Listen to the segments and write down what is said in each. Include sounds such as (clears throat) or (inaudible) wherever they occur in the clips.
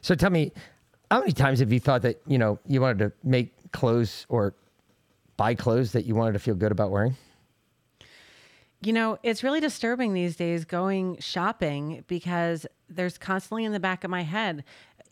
So tell me, how many times have you thought that you know you wanted to make clothes or buy clothes that you wanted to feel good about wearing? You know, it's really disturbing these days going shopping because there's constantly in the back of my head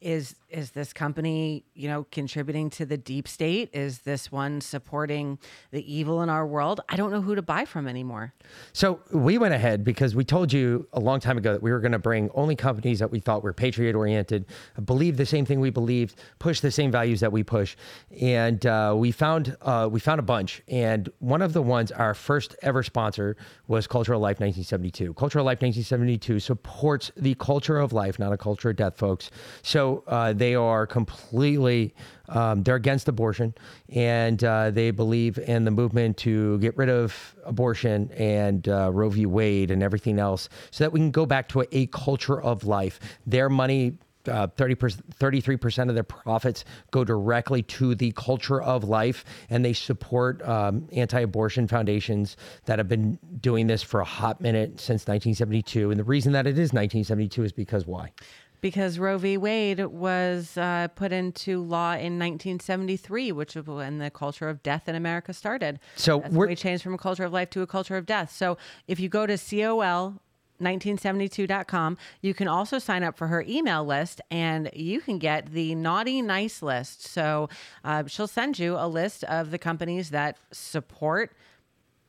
is is this company you know contributing to the deep state? Is this one supporting the evil in our world? I don't know who to buy from anymore. So we went ahead because we told you a long time ago that we were going to bring only companies that we thought were patriot oriented believe the same thing we believed push the same values that we push. And uh, we found uh, we found a bunch. And one of the ones our first ever sponsor was cultural life 1972 cultural life 1972 supports the culture of life not a culture of death folks. So uh, they are completely um, they're against abortion, and uh, they believe in the movement to get rid of abortion and uh, Roe v. Wade and everything else, so that we can go back to a, a culture of life. Their money uh, 30 33% of their profits go directly to the culture of life, and they support um, anti abortion foundations that have been doing this for a hot minute since 1972. And the reason that it is 1972 is because why? Because Roe v. Wade was uh, put into law in 1973, which was when the culture of death in America started. So we changed from a culture of life to a culture of death. So if you go to COL 1972.com. You can also sign up for her email list and you can get the naughty nice list. So uh, she'll send you a list of the companies that support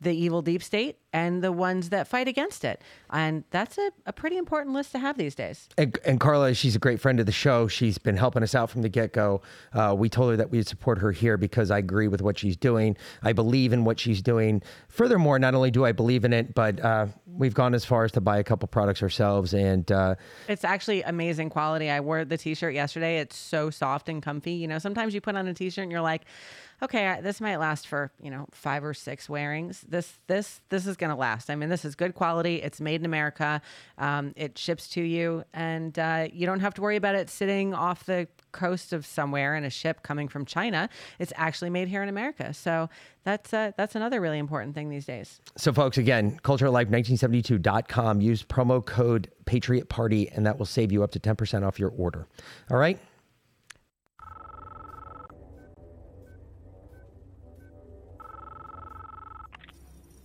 the evil deep state and the ones that fight against it. And that's a, a pretty important list to have these days. And, and, Carla, she's a great friend of the show. She's been helping us out from the get go. Uh, we told her that we'd support her here because I agree with what she's doing. I believe in what she's doing. Furthermore, not only do I believe in it, but uh, we've gone as far as to buy a couple products ourselves. And uh, it's actually amazing quality. I wore the t shirt yesterday. It's so soft and comfy. You know, sometimes you put on a t shirt and you're like, okay, this might last for you know five or six wearings. This this this is going to last. I mean, this is good quality. It's made in America. Um, it ships to you, and uh, you don't have to worry about it sitting off the coast of somewhere in a ship coming from China. It's actually made here in America. So that's uh, that's another really important thing these days. So, folks, again, culturallife1972.com. Use promo code Patriot Party, and that will save you up to 10% off your order. All right.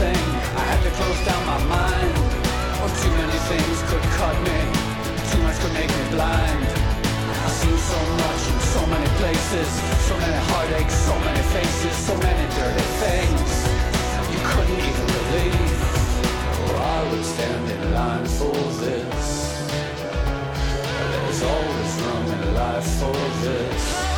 Everything. I had to close down my mind. Oh, too many things could cut me. Too much could make me blind. I've seen so much in so many places. So many heartaches, so many faces, so many dirty things. You couldn't even believe. Oh, I would stand in line for this. There's always room in life for this.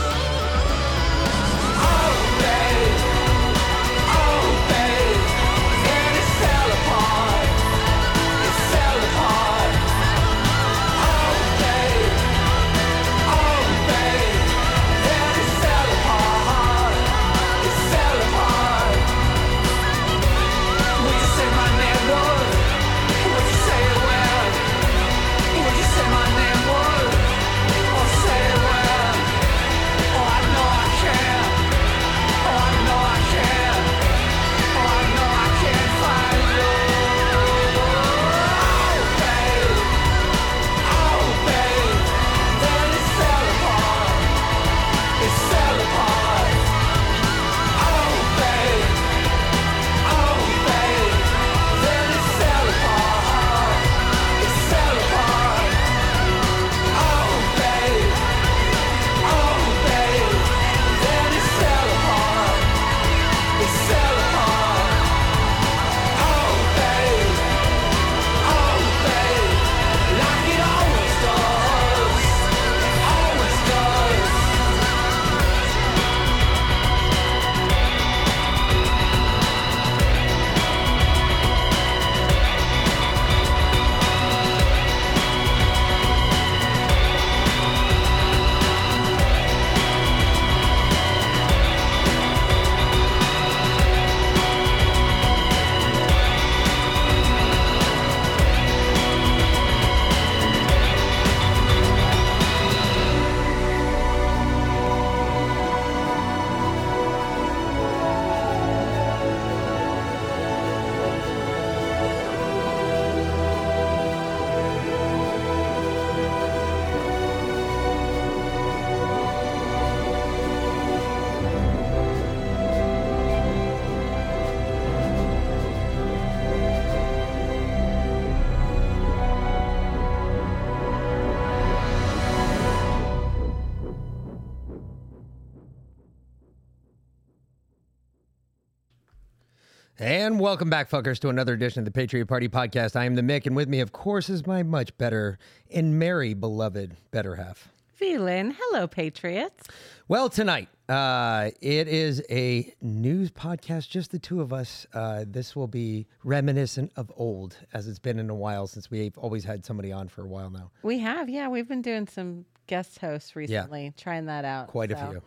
And welcome back, fuckers, to another edition of the Patriot Party podcast. I am the Mick, and with me, of course, is my much better and merry beloved better half. Feeling. Hello, Patriots. Well, tonight, uh, it is a news podcast, just the two of us. Uh, this will be reminiscent of old, as it's been in a while since we've always had somebody on for a while now. We have, yeah. We've been doing some guest hosts recently, yeah. trying that out. Quite so. a few.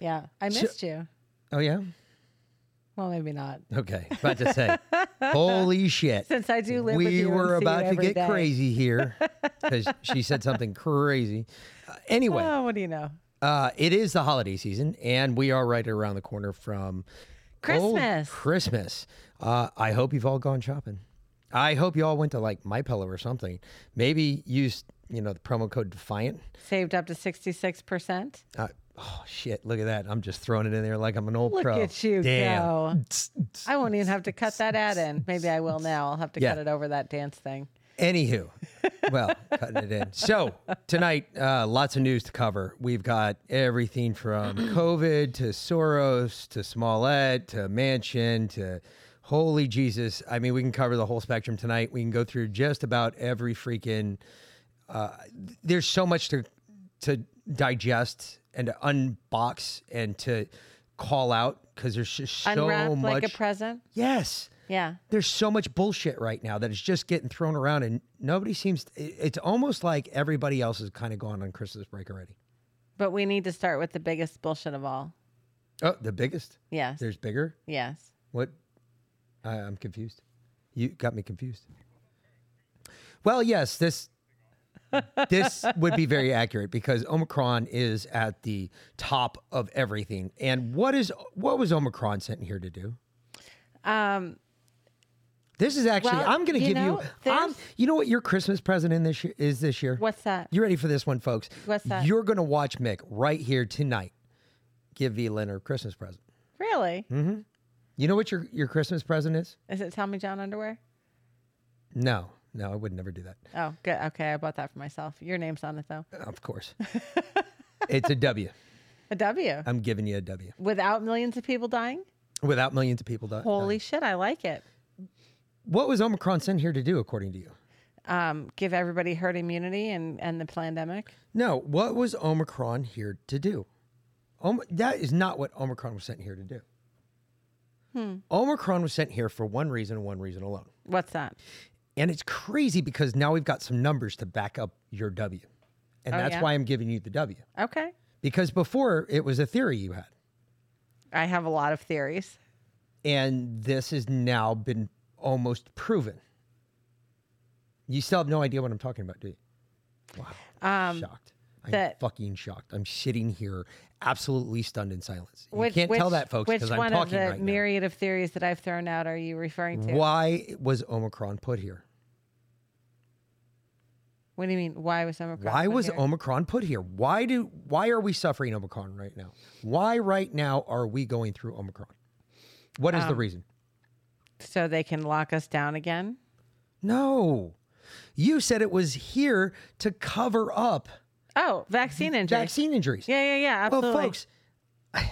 Yeah, I missed so, you. Oh, yeah? Well, maybe not. Okay, about to (laughs) say, holy shit! Since I do live, we were about to get day. crazy here (laughs) because she said something crazy. Uh, anyway, oh, what do you know? Uh, it is the holiday season, and we are right around the corner from Christmas. Christmas. Uh, I hope you've all gone shopping. I hope you all went to like My Pillow or something. Maybe used you know the promo code Defiant. Saved up to sixty six percent. Uh, Oh shit! Look at that! I'm just throwing it in there like I'm an old Look pro. Look at you Damn. go! I won't even have to cut that ad in. Maybe I will now. I'll have to yeah. cut it over that dance thing. Anywho, (laughs) well, cutting it in. So tonight, uh, lots of news to cover. We've got everything from (clears throat) COVID to Soros to Smollett to Manchin to holy Jesus. I mean, we can cover the whole spectrum tonight. We can go through just about every freaking. Uh, there's so much to to digest and to unbox and to call out because there's just so Unwrap much. like a present. Yes. Yeah. There's so much bullshit right now that is just getting thrown around, and nobody seems. It's almost like everybody else is kind of gone on Christmas break already. But we need to start with the biggest bullshit of all. Oh, the biggest? Yes. There's bigger. Yes. What? I, I'm confused. You got me confused. Well, yes, this this would be very accurate because Omicron is at the top of everything. And what is what was Omicron sent here to do? Um, this is actually well, I'm going to give know, you um, you know what your Christmas present in this year is this year? What's that? You ready for this one, folks? What's that? You're going to watch Mick right here tonight. Give V her Christmas present. Really? Mm-hmm. You know what your, your Christmas present is? Is it Tommy John underwear? No, no, I would never do that. Oh, good. Okay, I bought that for myself. Your name's on it though. Of course. (laughs) it's a W. A W. I'm giving you a W. Without millions of people dying? Without millions of people dying. Holy shit, I like it. What was Omicron sent here to do, according to you? Um, give everybody herd immunity and, and the pandemic? No, what was Omicron here to do? Om- that is not what Omicron was sent here to do. Hmm. Omicron was sent here for one reason and one reason alone. What's that? And it's crazy because now we've got some numbers to back up your W. And oh, that's yeah? why I'm giving you the W. Okay. Because before it was a theory you had. I have a lot of theories. And this has now been almost proven. You still have no idea what I'm talking about, do you? Wow. Um, shocked. I'm that, fucking shocked. I'm sitting here absolutely stunned in silence. You can't which, tell that, folks, because I'm talking right now. Which one of the myriad of theories that I've thrown out are you referring to? Why was Omicron put here? What do you mean? Why was Omicron? Why was here? Omicron put here? Why do? Why are we suffering Omicron right now? Why right now are we going through Omicron? What is um, the reason? So they can lock us down again? No, you said it was here to cover up. Oh, vaccine injuries. Vaccine injuries. Yeah, yeah, yeah. Absolutely. Well, folks, (sighs)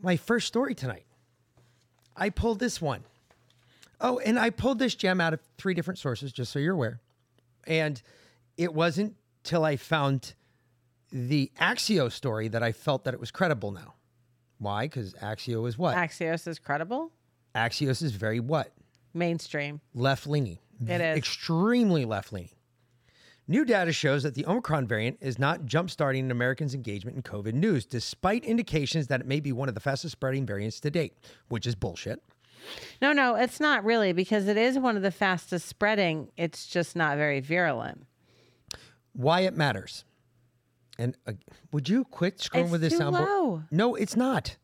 my first story tonight. I pulled this one. Oh, and I pulled this gem out of three different sources, just so you're aware. And it wasn't till I found the Axios story that I felt that it was credible now. Why? Because Axios is what? Axios is credible. Axios is very what? Mainstream. Left leaning. It is. Extremely left leaning. New data shows that the Omicron variant is not jumpstarting Americans' engagement in COVID news, despite indications that it may be one of the fastest spreading variants to date, which is bullshit. No, no, it's not really because it is one of the fastest spreading. It's just not very virulent why it matters. And uh, would you quit scrolling it's with this soundboard? No, it's not.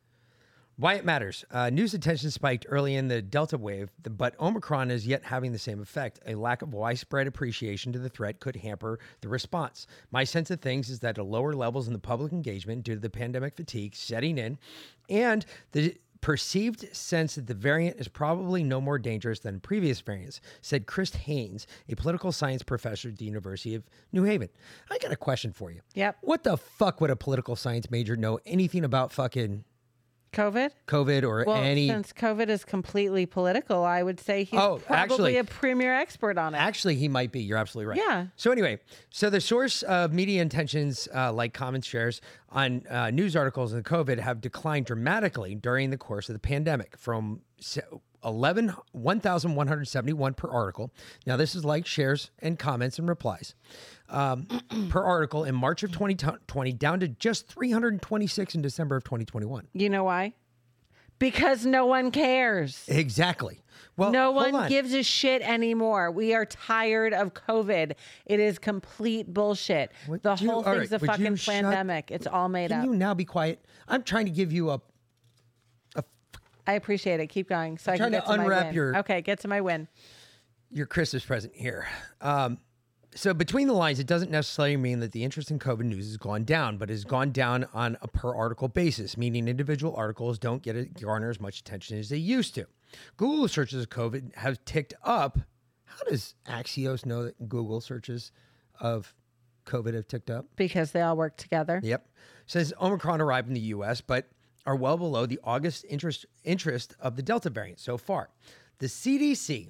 Why it matters. Uh, news attention spiked early in the Delta wave, but Omicron is yet having the same effect. A lack of widespread appreciation to the threat could hamper the response. My sense of things is that the lower levels in the public engagement due to the pandemic fatigue setting in and the perceived sense that the variant is probably no more dangerous than previous variants, said Chris Haynes, a political science professor at the University of New Haven. I got a question for you. Yep. What the fuck would a political science major know anything about fucking COVID? COVID or well, any. Since COVID is completely political, I would say he's oh, probably actually, a premier expert on it. Actually, he might be. You're absolutely right. Yeah. So, anyway, so the source of media intentions, uh, like comments shares on uh, news articles on COVID, have declined dramatically during the course of the pandemic from 11, 1,171 per article. Now, this is like shares and comments and replies um, per article in March of 2020 down to just 326 in December of 2021. You know why? Because no one cares. Exactly. Well, no one on. gives a shit anymore. We are tired of COVID. It is complete bullshit. What the whole thing's right, a fucking pandemic. Shut, it's all made can up. Can you now be quiet? I'm trying to give you a. a I appreciate it. Keep going. So I'm I can get to, to unwrap your. Okay, get to my win. Your Christmas present here. Um, so between the lines, it doesn't necessarily mean that the interest in COVID news has gone down, but has gone down on a per article basis, meaning individual articles don't get a, garner as much attention as they used to. Google searches of COVID have ticked up. How does Axios know that Google searches of COVID have ticked up? Because they all work together. Yep. Says Omicron arrived in the US, but are well below the August interest interest of the Delta variant so far. The CDC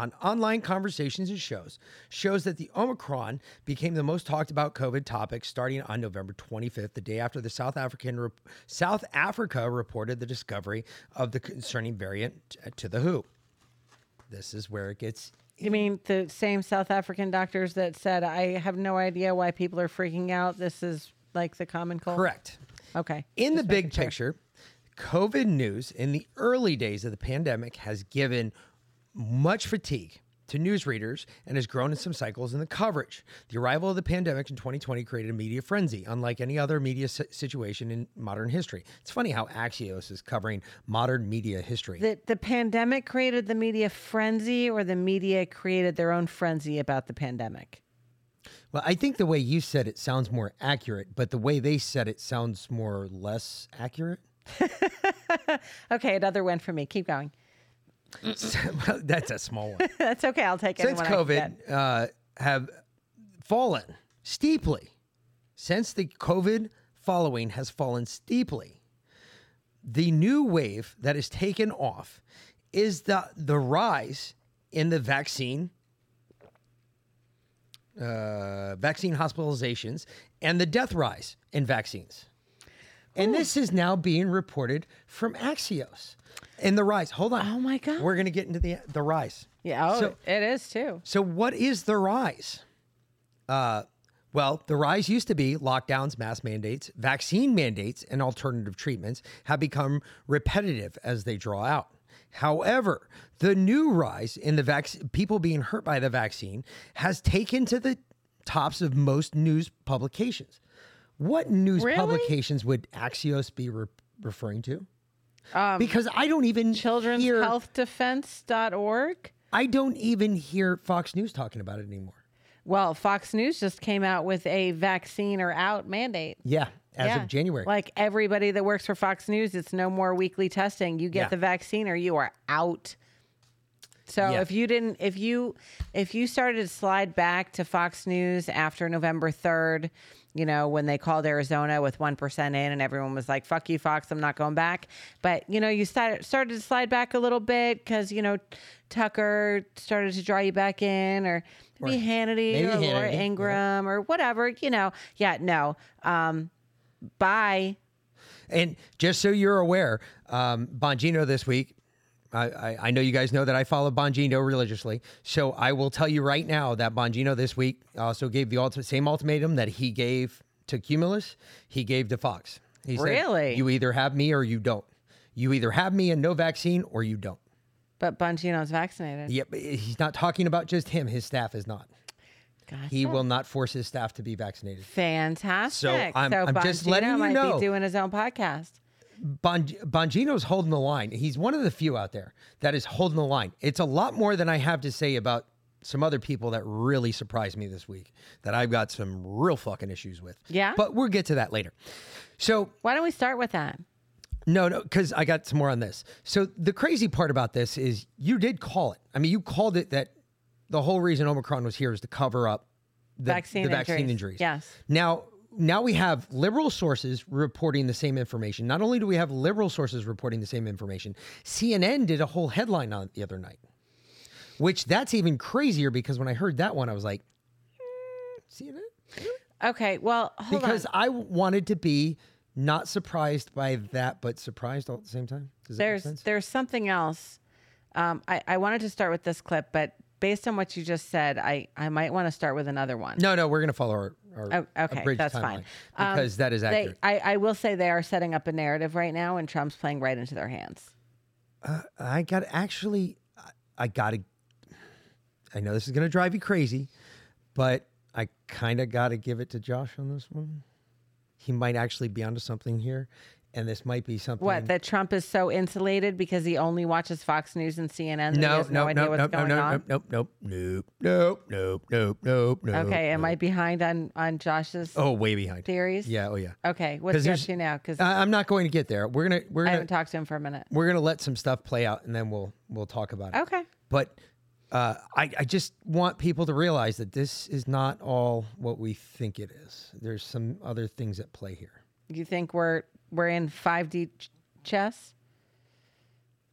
on online conversations and shows shows that the Omicron became the most talked about COVID topic starting on November 25th, the day after the South African South Africa reported the discovery of the concerning variant to the WHO. This is where it gets. You mean the same South African doctors that said, "I have no idea why people are freaking out. This is like the common cold." Correct. Okay. In Just the big sure. picture, COVID news in the early days of the pandemic has given much fatigue to news readers and has grown in some cycles in the coverage. The arrival of the pandemic in 2020 created a media frenzy, unlike any other media situation in modern history. It's funny how Axios is covering modern media history. The, the pandemic created the media frenzy, or the media created their own frenzy about the pandemic? Well, I think the way you said it sounds more accurate, but the way they said it sounds more or less accurate. (laughs) okay, another win for me. Keep going. (laughs) That's a small one. (laughs) That's okay. I'll take it. Since COVID uh, have fallen steeply, since the COVID following has fallen steeply, the new wave that is taken off is the the rise in the vaccine uh, vaccine hospitalizations and the death rise in vaccines. And this is now being reported from Axios. And the rise. Hold on. Oh my god. We're going to get into the the rise. Yeah, oh, so, it is too. So what is the rise? Uh well, the rise used to be lockdowns, mask mandates, vaccine mandates, and alternative treatments have become repetitive as they draw out. However, the new rise in the vaccine, people being hurt by the vaccine, has taken to the tops of most news publications. What news really? publications would Axios be re- referring to? Um, because I don't even Children's hear, Health Defense.org. I don't even hear Fox News talking about it anymore. Well, Fox News just came out with a vaccine or out mandate. Yeah, as yeah. of January. Like everybody that works for Fox News, it's no more weekly testing. You get yeah. the vaccine or you are out. So yeah. if you didn't if you if you started to slide back to Fox News after November 3rd, you know, when they called Arizona with 1% in and everyone was like, fuck you, Fox, I'm not going back. But, you know, you started, started to slide back a little bit because, you know, Tucker started to draw you back in or maybe or Hannity maybe or Hannity. Laura Ingraham yeah. or whatever, you know. Yeah, no. Um, bye. And just so you're aware, um, Bongino this week I, I, know you guys know that I follow Bongino religiously. So I will tell you right now that Bongino this week also gave the ulti- same ultimatum that he gave to Cumulus, he gave to Fox. He really? Said, you either have me or you don't. You either have me and no vaccine or you don't. But Bongino's vaccinated. Yep. he's not talking about just him. His staff is not. Gotcha. He will not force his staff to be vaccinated. Fantastic. So I'm, so I'm just letting you know. might be doing his own podcast. Bon, Bongino's holding the line. He's one of the few out there that is holding the line. It's a lot more than I have to say about some other people that really surprised me this week that I've got some real fucking issues with. Yeah. But we'll get to that later. So why don't we start with that? No, no, because I got some more on this. So the crazy part about this is you did call it. I mean, you called it that the whole reason Omicron was here is to cover up the vaccine, the vaccine injuries. injuries. Yes. Now, now we have liberal sources reporting the same information. Not only do we have liberal sources reporting the same information, CNN did a whole headline on it the other night, which that's even crazier because when I heard that one, I was like, mm, CNN? Okay, well, because on. I wanted to be not surprised by that, but surprised all at the same time. there's there's something else. Um, I, I wanted to start with this clip, but based on what you just said, I, I might want to start with another one. No, no, we're going to follow our, our oh, okay, that's fine because um, that is accurate. They, I, I will say they are setting up a narrative right now, and Trump's playing right into their hands. Uh, I got actually, I got to. I know this is going to drive you crazy, but I kind of got to give it to Josh on this one. He might actually be onto something here and this might be something. What that Trump is so insulated because he only watches Fox News and CNN. No, he has no, no, no, no, no. Nope, nope, nope, nope, nope, nope, nope, nope. Okay, am I behind on on Josh's? Oh, way behind theories. Yeah, oh yeah. Okay, what's up to now? Because I'm not going to get there. We're gonna we're gonna. I haven't talked to him for a minute. We're gonna let some stuff play out, and then we'll we'll talk about it. Okay. But uh, I, I just want people to realize that this is not all what we think it is. There's some other things at play here. You think we're we're in 5D ch- chess?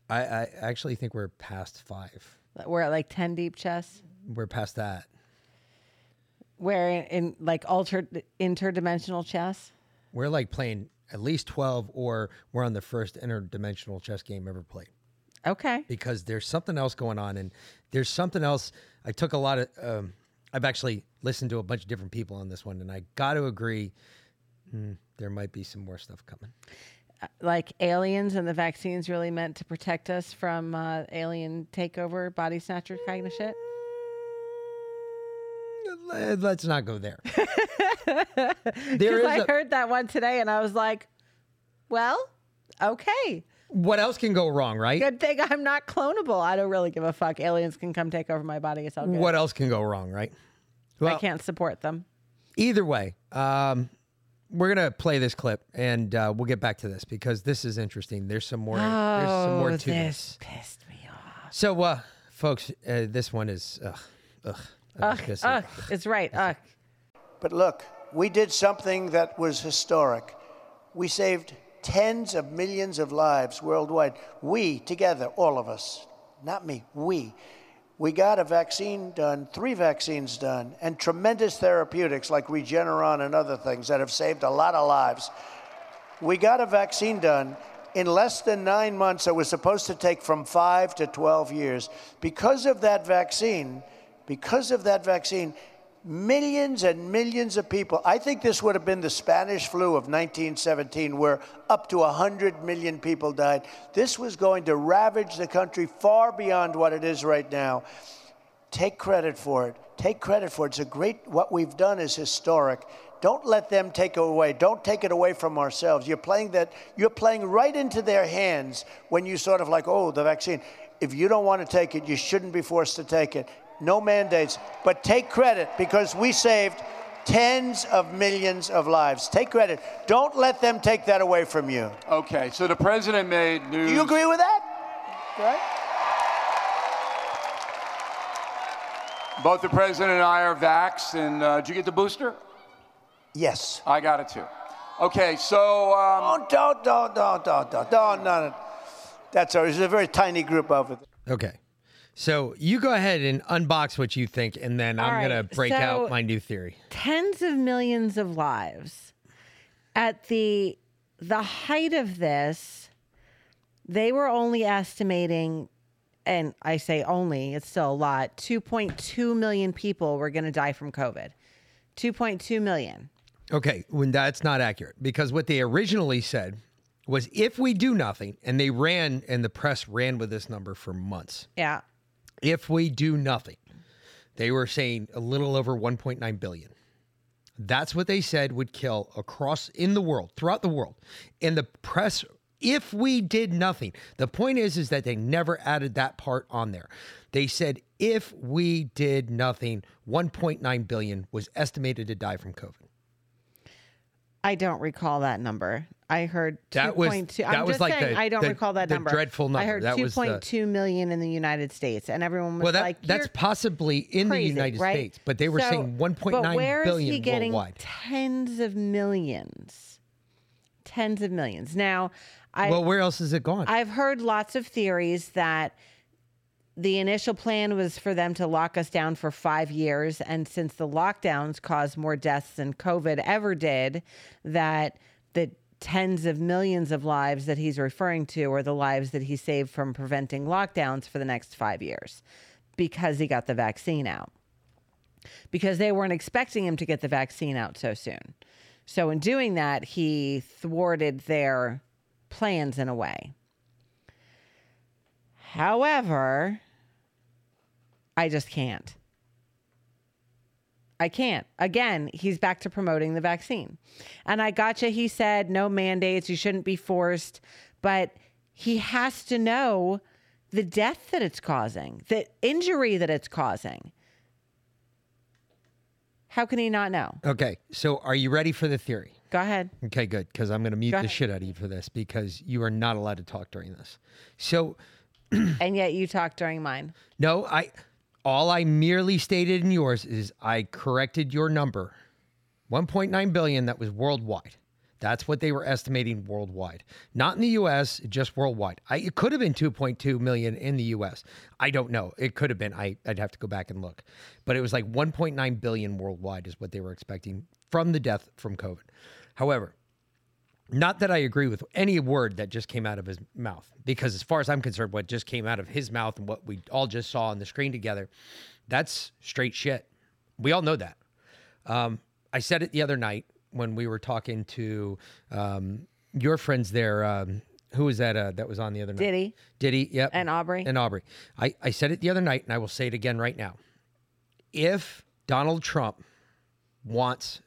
I, I actually think we're past five. We're at like 10 deep chess? We're past that. We're in, in like altered interdimensional chess? We're like playing at least 12 or we're on the first interdimensional chess game ever played. Okay. Because there's something else going on and there's something else. I took a lot of, um, I've actually listened to a bunch of different people on this one and I got to agree. Hmm, there might be some more stuff coming. Uh, like aliens and the vaccines really meant to protect us from uh, alien takeover, body snatcher kind of shit? Mm, let's not go there. (laughs) Because I a, heard that one today and I was like, well, okay. What else can go wrong, right? Good thing I'm not clonable. I don't really give a fuck. Aliens can come take over my body. It's all good. What else can go wrong, right? Well, I can't support them. Either way, um, we're gonna play this clip and uh, we'll get back to this because this is interesting. There's some more. Oh, there's some more this to this. pissed me off. So, uh, folks, uh, this one is ugh, ugh. Ugh, ugh, it's right. Ugh. But look, we did something that was historic. We saved tens of millions of lives worldwide. We, together, all of us, not me, we. We got a vaccine done, three vaccines done, and tremendous therapeutics like Regeneron and other things that have saved a lot of lives. We got a vaccine done in less than nine months. that was supposed to take from five to 12 years. Because of that vaccine, because of that vaccine, millions and millions of people. I think this would have been the Spanish flu of 1917, where up to 100 million people died. This was going to ravage the country far beyond what it is right now. Take credit for it. Take credit for it. It's a great, what we've done is historic. Don't let them take it away. Don't take it away from ourselves. You're playing that, you're playing right into their hands when you sort of like, oh, the vaccine. If you don't want to take it, you shouldn't be forced to take it no mandates, but take credit because we saved tens of millions of lives. Take credit. Don't let them take that away from you. Okay, so the president made news. Do you agree with that? Right? Both the president and I are vaxxed, and uh, did you get the booster? Yes. I got it too. Okay, so. Um, don't, don't, don't, don't, don't, don't, don't. That's all. It's a very tiny group of it. Okay. So you go ahead and unbox what you think, and then I'm right, going to break so out my new theory. Tens of millions of lives. At the the height of this, they were only estimating, and I say only, it's still a lot. 2.2 million people were going to die from COVID. 2.2 million. Okay, when that's not accurate because what they originally said was if we do nothing, and they ran and the press ran with this number for months. Yeah if we do nothing, they were saying a little over 1.9 billion. That's what they said would kill across in the world, throughout the world. And the press, if we did nothing, the point is, is that they never added that part on there. They said if we did nothing, 1.9 billion was estimated to die from COVID. I don't recall that number. I heard that was that I'm was like saying, the, I don't the, recall that the number. Dreadful number. I heard that 2.2 million in the United States, and everyone was well, that, like, "That's possibly in crazy, the United right? States," but they were so, saying 1.9 but where he getting worldwide. Tens of millions, tens of millions. Now, I well, where else is it gone? I've heard lots of theories that the initial plan was for them to lock us down for five years. And since the lockdowns caused more deaths than COVID ever did, that the tens of millions of lives that he's referring to are the lives that he saved from preventing lockdowns for the next five years because he got the vaccine out. Because they weren't expecting him to get the vaccine out so soon. So, in doing that, he thwarted their plans in a way. However, I just can't. I can't. Again, he's back to promoting the vaccine. And I gotcha. He said no mandates, you shouldn't be forced, but he has to know the death that it's causing, the injury that it's causing. How can he not know? Okay. So are you ready for the theory? Go ahead. Okay, good. Because I'm going to mute the shit out of you for this because you are not allowed to talk during this. So. and yet you talk during mine. No, I. All I merely stated in yours is I corrected your number. 1.9 billion that was worldwide. That's what they were estimating worldwide. Not in the US, just worldwide. I, it could have been 2.2 million in the US. I don't know. It could have been. I, I'd have to go back and look. But it was like 1.9 billion worldwide is what they were expecting from the death from COVID. However, not that I agree with any word that just came out of his mouth, because as far as I'm concerned, what just came out of his mouth and what we all just saw on the screen together, that's straight shit. We all know that. Um, I said it the other night when we were talking to um, your friends there. Um, who was that? Uh, that was on the other night. Diddy. Diddy. Yep. And Aubrey. And Aubrey. I, I said it the other night, and I will say it again right now. If Donald Trump wants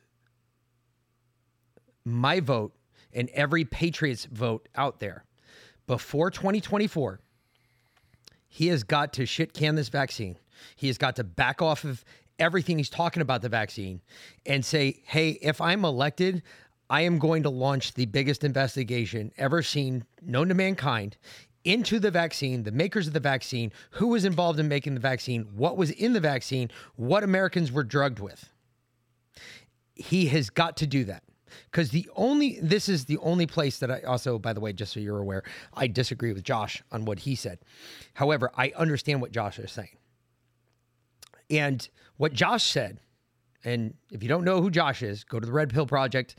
my vote and every Patriots vote out there before 2024, he has got to shit can this vaccine. He has got to back off of everything he's talking about the vaccine and say, hey, if I'm elected, I am going to launch the biggest investigation ever seen, known to mankind, into the vaccine, the makers of the vaccine, who was involved in making the vaccine, what was in the vaccine, what Americans were drugged with. He has got to do that. Because the only, this is the only place that I also, by the way, just so you're aware, I disagree with Josh on what he said. However, I understand what Josh is saying. And what Josh said, and if you don't know who Josh is, go to the Red Pill Project.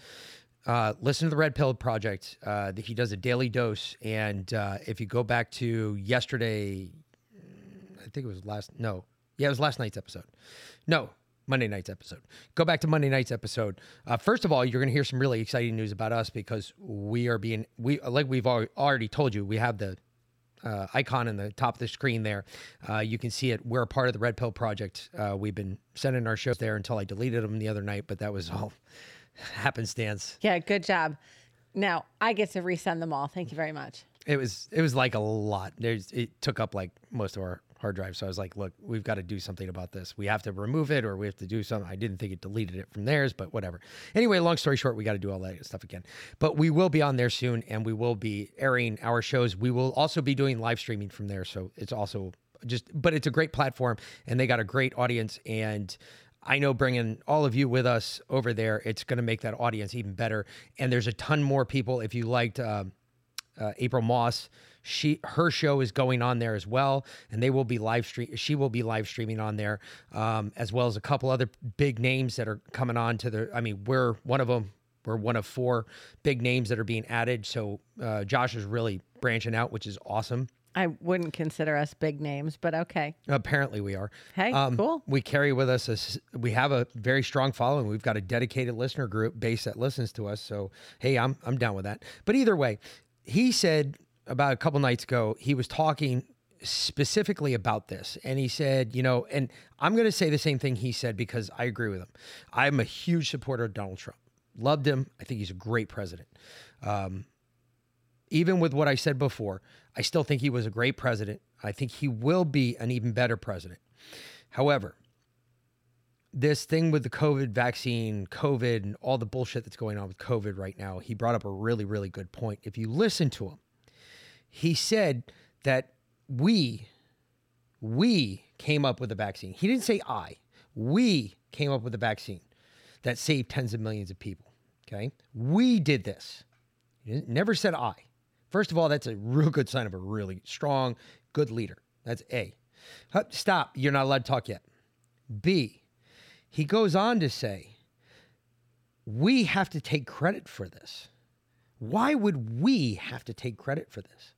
Uh, listen to the Red Pill Project. Uh, he does a daily dose, and uh, if you go back to yesterday, I think it was last. No, yeah, it was last night's episode. No, Monday night's episode. Go back to Monday night's episode. Uh, first of all, you're going to hear some really exciting news about us because we are being we like we've already told you we have the uh, icon in the top of the screen there. Uh, you can see it. We're a part of the Red Pill Project. Uh, we've been sending our shows there until I deleted them the other night, but that was all (laughs) happenstance. Yeah, good job. Now I get to resend them all. Thank you very much. It was it was like a lot. There's it took up like most of our hard drive. So I was like, look, we've got to do something about this. We have to remove it or we have to do something. I didn't think it deleted it from theirs, but whatever. Anyway, long story short, we got to do all that stuff again. But we will be on there soon and we will be airing our shows. We will also be doing live streaming from there. So it's also just, but it's a great platform and they got a great audience. And I know bringing all of you with us over there, it's going to make that audience even better. And there's a ton more people. If you liked uh, uh, April Moss, she her show is going on there as well, and they will be live stream. She will be live streaming on there, um, as well as a couple other big names that are coming on to the. I mean, we're one of them. We're one of four big names that are being added. So uh, Josh is really branching out, which is awesome. I wouldn't consider us big names, but okay. Apparently, we are. Hey, um, cool. We carry with us a, we have a very strong following. We've got a dedicated listener group base that listens to us. So hey, I'm I'm down with that. But either way, he said about a couple nights ago, he was talking specifically about this. And he said, you know, and I'm going to say the same thing he said because I agree with him. I'm a huge supporter of Donald Trump. Loved him. I think he's a great president. Um, even with what I said before, I still think he was a great president. I think he will be an even better president. However, this thing with the COVID vaccine, COVID, and all the bullshit that's going on with COVID right now, he brought up a really, really good point. If you listen to him, he said that we, we came up with a vaccine. He didn't say I. We came up with a vaccine that saved tens of millions of people. Okay. We did this. He never said I. First of all, that's a real good sign of a really strong, good leader. That's A. Stop. You're not allowed to talk yet. B. He goes on to say, we have to take credit for this. Why would we have to take credit for this?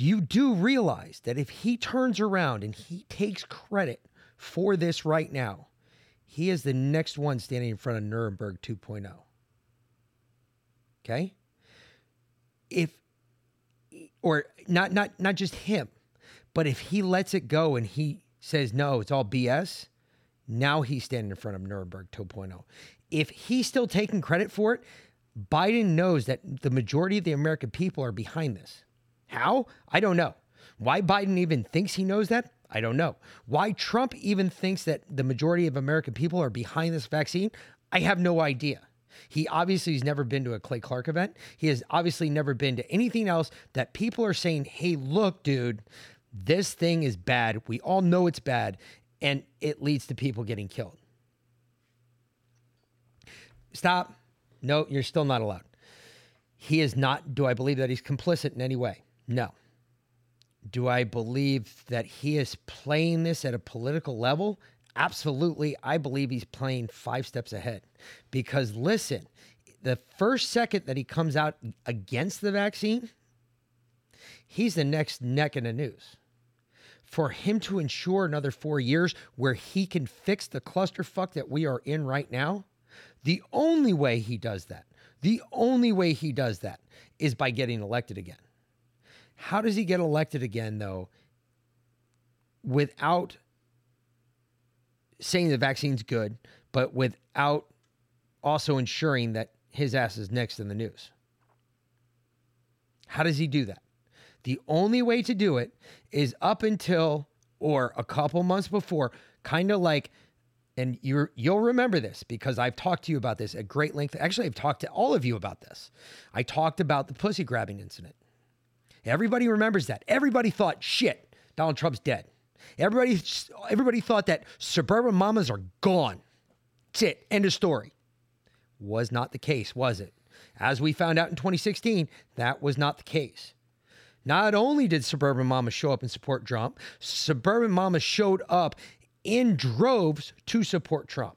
You do realize that if he turns around and he takes credit for this right now, he is the next one standing in front of Nuremberg 2.0. Okay? If or not not not just him, but if he lets it go and he says no, it's all BS, now he's standing in front of Nuremberg 2.0. If he's still taking credit for it, Biden knows that the majority of the American people are behind this. How? I don't know. Why Biden even thinks he knows that? I don't know. Why Trump even thinks that the majority of American people are behind this vaccine? I have no idea. He obviously has never been to a Clay Clark event. He has obviously never been to anything else that people are saying, hey, look, dude, this thing is bad. We all know it's bad, and it leads to people getting killed. Stop. No, you're still not allowed. He is not, do I believe that he's complicit in any way? No. Do I believe that he is playing this at a political level? Absolutely. I believe he's playing five steps ahead. Because listen, the first second that he comes out against the vaccine, he's the next neck in the news. For him to ensure another four years where he can fix the clusterfuck that we are in right now, the only way he does that, the only way he does that is by getting elected again. How does he get elected again, though, without saying the vaccine's good, but without also ensuring that his ass is next in the news? How does he do that? The only way to do it is up until or a couple months before, kind of like and you you'll remember this because I've talked to you about this at great length. Actually, I've talked to all of you about this. I talked about the pussy grabbing incident. Everybody remembers that. Everybody thought, shit, Donald Trump's dead. Everybody, everybody thought that suburban mamas are gone. That's it. End of story. Was not the case, was it? As we found out in 2016, that was not the case. Not only did suburban mamas show up and support Trump, suburban mamas showed up in droves to support Trump.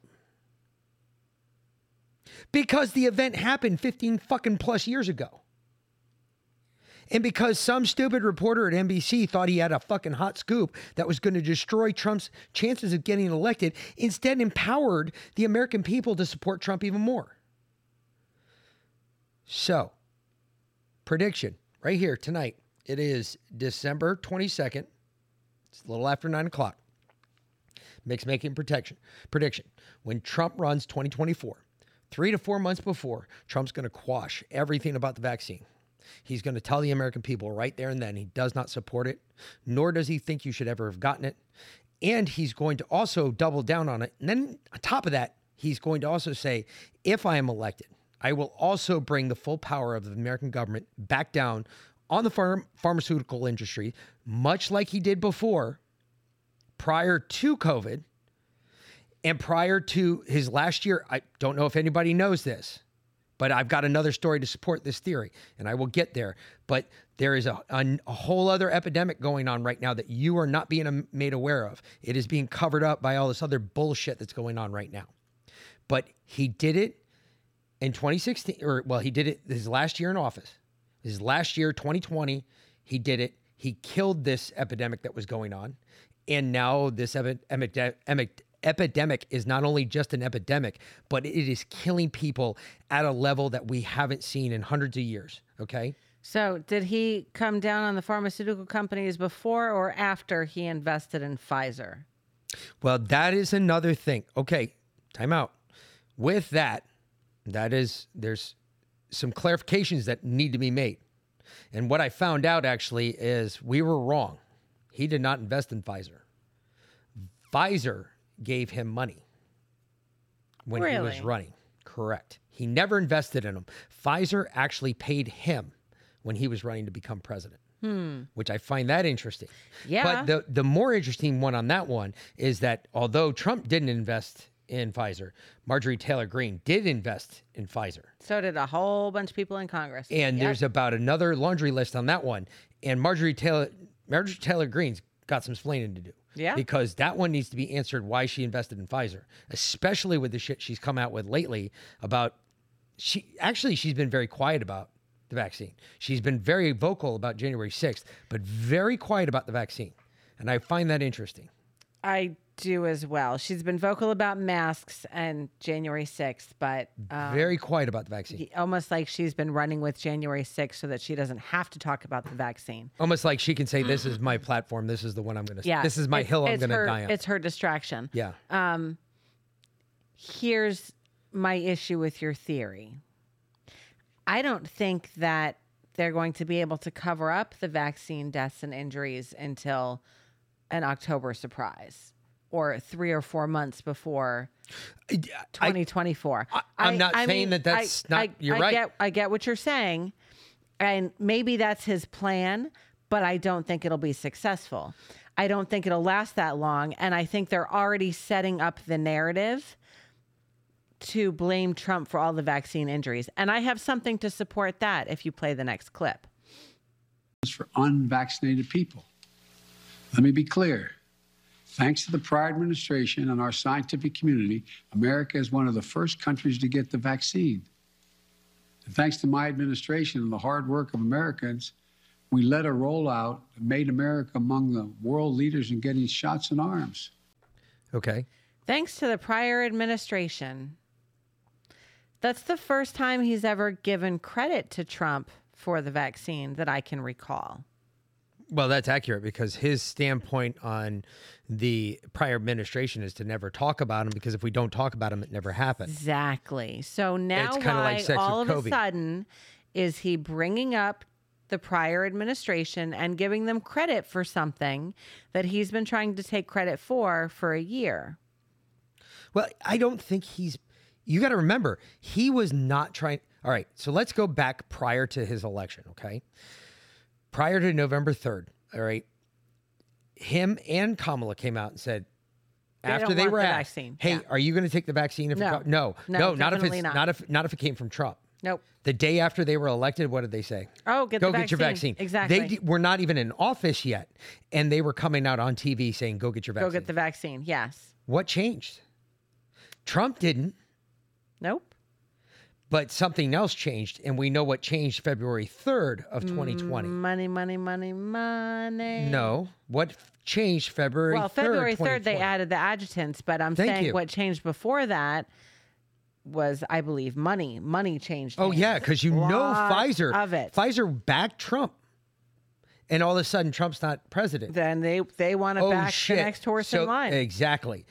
Because the event happened 15 fucking plus years ago. And because some stupid reporter at NBC thought he had a fucking hot scoop that was going to destroy Trump's chances of getting elected, instead empowered the American people to support Trump even more. So, prediction right here tonight. It is December 22nd. It's a little after nine o'clock. Mix making protection prediction. When Trump runs 2024, three to four months before, Trump's going to quash everything about the vaccine. He's going to tell the American people right there and then he does not support it, nor does he think you should ever have gotten it. And he's going to also double down on it. And then on top of that, he's going to also say, if I am elected, I will also bring the full power of the American government back down on the farm, pharmaceutical industry, much like he did before, prior to COVID and prior to his last year. I don't know if anybody knows this. But I've got another story to support this theory, and I will get there. But there is a, a, a, whole other epidemic going on right now that you are not being um, made aware of. It is being covered up by all this other bullshit that's going on right now. But he did it in 2016, or well, he did it his last year in office. His last year, 2020, he did it. He killed this epidemic that was going on. And now this epidemic, epidemic is not only just an epidemic, but it is killing people at a level that we haven't seen in hundreds of years. Okay. So, did he come down on the pharmaceutical companies before or after he invested in Pfizer? Well, that is another thing. Okay, time out. With that, that is, there's some clarifications that need to be made. And what I found out actually is we were wrong. He did not invest in Pfizer. Pfizer gave him money when really? he was running. Correct. He never invested in him. Pfizer actually paid him when he was running to become president. Hmm. Which I find that interesting. Yeah. But the the more interesting one on that one is that although Trump didn't invest in Pfizer, Marjorie Taylor Greene did invest in Pfizer. So did a whole bunch of people in Congress. And yep. there's about another laundry list on that one. And Marjorie Taylor Marjorie Taylor Greene's got some explaining to do. Yeah. Because that one needs to be answered why she invested in Pfizer, especially with the shit she's come out with lately about she actually she's been very quiet about the vaccine. She's been very vocal about January 6th, but very quiet about the vaccine. And I find that interesting. I do as well. She's been vocal about masks and January 6th, but um, very quiet about the vaccine. Almost like she's been running with January 6th so that she doesn't have to talk about the vaccine. Almost like she can say, This is my platform. This is the one I'm going to, yeah, this is my hill I'm going to die on. It's her distraction. Yeah. Um, here's my issue with your theory I don't think that they're going to be able to cover up the vaccine deaths and injuries until an October surprise or three or four months before 2024. I, am not I saying mean, that that's I, not, you're I right. Get, I get what you're saying. And maybe that's his plan, but I don't think it'll be successful. I don't think it'll last that long. And I think they're already setting up the narrative to blame Trump for all the vaccine injuries. And I have something to support that if you play the next clip. For unvaccinated people. Let me be clear Thanks to the prior administration and our scientific community, America is one of the first countries to get the vaccine. And thanks to my administration and the hard work of Americans, we led a rollout that made America among the world leaders in getting shots in arms. Okay. Thanks to the prior administration. That's the first time he's ever given credit to Trump for the vaccine that I can recall. Well, that's accurate because his standpoint on the prior administration is to never talk about him because if we don't talk about him, it never happened. Exactly. So now, it's why like all of Kobe. a sudden is he bringing up the prior administration and giving them credit for something that he's been trying to take credit for for a year? Well, I don't think he's. You got to remember, he was not trying. All right, so let's go back prior to his election. Okay, prior to November third. All right, him and Kamala came out and said. They after they were the asked, vaccine. "Hey, Yeah. are you going to take the vaccine?" If No. co- no, No, no, not if it's not. not if not if it came from Trump. Nope. The day after they were elected, what did they say? Oh, get go the get your vaccine. vaccine. Exactly. They d- were not even in office yet, and they were coming out on TV saying, "Go get your vaccine." Go get the vaccine. Yes. what changed? Trump didn't, Nope. But something else changed, and we know what changed February third of 2020. Money, money, money, money. No, what f- changed February? Well, 3rd, February 3rd, they 2020? added the adjuvants, but I'm Thank saying you. what changed before that was, I believe, money. Money changed. Oh yeah, because you know Lot Pfizer. of it. Pfizer backed Trump, and all of a sudden Trump's not president. Then they they want to oh back the next horse So- in line. Exactly.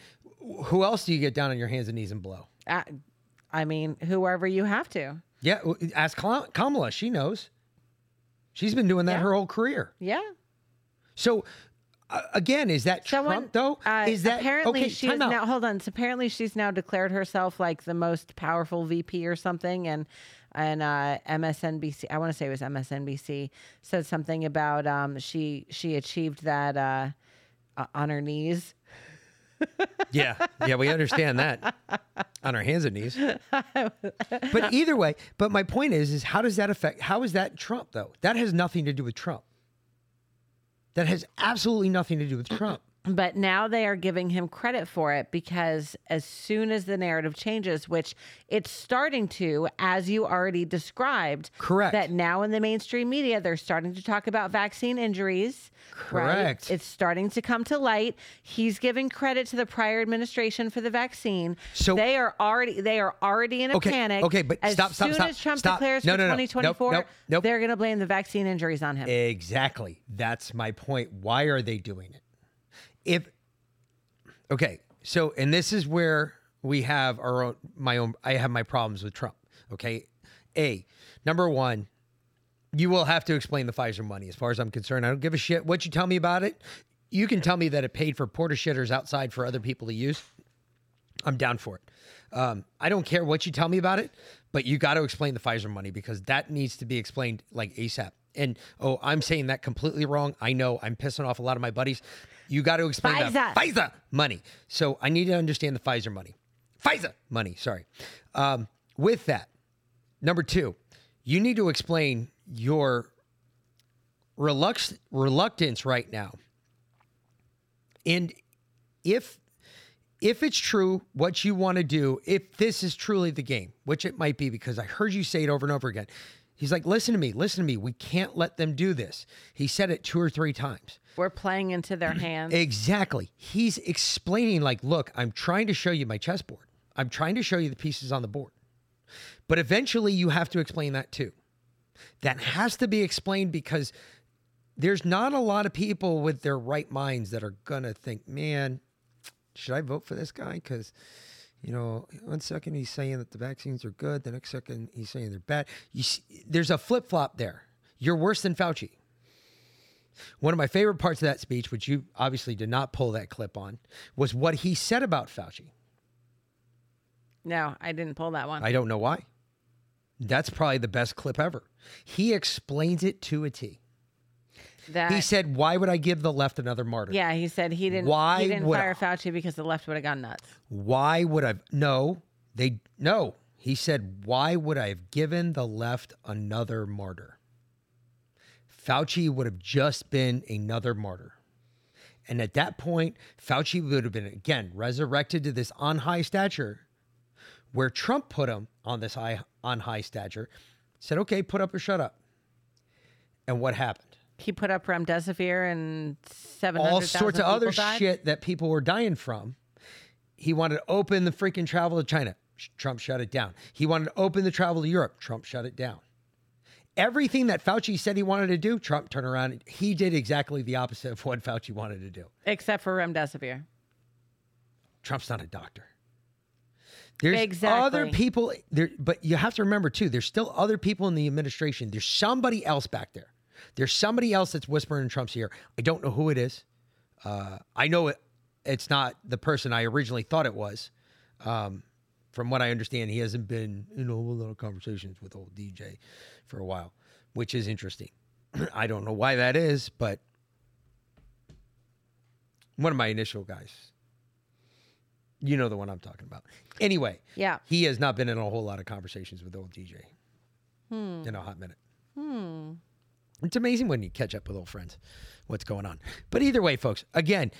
Who else do you get down on your hands and knees and blow? Uh, I mean, whoever you have to. Yeah, ask Kamala. She knows. She's been doing that Yeah. her whole career. Yeah. So, uh, again, is that Someone, Trump though? uh, is that apparently okay? she time is out. now? Hold on. So apparently she's now declared herself like the most powerful VP or something, and and uh, MSNBC. I want to say it was MSNBC said something about um she she achieved that uh, uh, on her knees. Yeah, yeah, we understand that on our hands and knees. But either way, but my point is, is how does that affect? How is that Trump though? That has nothing to do with Trump. That has absolutely nothing to do with Trump. But now they are giving him credit for it because as soon as the narrative changes, which it's starting to, as you already described, Correct. That now in the mainstream media, they're starting to talk about vaccine injuries. right? Correct. It's starting to come to light. He's giving credit to the prior administration for the vaccine. So- they are already they are already in a Okay, panic. okay, but as stop, soon stop, as Trump stop. declares No, for no, no. Nope, 2024, nope, nope. they're going to blame the vaccine injuries on him. Exactly. That's my point. Why are they doing it? If okay, so and this is where we have our own my own I have my problems with Trump. Okay. A number one, you will have to explain the Pfizer money as far as I'm concerned. I don't give a shit what you tell me about it. You can tell me that it paid for porter shitters outside for other people to use. I'm down for it. Um, I don't care what you tell me about it, but you got to explain the Pfizer money because that needs to be explained like ASAP. And oh, I'm saying that completely wrong. I know I'm pissing off a lot of my buddies. You got to explain the Pfizer. Money. So I need to understand the Pfizer money. Pfizer money. Sorry. Um, with that, number two, you need to explain your relux- reluctance right now. And if if it's true what you want to do, if this is truly the game, which it might be because I heard you say it over and over again. He's like, "Listen to me, listen to me. We can't let them do this." He said it two or three times. We're playing into their (clears throat) hands. Exactly. He's explaining like, "Look, I'm trying to show you my chessboard. I'm trying to show you the pieces on the board." But eventually you have to explain that too. That has to be explained because there's not a lot of people with their right minds that are going to think, man, should I vote for this guy? Because, you know, one second he's saying that the vaccines are good, the next second he's saying they're bad. You see, there's a flip flop there. You're worse than Fauci. One of my favorite parts of that speech, which you obviously did not pull that clip on, was what he said about Fauci. no, I didn't pull that one. I don't know why. That's probably the best clip ever. He explains it to a T. that He said, "Why would I give the left another martyr? Yeah, he said he didn't. Why he didn't would fire I? Fauci because the left would have gone nuts. Why would I? No, they no." He said, "Why would I have given the left another martyr? Fauci would have just been another martyr." And at that point, Fauci would have been again resurrected to this on high stature, where Trump put him on this high on high stature. Said, "Okay, put up or shut up." And what happened? He put up remdesivir and seven all sorts of other died. shit that people were dying from. He wanted to open the freaking travel to China. Trump shut it down. He wanted to open the travel to Europe. Trump shut it down. Everything that Fauci said he wanted to do, Trump turned around. He did exactly the opposite of what Fauci wanted to do. except for remdesivir. Trump's not a doctor. There's Exactly. other people there, but you have to remember too. There's still other people in the administration. There's somebody else back there. There's somebody else that's whispering in Trump's ear. I don't know who it is. Uh, I know it. It's not the person I originally thought it was. Um, from what I understand, he hasn't been in a whole lot of conversations with old DJ for a while, which is interesting. (clears throat) I don't know why that is, but one of my initial guys. You know the one I'm talking about. Anyway, yeah, he has not been in a whole lot of conversations with old DJ hmm. in a hot minute. Hmm. It's amazing when you catch up with old friends, what's going on. But either way, folks, again,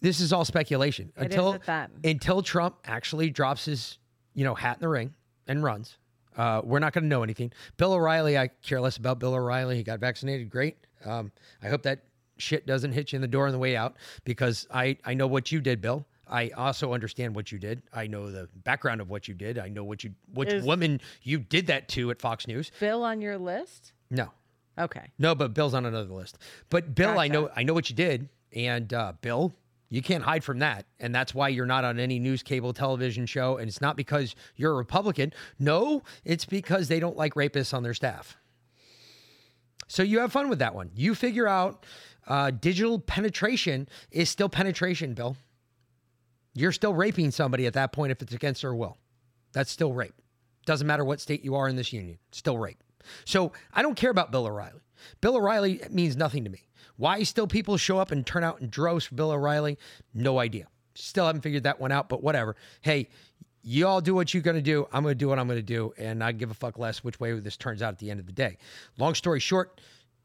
this is all speculation it until until Trump actually drops his you know hat in the ring and runs. Uh, we're not going to know anything. Bill O'Reilly, I care less about Bill O'Reilly. He got vaccinated, great. Um, I hope that shit doesn't hit you in the door on the way out because I I know what you did, Bill. I also understand what you did. I know the background of what you did. I know what you which Is woman you did that to at Fox News. Bill on your list? No. Okay. No, but Bill's on another list. But Bill, gotcha. I know I know what you did, and uh, Bill, you can't hide from that. And that's why you're not on any news, cable, television show. And it's not because you're a Republican. No, it's because they don't like rapists on their staff. So you have fun with that one. You figure out uh, digital penetration is still penetration, Bill. You're still raping somebody at that point if it's against their will. That's still rape. Doesn't matter what state you are in this union, still rape. So I don't care about Bill O'Reilly. Bill O'Reilly means nothing to me. Why still people show up and turn out in droves for Bill O'Reilly? No idea. Still haven't figured that one out, but whatever. Hey, you all do what you're going to do. I'm going to do what I'm going to do. And I give a fuck less which way this turns out at the end of the day. Long story short,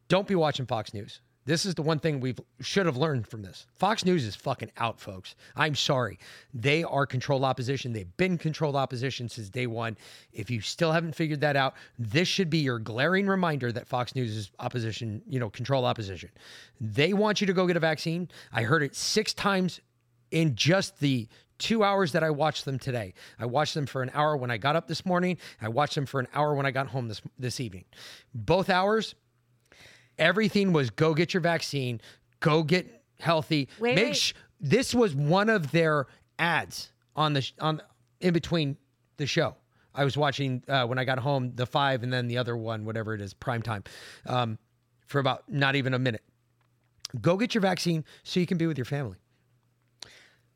don't be watching Fox News. This is the one thing we should have learned from this. Fox News is fucking out, folks. I'm sorry. They are controlled opposition. They've been controlled opposition since day one. If you still haven't figured that out, this should be your glaring reminder that Fox News is opposition, you know, control opposition. They want you to go get a vaccine. I heard it six times in just the two hours that I watched them today. I watched them for an hour when I got up this morning. I watched them for an hour when I got home this this evening. Both hours, Everything was go get your vaccine, go get healthy. Wait, Make wait. Sh- this was one of their ads on the on in between the show. I was watching uh, when I got home the five and then the other one, whatever it is, prime time, um, for about not even a minute. Go get your vaccine so you can be with your family.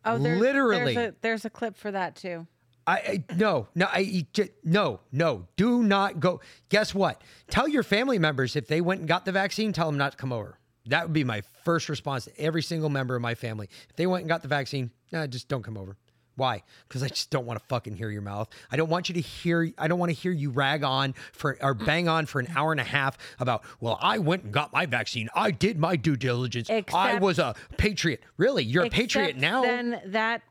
Oh, there's, literally, there's a, there's a clip for that too. I, I no no I no no do not go. Guess what? Tell your family members if they went and got the vaccine, tell them not to come over. That would be my first response to every single member of my family. If they went and got the vaccine, nah, just don't come over. Why? Because I just don't want to fucking hear your mouth. I don't want you to hear. I don't want to hear you rag on for or bang on for an hour and a half about. Well, I went and got my vaccine. I did my due diligence. Except, I was a patriot. Really, you're a patriot now. Then that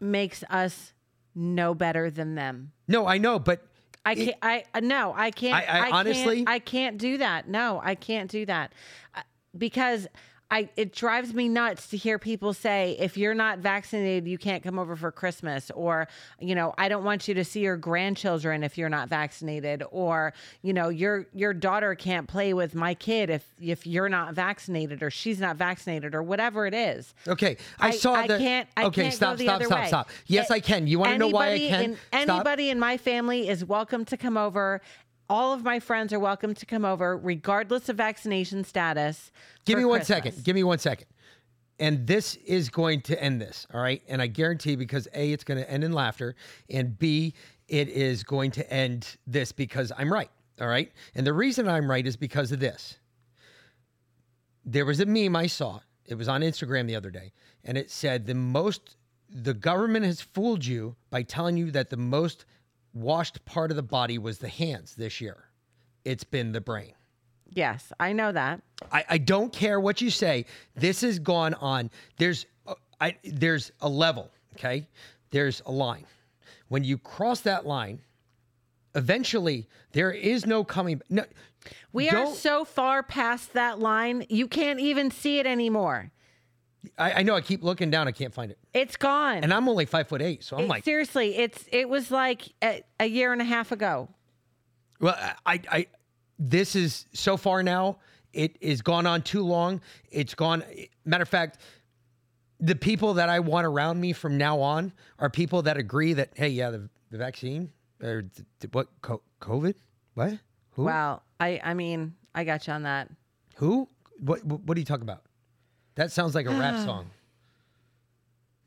makes us no better than them. No, I know, but I can't. It, I no, I can't. I, I, I honestly, can't, I can't do that. No, I can't do that uh, because I it drives me nuts to hear people say if you're not vaccinated you can't come over for Christmas or you know I don't want you to see your grandchildren if you're not vaccinated or you know your your daughter can't play with my kid if if you're not vaccinated or she's not vaccinated or whatever it is. Okay, I, I saw the. I can't. I okay, can't stop, stop, stop, way. stop. Yes, I can. You want to know why I can? In, anybody in my family is welcome to come over all of my friends are welcome to come over, regardless of vaccination status. Give me one Christmas. second. Give me one second. And this is going to end this, all right? And I guarantee because A, it's going to end in laughter, and B, it is going to end this because I'm right, all right? And the reason I'm right is because of this. There was a meme I saw. It was on Instagram the other day, and it said the most the government has fooled you by telling you that the most washed part of the body was the hands this year. It's been the brain. Yes, I know that. I, I don't care what you say. This has gone on. There's uh, I, there's a level, okay? There's a line. When you cross that line, eventually there is no coming no we are so far past that line you can't even see it anymore I, I, know. I keep looking down. I can't find it. It's gone. And I'm only five foot eight, so I'm it, like seriously. It's it was like a, a, year and a half ago. Well, I, I, this is so far now. It is gone on too long. It's gone. Matter of fact, the people that I want around me from now on are people that agree that hey, yeah, the, the vaccine or what COVID, what? Who? Well, I I mean, I got you on that. Who? What? What are you talking about? That sounds like a rap (sighs) song.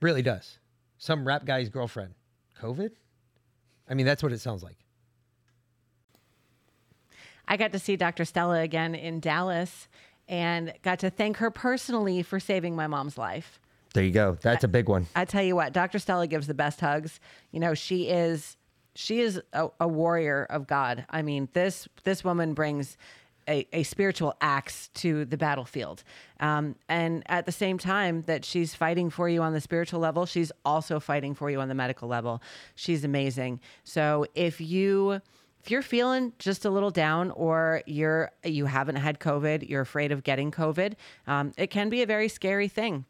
Really does. Some rap guy's girlfriend. COVID? I mean, that's what it sounds like. I got to see Dr. Stella again in Dallas and got to thank her personally for saving my mom's life. There you go. That's a big one. I tell you what, Dr. Stella gives the best hugs. You know, she is she is a, a warrior of God. I mean, this this woman brings a, a, spiritual axe to the battlefield. Um, and at the same time that she's fighting for you on the spiritual level, she's also fighting for you on the medical level. She's amazing. So if you if you're feeling just a little down or you're you haven't had covid you're afraid of getting covid um, it can be a very scary thing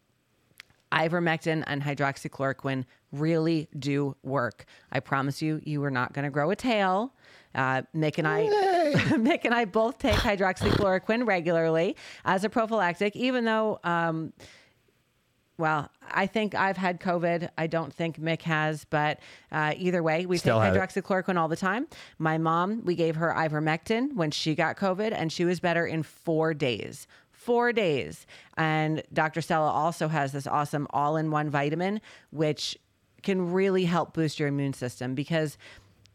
ivermectin and hydroxychloroquine really do work i promise you you are not going to grow a tail uh, Mick and I, (laughs) Mick and I both take hydroxychloroquine regularly as a prophylactic, even though um, well, I think I've had COVID. I don't think Mick has, but uh, either way, we Still take hydroxychloroquine all the time. My mom, we gave her ivermectin when she got COVID, and she was better in four days. Four days. And Dr. Stella also has this awesome all in one vitamin, which can really help boost your immune system because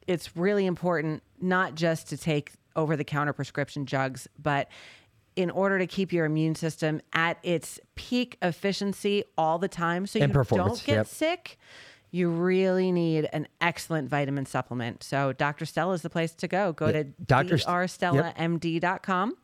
it's really important not just to take over the counter prescription jugs, but in order to keep your immune system at its peak efficiency all the time so you don't get yep. sick you really need an excellent vitamin supplement. So Dr. Stella is the place to go. Go to drstellamd.com.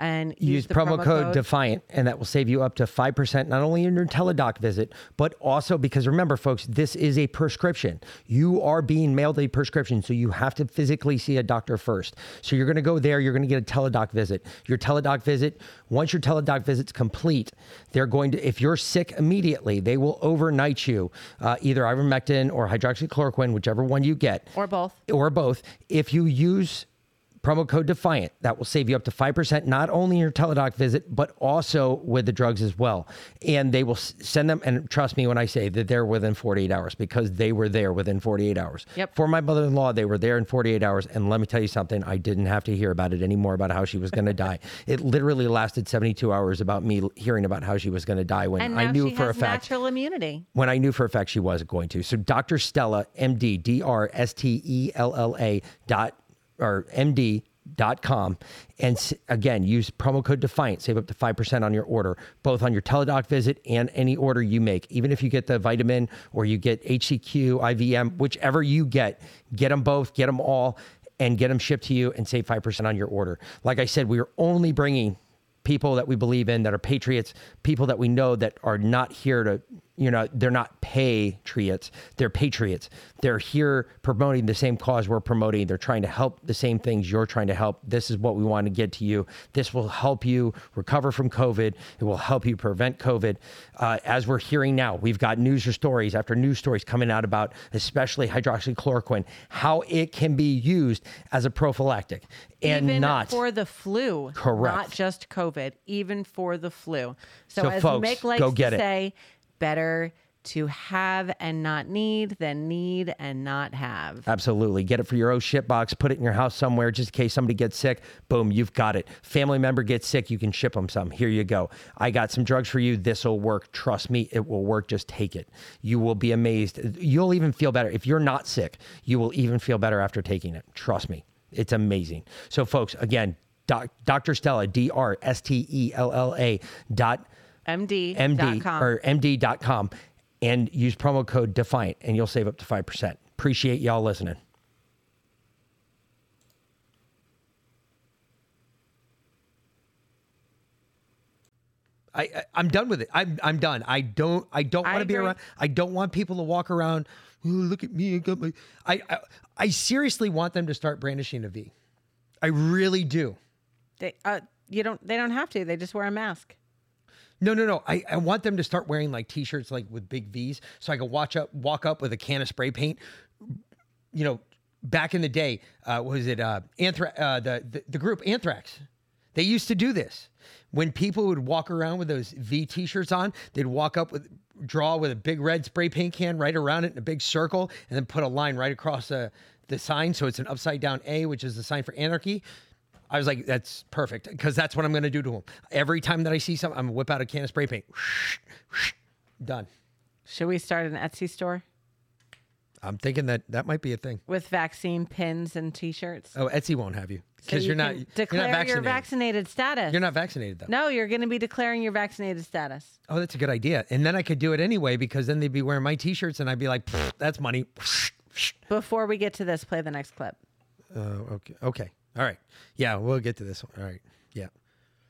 And use, use promo, promo, code, Defiant, and that will save you up to 5% not only in your teledoc visit, but also because remember, folks, this is a prescription. You are being mailed a prescription, so you have to physically see a doctor first. So you're going to go there, you're going to get a teledoc visit. Your teledoc visit, once your teledoc visit's complete, they're going to, if you're sick immediately, they will overnight you uh, either ivermectin or hydroxychloroquine, whichever one you get. Or both. Or both. If you use promo code defiant. That will save you up to 5% not only in your teledoc visit but also with the drugs as well. And they will send them and trust me when i say that they're within 48 hours because they were there within 48 hours. Yep. for my mother-in-law they were there in 48 hours. And let me tell you something i didn't have to hear about it anymore about how she was going to die. (laughs) It literally lasted 72 hours about me hearing about how she was going to die when i knew for a fact natural immunity. when i knew for a fact she wasn't going to. So dr stella md d-r-s-t-e-l-l-a dot or md.com and again use promo code defiant save up to 5% on your order both on your teledoc visit and any order you make. Even if you get the vitamin or you get hcq ivm whichever you get get them both get them all and get them shipped to you and save 5% on your order. Like i said we are only bringing people that we believe in that are patriots people that we know that are not here to you know, they're not patriots, they're patriots. They're here promoting the same cause we're promoting. They're trying to help the same things you're trying to help. This is what we want to get to you. This will help you recover from COVID. It will help you prevent COVID. Uh, as we're hearing now, we've got news or stories after news stories coming out about, especially hydroxychloroquine, how it can be used as a prophylactic and even not for the flu. Correct. Not just COVID, even for the flu. So, so as folks, Mick likes go get to it. say, better to have and not need than need and not have. Absolutely. Get it for your own ship box, put it in your house somewhere just in case somebody gets sick. Boom, you've got it. Family member gets sick, you can ship them some. Here you go. I got some drugs for you. This will work. Trust me, it will work. Just take it. You will be amazed. You'll even feel better. If you're not sick, you will even feel better after taking it. Trust me. It's amazing. So, folks, again, doc, Dr. Stella, D R S T E L L A dot MD. MD or MD.com and use promo code Defiant and you'll save up to 5%. Appreciate y'all listening. I, I am done with it. I'm I'm done. I don't I don't want to be around. I don't want people to walk around. Oh, look at me. I got my. I, I I seriously want them to start brandishing a V. I really do. They uh you don't they don't have to. They just wear a mask. No, no, no. I, I want them to start wearing like t-shirts like with big V's so I can watch up walk up with a can of spray paint. You know, back in the day, uh, was it uh, Anthra- uh, the, the the group Anthrax? They used to do this. When people would walk around with those V t-shirts on, they'd walk up with draw with a big red spray paint can right around it in a big circle and then put a line right across the the sign so it's an upside down A, which is the sign for anarchy. I was like, that's perfect because that's what I'm going to do to him. Every time that I see something, I'm going to whip out a can of spray paint. (laughs) Done. Should we start an Etsy store? I'm thinking that that might be a thing. with vaccine pins and T-shirts. Oh, Etsy won't have you So because you you're not can you're declare not vaccinated. your vaccinated status. You're not vaccinated though. No, you're going to be declaring your vaccinated status. Oh, that's a good idea. And then I could do it anyway because then they'd be wearing my T-shirts and I'd be like, "That's money." (laughs) Before we get to this, play the next clip. Oh, okay. Okay. All right. Yeah, we'll get to this one. All right. Yeah.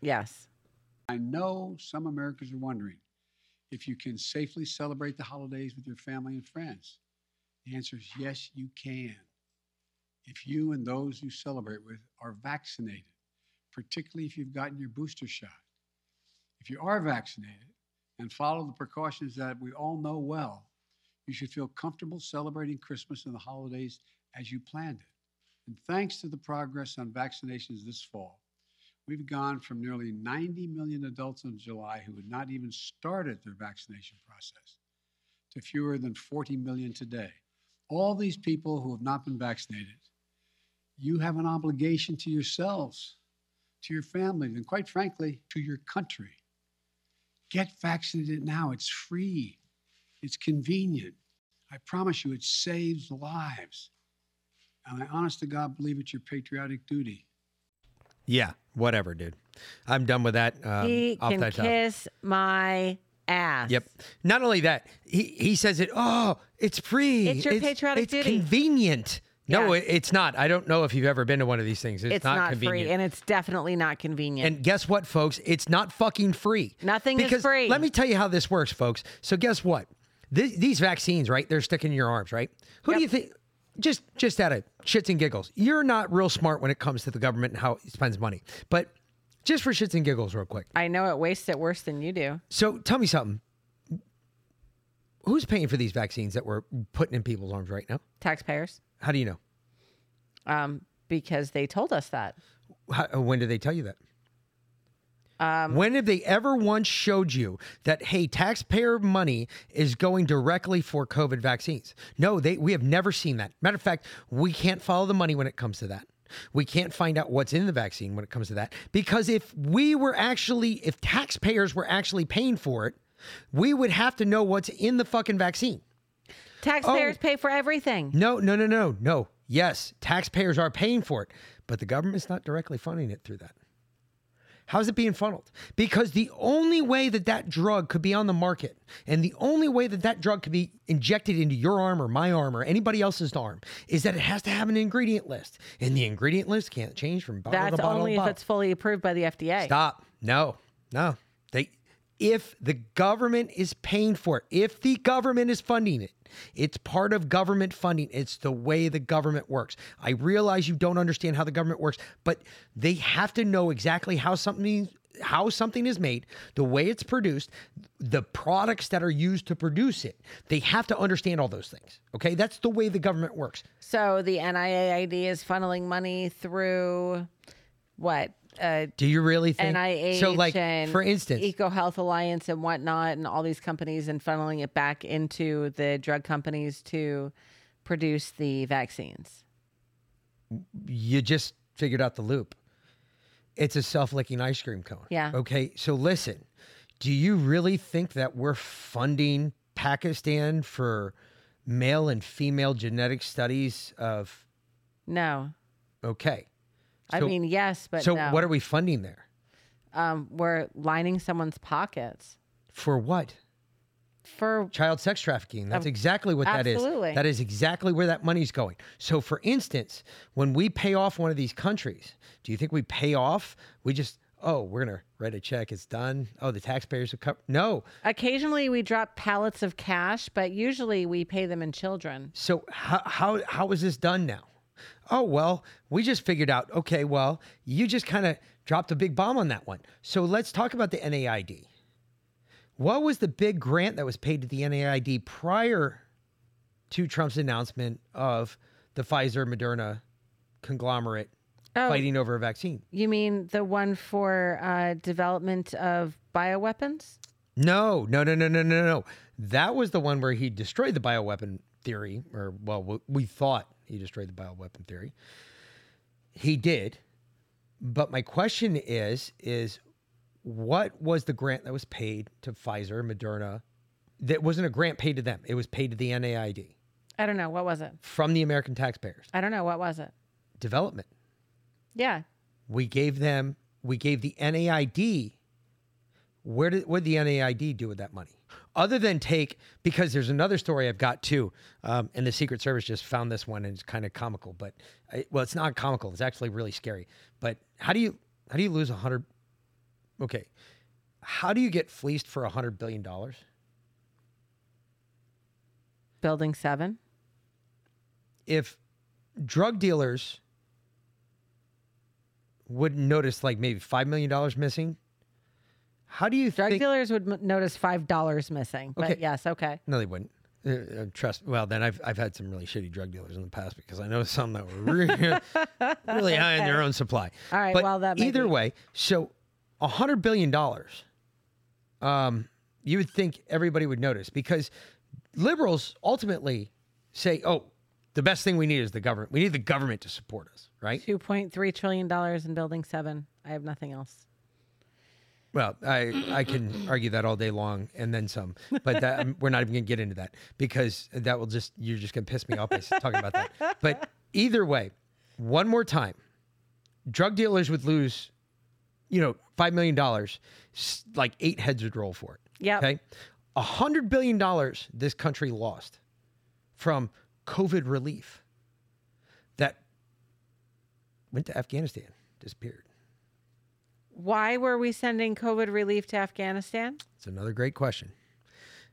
Yes. I know some Americans are wondering if you can safely celebrate the holidays with your family and friends. The answer is yes, you can. If you and those you celebrate with are vaccinated, particularly if you've gotten your booster shot. If you are vaccinated and follow the precautions that we all know well, you should feel comfortable celebrating Christmas and the holidays as you planned it. And thanks to the progress on vaccinations this fall, we've gone from nearly 90 million adults in July who had not even started their vaccination process to fewer than 40 million today. All these people who have not been vaccinated, you have an obligation to yourselves, to your families, and quite frankly, to your country. Get vaccinated now. It's free, it's convenient. I promise you, it saves lives. And I honest to God believe it's your patriotic duty. Yeah. Whatever, dude. I'm done with that. Um, he off can that topic. kiss my ass. Yep. Not only that, he he says it. Oh, it's free. It's your patriotic it's duty. It's convenient. No, Yeah. it, it's not. I don't know if you've ever been to one of these things. It's, It's, not, convenient. free, and it's definitely not convenient. And guess what, folks? It's not fucking free. Nothing is because free. Let me tell you how this works, folks. So guess what? Th- these vaccines, right? They're sticking in your arms, right? Who do you think? Just just out of shits and giggles, you're not real smart when it comes to the government and how it spends money. But just for shits and giggles, real quick. I know it wastes it worse than you do. So tell me something. Who's paying for these vaccines that we're putting in people's arms right now? Taxpayers, How do you know? um, because they told us that. How, when did they tell you that? Um, when have they ever once showed you that hey, taxpayer money is going directly for COVID vaccines? No, they we have never seen that. Matter of fact, we can't follow the money when it comes to that. We can't find out what's in the vaccine when it comes to that because if we were actually, if taxpayers were actually paying for it, we would have to know what's in the fucking vaccine. Taxpayers Oh. pay for everything. No, no, no, no, no. Yes, taxpayers are paying for it, but the government's not directly funding it through that. How's it being funneled? Because the only way that that drug could be on the market and the only way that that drug could be injected into your arm or my arm or anybody else's arm is that it has to have an ingredient list. And the ingredient list can't change from bottle That's to bottle That's only to if it's fully approved by the FDA. Stop. No, no. They, if the government is paying for it, if the government is funding it, it's part of government funding. It's the way the government works. I realize you don't understand how the government works, but they have to know exactly how something how something is made, the way it's produced, the products that are used to produce it. They have to understand all those things. Okay? That's the way the government works. So the NIAID is funneling money through what? Uh, Do you really think NIH so like and for instance, EcoHealth Alliance and whatnot, and all these companies, and funneling it back into the drug companies to produce the vaccines. you just figured out the loop. It's a self licking ice cream cone. Yeah. Okay. So listen, do you really think that we're funding Pakistan for male and female genetic studies of, No, okay. I So- mean yes, but so no. what are we funding there? um, we're lining someone's pockets For what? for Child sex trafficking. That's exactly what that is. absolutely. That is exactly where that money's going. So, for instance, when we pay off one of these countries, do you think we pay off? We just, oh, we're going to write a check. It's done. Oh, the taxpayers have come. No. Occasionally, we drop pallets of cash, but usually we pay them in children. So, how, how, how is this done now? Oh, well, we just figured out, okay, well, you just kind of dropped a big bomb on that one. So, let's talk about the NAID. What was the big grant that was paid to the NAID prior to Trump's announcement of the Pfizer Moderna conglomerate Oh. fighting over a vaccine? You mean the one for uh, development of bioweapons? No, no, no, no, no, no, no. That was the one where he destroyed the bioweapon theory, or well, we- we thought he destroyed the bioweapon theory. He did, but my question is, is what was the grant that was paid to Pfizer, Moderna? That wasn't a grant paid to them; it was paid to the NAID. I don't know. What was it? From the American taxpayers. I don't know. What was it? Development. Yeah. We gave them, we gave the NAID. Where did what did the NAID do with that money? Other than take, because there's another story I've got too, um, and the Secret Service just found this one and it's kind of comical, but I, well, it's not comical. It's actually really scary. But how do you how do you lose a hundred? Okay, how do you get fleeced for a hundred billion dollars? Building seven. If drug dealers wouldn't notice like maybe five million dollars missing, how do you think drug think... dealers would m- notice five dollars missing? But okay. yes, okay. No, they wouldn't. Uh, uh, trust. Well, then I've I've had some really shitty drug dealers in the past because I know (laughs) some that were really, (laughs) really high in their own supply. All right. But well, that either be. way, so a hundred billion dollars. Um, you would think everybody would notice because liberals ultimately say, "Oh, the best thing we need is the government. We need the government to support us, right?" Two point three trillion dollars in building seven. I have nothing else. Well, I I can argue that all day long and then some, but that, um, we're not even going to get into that because that will just you're just going to piss me off by talking about that. But either way, one more time, drug dealers would lose, you know, five million dollars, like eight heads would roll for it. Yeah. Okay, a hundred billion dollars this country lost from COVID relief that went to Afghanistan, disappeared. Why were we sending COVID relief to Afghanistan? It's another great question.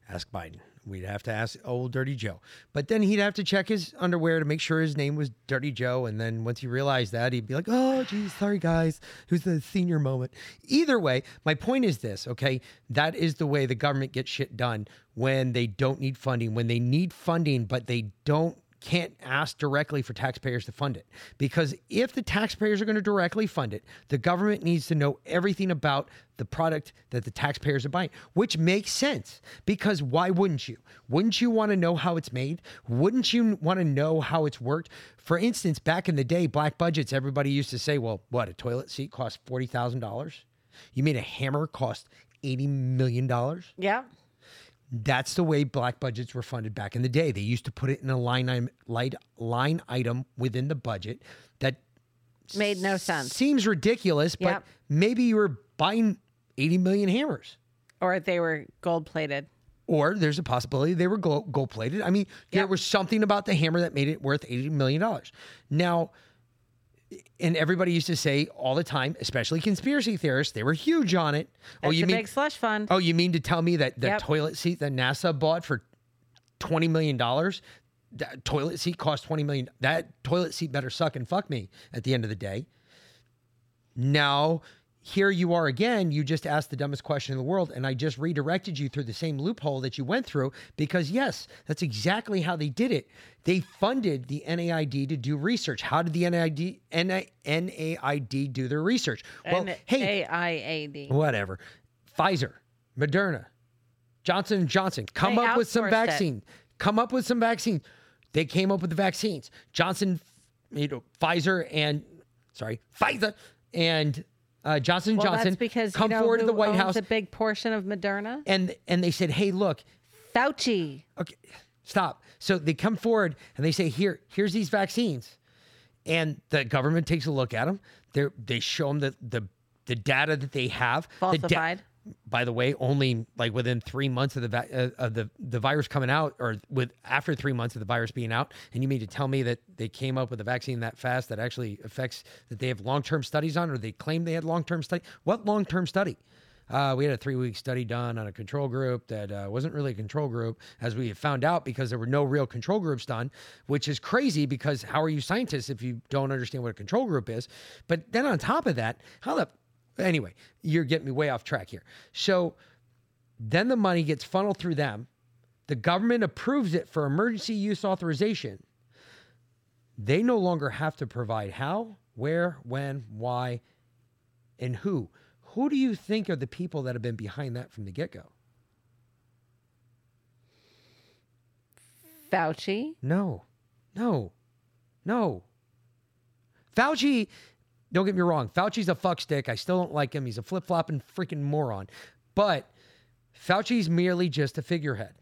Ask Biden. We'd have to ask old Dirty Joe. But then he'd have to check his underwear to make sure his name was Dirty Joe. And then once he realized that, he'd be like, oh, geez, sorry, guys. Who's the senior moment? Either way, my point is this, okay? That is the way the government gets shit done when they don't need funding, when they need funding, but they don't can't ask directly for taxpayers to fund it. Because if the taxpayers are going to directly fund it, the government needs to know everything about the product that the taxpayers are buying, which makes sense. Because why wouldn't you? Wouldn't you want to know how it's made? Wouldn't you want to know how it's worked? For instance, back in the day, black budgets, everybody used to say, well, what, a toilet seat costs $40,000? You mean a hammer cost $80 million? Yeah. That's the way black budgets were funded back in the day. They used to put it in a line item, line item within the budget that made no sense. Seems ridiculous, but yep. maybe you were buying 80 million hammers. Or they were gold plated. Or there's a possibility they were gold plated. I mean, yep. there was something about the hammer that made it worth $80 million. Now, and everybody used to say all the time, especially conspiracy theorists, they were huge on it. Oh, That's oh, you mean big slush fund? Oh, you mean to tell me that the yep. toilet seat that NASA bought for twenty million dollars, that toilet seat cost twenty million? That toilet seat better suck and fuck me at the end of the day. Now here you are again. You just asked the dumbest question in the world, and I just redirected you through the same loophole that you went through because, yes, that's exactly how they did it. They funded the NAID to do research. How did the NAID, NAID do their research? Well, N- hey, AIAD. Whatever. Pfizer, Moderna, Johnson Johnson, come they up with some vaccine. It. Come up with some vaccine. They came up with the vaccines. Johnson, you know, Pfizer and sorry, Pfizer and uh, Johnson well, Johnson that's because come you know forward to the White House. A big portion of Moderna. And and they said, "Hey, look, Fauci." Okay, stop. So they come forward and they say, "Here, here's these vaccines," and the government takes a look at them. They they show them the the the data that they have. Falsified. The by the way, only like within three months of the uh, of the the virus coming out, or with after three months of the virus being out, and you mean to tell me that they came up with a vaccine that fast that actually affects that they have long term studies on, or they claim they had long term study? What long term study? Uh, we had a three week study done on a control group that uh, wasn't really a control group, as we found out because there were no real control groups done, which is crazy because how are you scientists if you don't understand what a control group is? But then on top of that, how the Anyway, you're getting me way off track here. So then the money gets funneled through them. The government approves it for emergency use authorization. They no longer have to provide how, where, when, why, and who. Who do you think are the people that have been behind that from the get go? Fauci? No, no, no. Fauci don't get me wrong. Fauci's a fuckstick. I still don't like him. He's a flip flopping freaking moron. But Fauci's merely just a figurehead.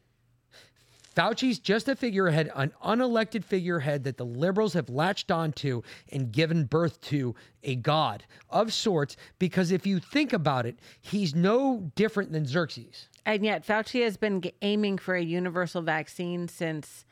Fauci's just a figurehead, an unelected figurehead that the liberals have latched onto and given birth to a god of sorts. Because if you think about it, he's no different than Xerxes. And yet, Fauci has been aiming for a universal vaccine since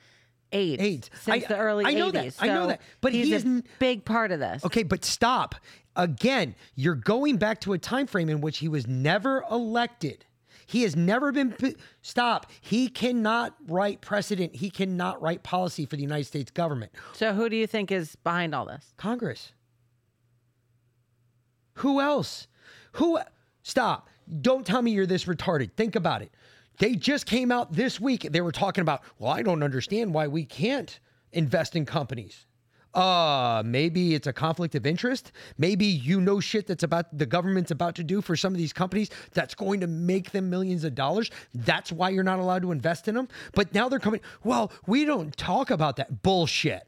AIDS. AIDS. Since I, the early I know 80s. That. So I know that. But he's he is a big part of this. Okay, but stop. Again, you're going back to a time frame in which he was never elected. He has never been stop. He cannot write precedent. He cannot write policy for the United States government. So who do you think is behind all this? Congress. Who else? Who stop. Don't tell me you're this retarded. Think about it. They just came out this week. They were talking about, well, I don't understand why we can't invest in companies. Uh, maybe it's a conflict of interest. Maybe you know shit that's about the government's about to do for some of these companies that's going to make them millions of dollars. That's why you're not allowed to invest in them. But now they're coming, well, we don't talk about that bullshit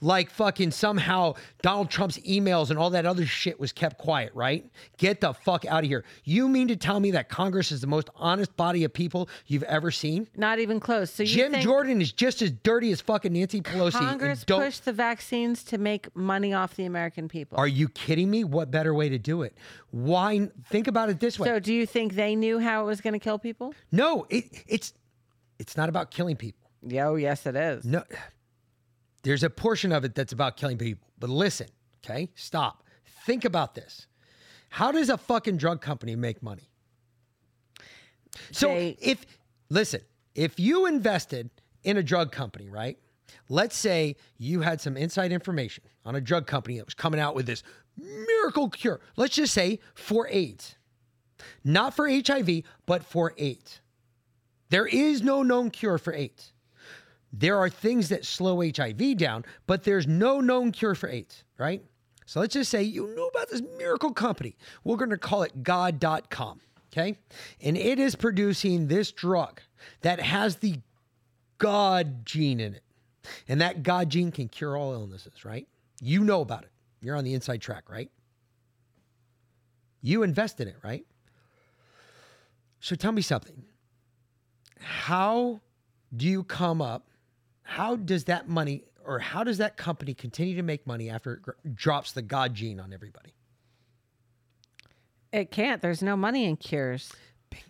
like fucking somehow Donald Trump's emails and all that other shit was kept quiet, right? Get the fuck out of here. You mean to tell me that Congress is the most honest body of people you've ever seen? Not even close. So Jim Jordan is just as dirty as fucking Nancy Pelosi. Congress pushed the vaccines to make money off the American people. Are you kidding me? What better way to do it? Why think about it this way. So do you think they knew how it was going to kill people? No, it, it's it's not about killing people. Yo, yes it is. No there's a portion of it that's about killing people. But listen, okay? Stop. Think about this. How does a fucking drug company make money? So they, if listen, if you invested in a drug company, right? Let's say you had some inside information on a drug company that was coming out with this miracle cure. Let's just say for AIDS. Not for HIV, but for AIDS. There is no known cure for AIDS. There are things that slow HIV down, but there's no known cure for AIDS, right? So let's just say you know about this miracle company. We're going to call it God.com, okay? And it is producing this drug that has the God gene in it. And that God gene can cure all illnesses, right? You know about it. You're on the inside track, right? You invest in it, right? So tell me something. How do you come up how does that money or how does that company continue to make money after it gr- drops the God gene on everybody? It can't. There's no money in cures. Bingo.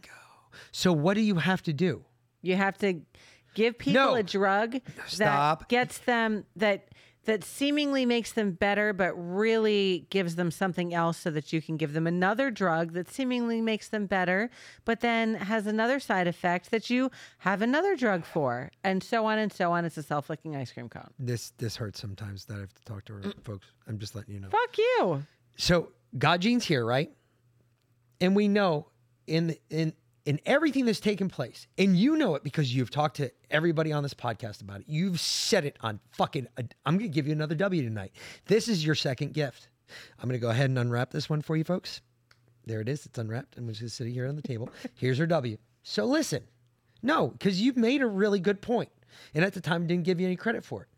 So what do you have to do? You have to give people no. a drug Stop. that gets them that that seemingly makes them better, but really gives them something else so that you can give them another drug that seemingly makes them better, but then has another side effect that you have another drug for, and so on and so on. It's a self licking ice cream cone. This this hurts sometimes that I have to talk to her, mm. folks. I'm just letting you know. Fuck you. So God gene's here, right? And we know in in in everything that's taken place, and you know it because you've talked to everybody on this podcast about it. You've said it on fucking. Uh, I'm going to give you another W tonight. This is your second gift. I'm going to go ahead and unwrap this one for you, folks. There it is. It's unwrapped. I'm just sitting here on the table. (laughs) Here's her W. So listen, no, because you've made a really good point, and at the time didn't give you any credit for it.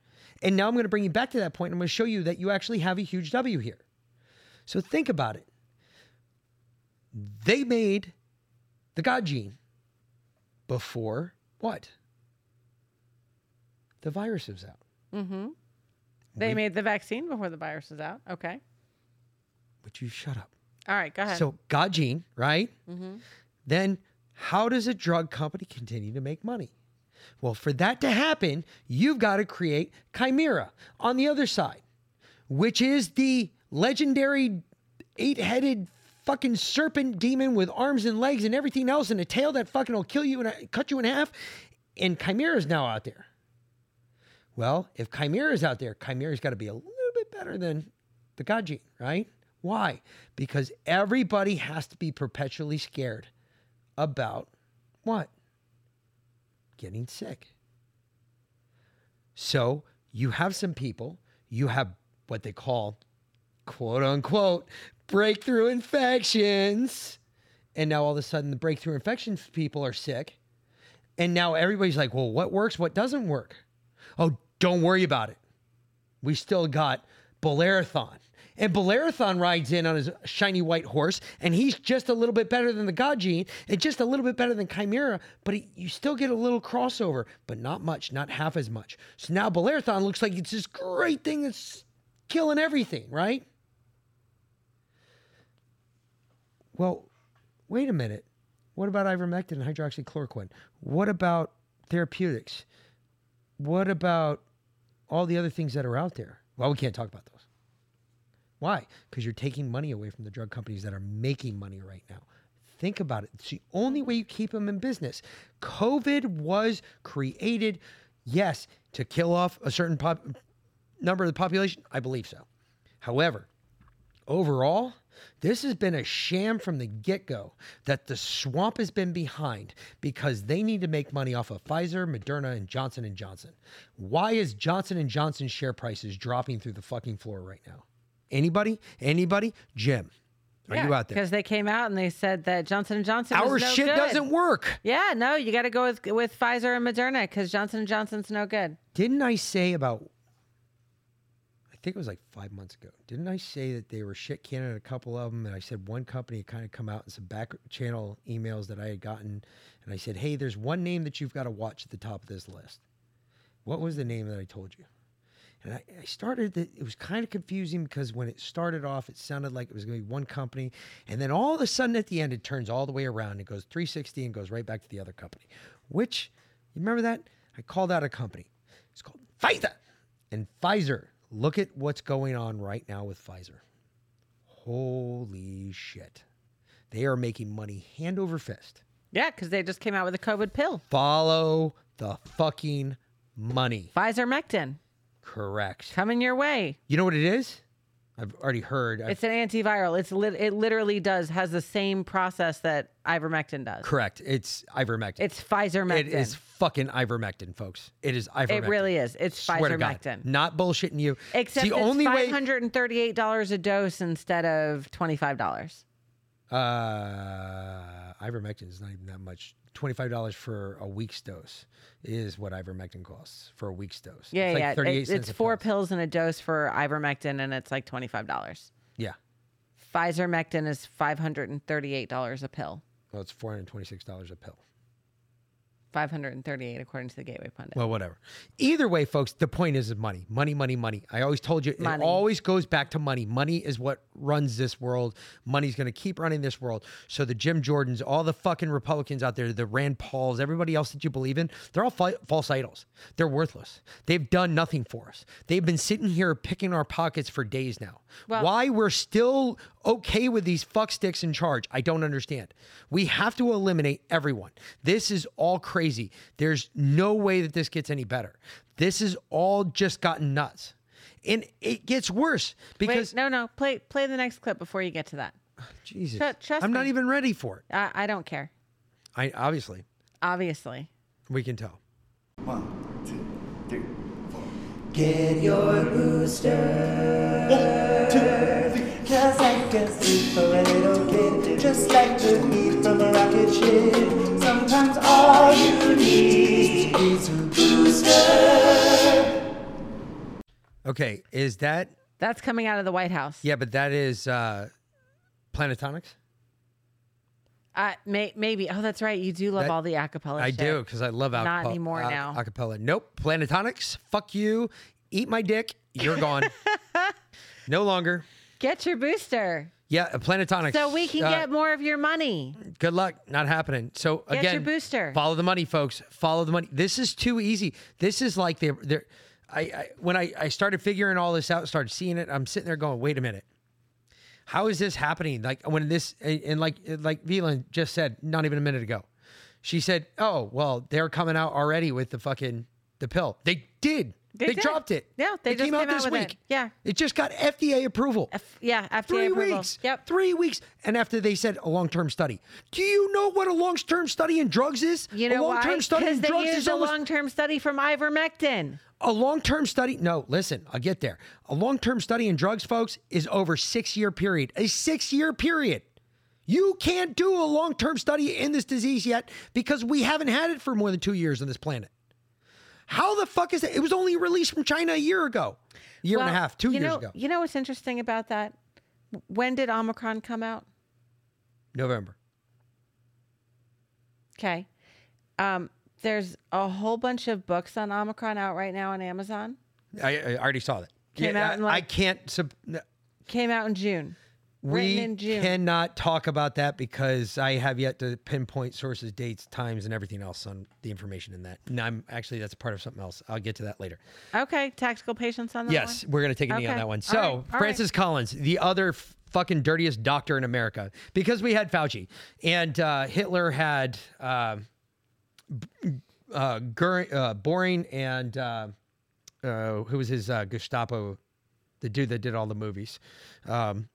And now I'm going to bring you back to that point. I'm going to show you that you actually have a huge W here. So think about it. They made the God gene before what? The virus was out. Mm-hmm. They we, made the vaccine before the virus was out. Okay. But you shut up. All right, go ahead. So God gene, right? Mm-hmm. Then how does a drug company continue to make money? Well, for that to happen, you've got to create Chimera on the other side, which is the legendary eight headed fucking serpent demon with arms and legs and everything else and a tail that fucking will kill you and uh, cut you in half. And Chimera's now out there. Well, if Chimera's out there, Chimera's got to be a little bit better than the God gene, right? Why? Because everybody has to be perpetually scared about what? Getting sick. So you have some people, you have what they call quote unquote breakthrough infections. And now all of a sudden the breakthrough infections people are sick. And now everybody's like, well, what works? What doesn't work? Oh, don't worry about it. We still got Bolerathon and Bellerophon rides in on his shiny white horse, and he's just a little bit better than the God Gene, and just a little bit better than Chimera, but he, you still get a little crossover, but not much, not half as much. So now Bellerophon looks like it's this great thing that's killing everything, right? Well, wait a minute. What about ivermectin and hydroxychloroquine? What about therapeutics? What about all the other things that are out there? Well, we can't talk about those. Why? Because you're taking money away from the drug companies that are making money right now. Think about it. It's the only way you keep them in business. COVID was created, yes, to kill off a certain pop- number of the population. I believe so. However, overall, this has been a sham from the get-go that the swamp has been behind because they need to make money off of Pfizer, Moderna, and Johnson and Johnson. Why is Johnson and Johnson's share prices dropping through the fucking floor right now? Anybody? Anybody? Jim. Are yeah, you out there? Because they came out and they said that Johnson and Johnson. Our no shit good. doesn't work. Yeah, no, you got to go with with Pfizer and Moderna because Johnson and Johnson's no good. Didn't I say about? I think it was like five months ago. Didn't I say that they were shit canning a couple of them? And I said one company had kind of come out in some back channel emails that I had gotten, and I said, "Hey, there's one name that you've got to watch at the top of this list." What was the name that I told you? And I, I started, it was kind of confusing because when it started off, it sounded like it was going to be one company. And then all of a sudden at the end, it turns all the way around. It goes 360 and goes right back to the other company, which, you remember that? I called out a company. It's called Pfizer. And Pfizer, look at what's going on right now with Pfizer. Holy shit. They are making money hand over fist. Yeah, because they just came out with a COVID pill. Follow the fucking money. Pfizer Mectin. Correct. Coming your way. You know what it is? I've already heard. I've, it's an antiviral. It's li- it literally does has the same process that ivermectin does. Correct. It's ivermectin. It's Pfizer Mectin. It is fucking ivermectin, folks. It is ivermectin. It really is. It's Swear Pfizer. Not bullshitting you. Except it's, the it's only five hundred and thirty-eight dollars a dose instead of twenty-five dollars. Uh, ivermectin is not even that much. Twenty-five dollars for a week's dose is what ivermectin costs for a week's dose. Yeah, it's yeah. Like it, it's four pills and a dose for ivermectin, and it's like twenty-five dollars. Yeah. Pfizer Mectin is five hundred and thirty-eight dollars a pill. Well, it's four hundred twenty-six dollars a pill. 538 according to the Gateway Pundit. Well, whatever. Either way, folks, the point is money. Money, money, money. I always told you money. it always goes back to money. Money is what runs this world. Money's going to keep running this world. So the Jim Jordans, all the fucking Republicans out there, the Rand Pauls, everybody else that you believe in, they're all fa- false idols. They're worthless. They've done nothing for us. They've been sitting here picking our pockets for days now. Well, Why we're still okay with these fucksticks in charge, I don't understand. We have to eliminate everyone. This is all crazy. There's no way that this gets any better. This is all just gotten nuts. And it gets worse because Wait, no, no, play play the next clip before you get to that. (sighs) Jesus, I'm me. not even ready for it. I, I don't care. I obviously. Obviously. We can tell. One, two, three, four. Get your booster. One, two, three. Cause I can sleep for a little kid, just like the heat from a rocket ship. Sometimes all you need is a booster. Okay, is that? That's coming out of the White House. Yeah, but that is uh, Pentatonix. Uh, may, maybe. Oh, that's right. You do love that, all the acapella. I shit. do because I love acapella. Not anymore uh, now. Acapella. Nope. Pentatonix. Fuck you. Eat my dick. You're gone. (laughs) no longer. Get your booster. Yeah, a Pentatonix. So we can uh, get more of your money. Good luck. Not happening. So get again, your booster. Follow the money, folks. Follow the money. This is too easy. This is like they're they're. I, I when I, I started figuring all this out, started seeing it. I'm sitting there going, wait a minute. How is this happening? Like when this and like like Velan just said, not even a minute ago, she said, "Oh well, they're coming out already with the fucking the pill." They did. They, they dropped it. Yeah, they it just came, out this out week. It. Yeah, it just got FDA approval. F- yeah, FDA three approval. weeks. Yep, three weeks. And after they said a long-term study, do you know what a long-term study in drugs is? You know a long-term why? study in they drugs used is a almost, long-term study from ivermectin. A long-term study? No, listen, I'll get there. A long-term study in drugs, folks, is over six-year period. A six-year period. You can't do a long-term study in this disease yet because we haven't had it for more than two years on this planet. How the fuck is it? It was only released from China a year ago, year well, and a half, two years know, ago. You know what's interesting about that? When did Omicron come out? November. Okay. Um, there's a whole bunch of books on Omicron out right now on Amazon. I, I already saw that. Came yeah, out. I, like, I can't. Sub, came out in June. We cannot talk about that because I have yet to pinpoint sources, dates, times, and everything else on the information in that. And I'm actually that's part of something else. I'll get to that later. Okay, tactical patience on that. Yes, one? we're gonna take a knee on that one. So right. Francis right. Collins, the other f- fucking dirtiest doctor in America, because we had Fauci and uh, Hitler had uh, uh, Gur- uh, Boring and uh, uh, who was his uh, Gestapo, the dude that did all the movies. Um,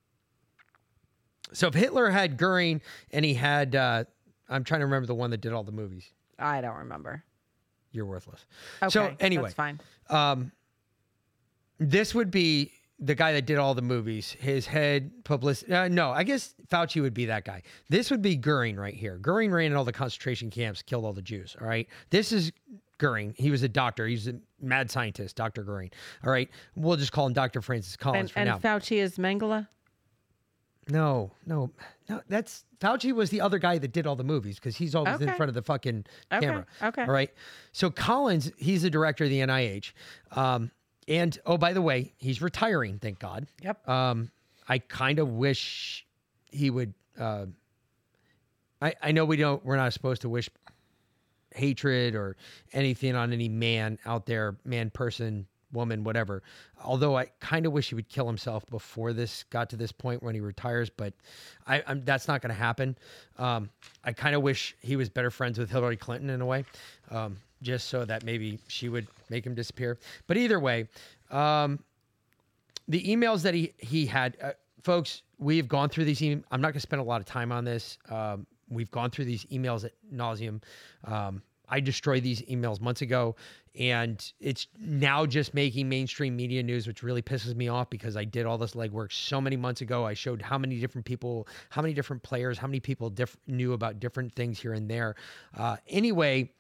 so if Hitler had Goering and he had, uh, I'm trying to remember the one that did all the movies. I don't remember. You're worthless. Okay, so anyway, that's fine. Um, this would be the guy that did all the movies. His head publicity. Uh, no, I guess Fauci would be that guy. This would be Goering right here. Goering ran in all the concentration camps, killed all the Jews. All right. This is Goering. He was a doctor. He's a mad scientist, Dr. Goering. All right. We'll just call him Dr. Francis Collins and, for and now. Fauci is Mengele? No, no, no. That's Fauci was the other guy that did all the movies because he's always okay. in front of the fucking okay. camera. Okay. All right. So Collins, he's the director of the NIH. Um, and oh, by the way, he's retiring. Thank God. Yep. Um, I kind of wish he would. Uh, I I know we don't. We're not supposed to wish hatred or anything on any man out there, man, person, woman, whatever. Although I kind of wish he would kill himself before this got to this point when he retires, but I, I'm, that's not going to happen. Um, I kind of wish he was better friends with Hillary Clinton in a way, um, just so that maybe she would make him disappear. But either way, um, the emails that he he had, uh, folks, we've gone through these. E- I'm not going to spend a lot of time on this. Um, we've gone through these emails at nauseum. I destroyed these emails months ago, and it's now just making mainstream media news, which really pisses me off because I did all this legwork so many months ago. I showed how many different people, how many different players, how many people diff- knew about different things here and there. Uh, anyway,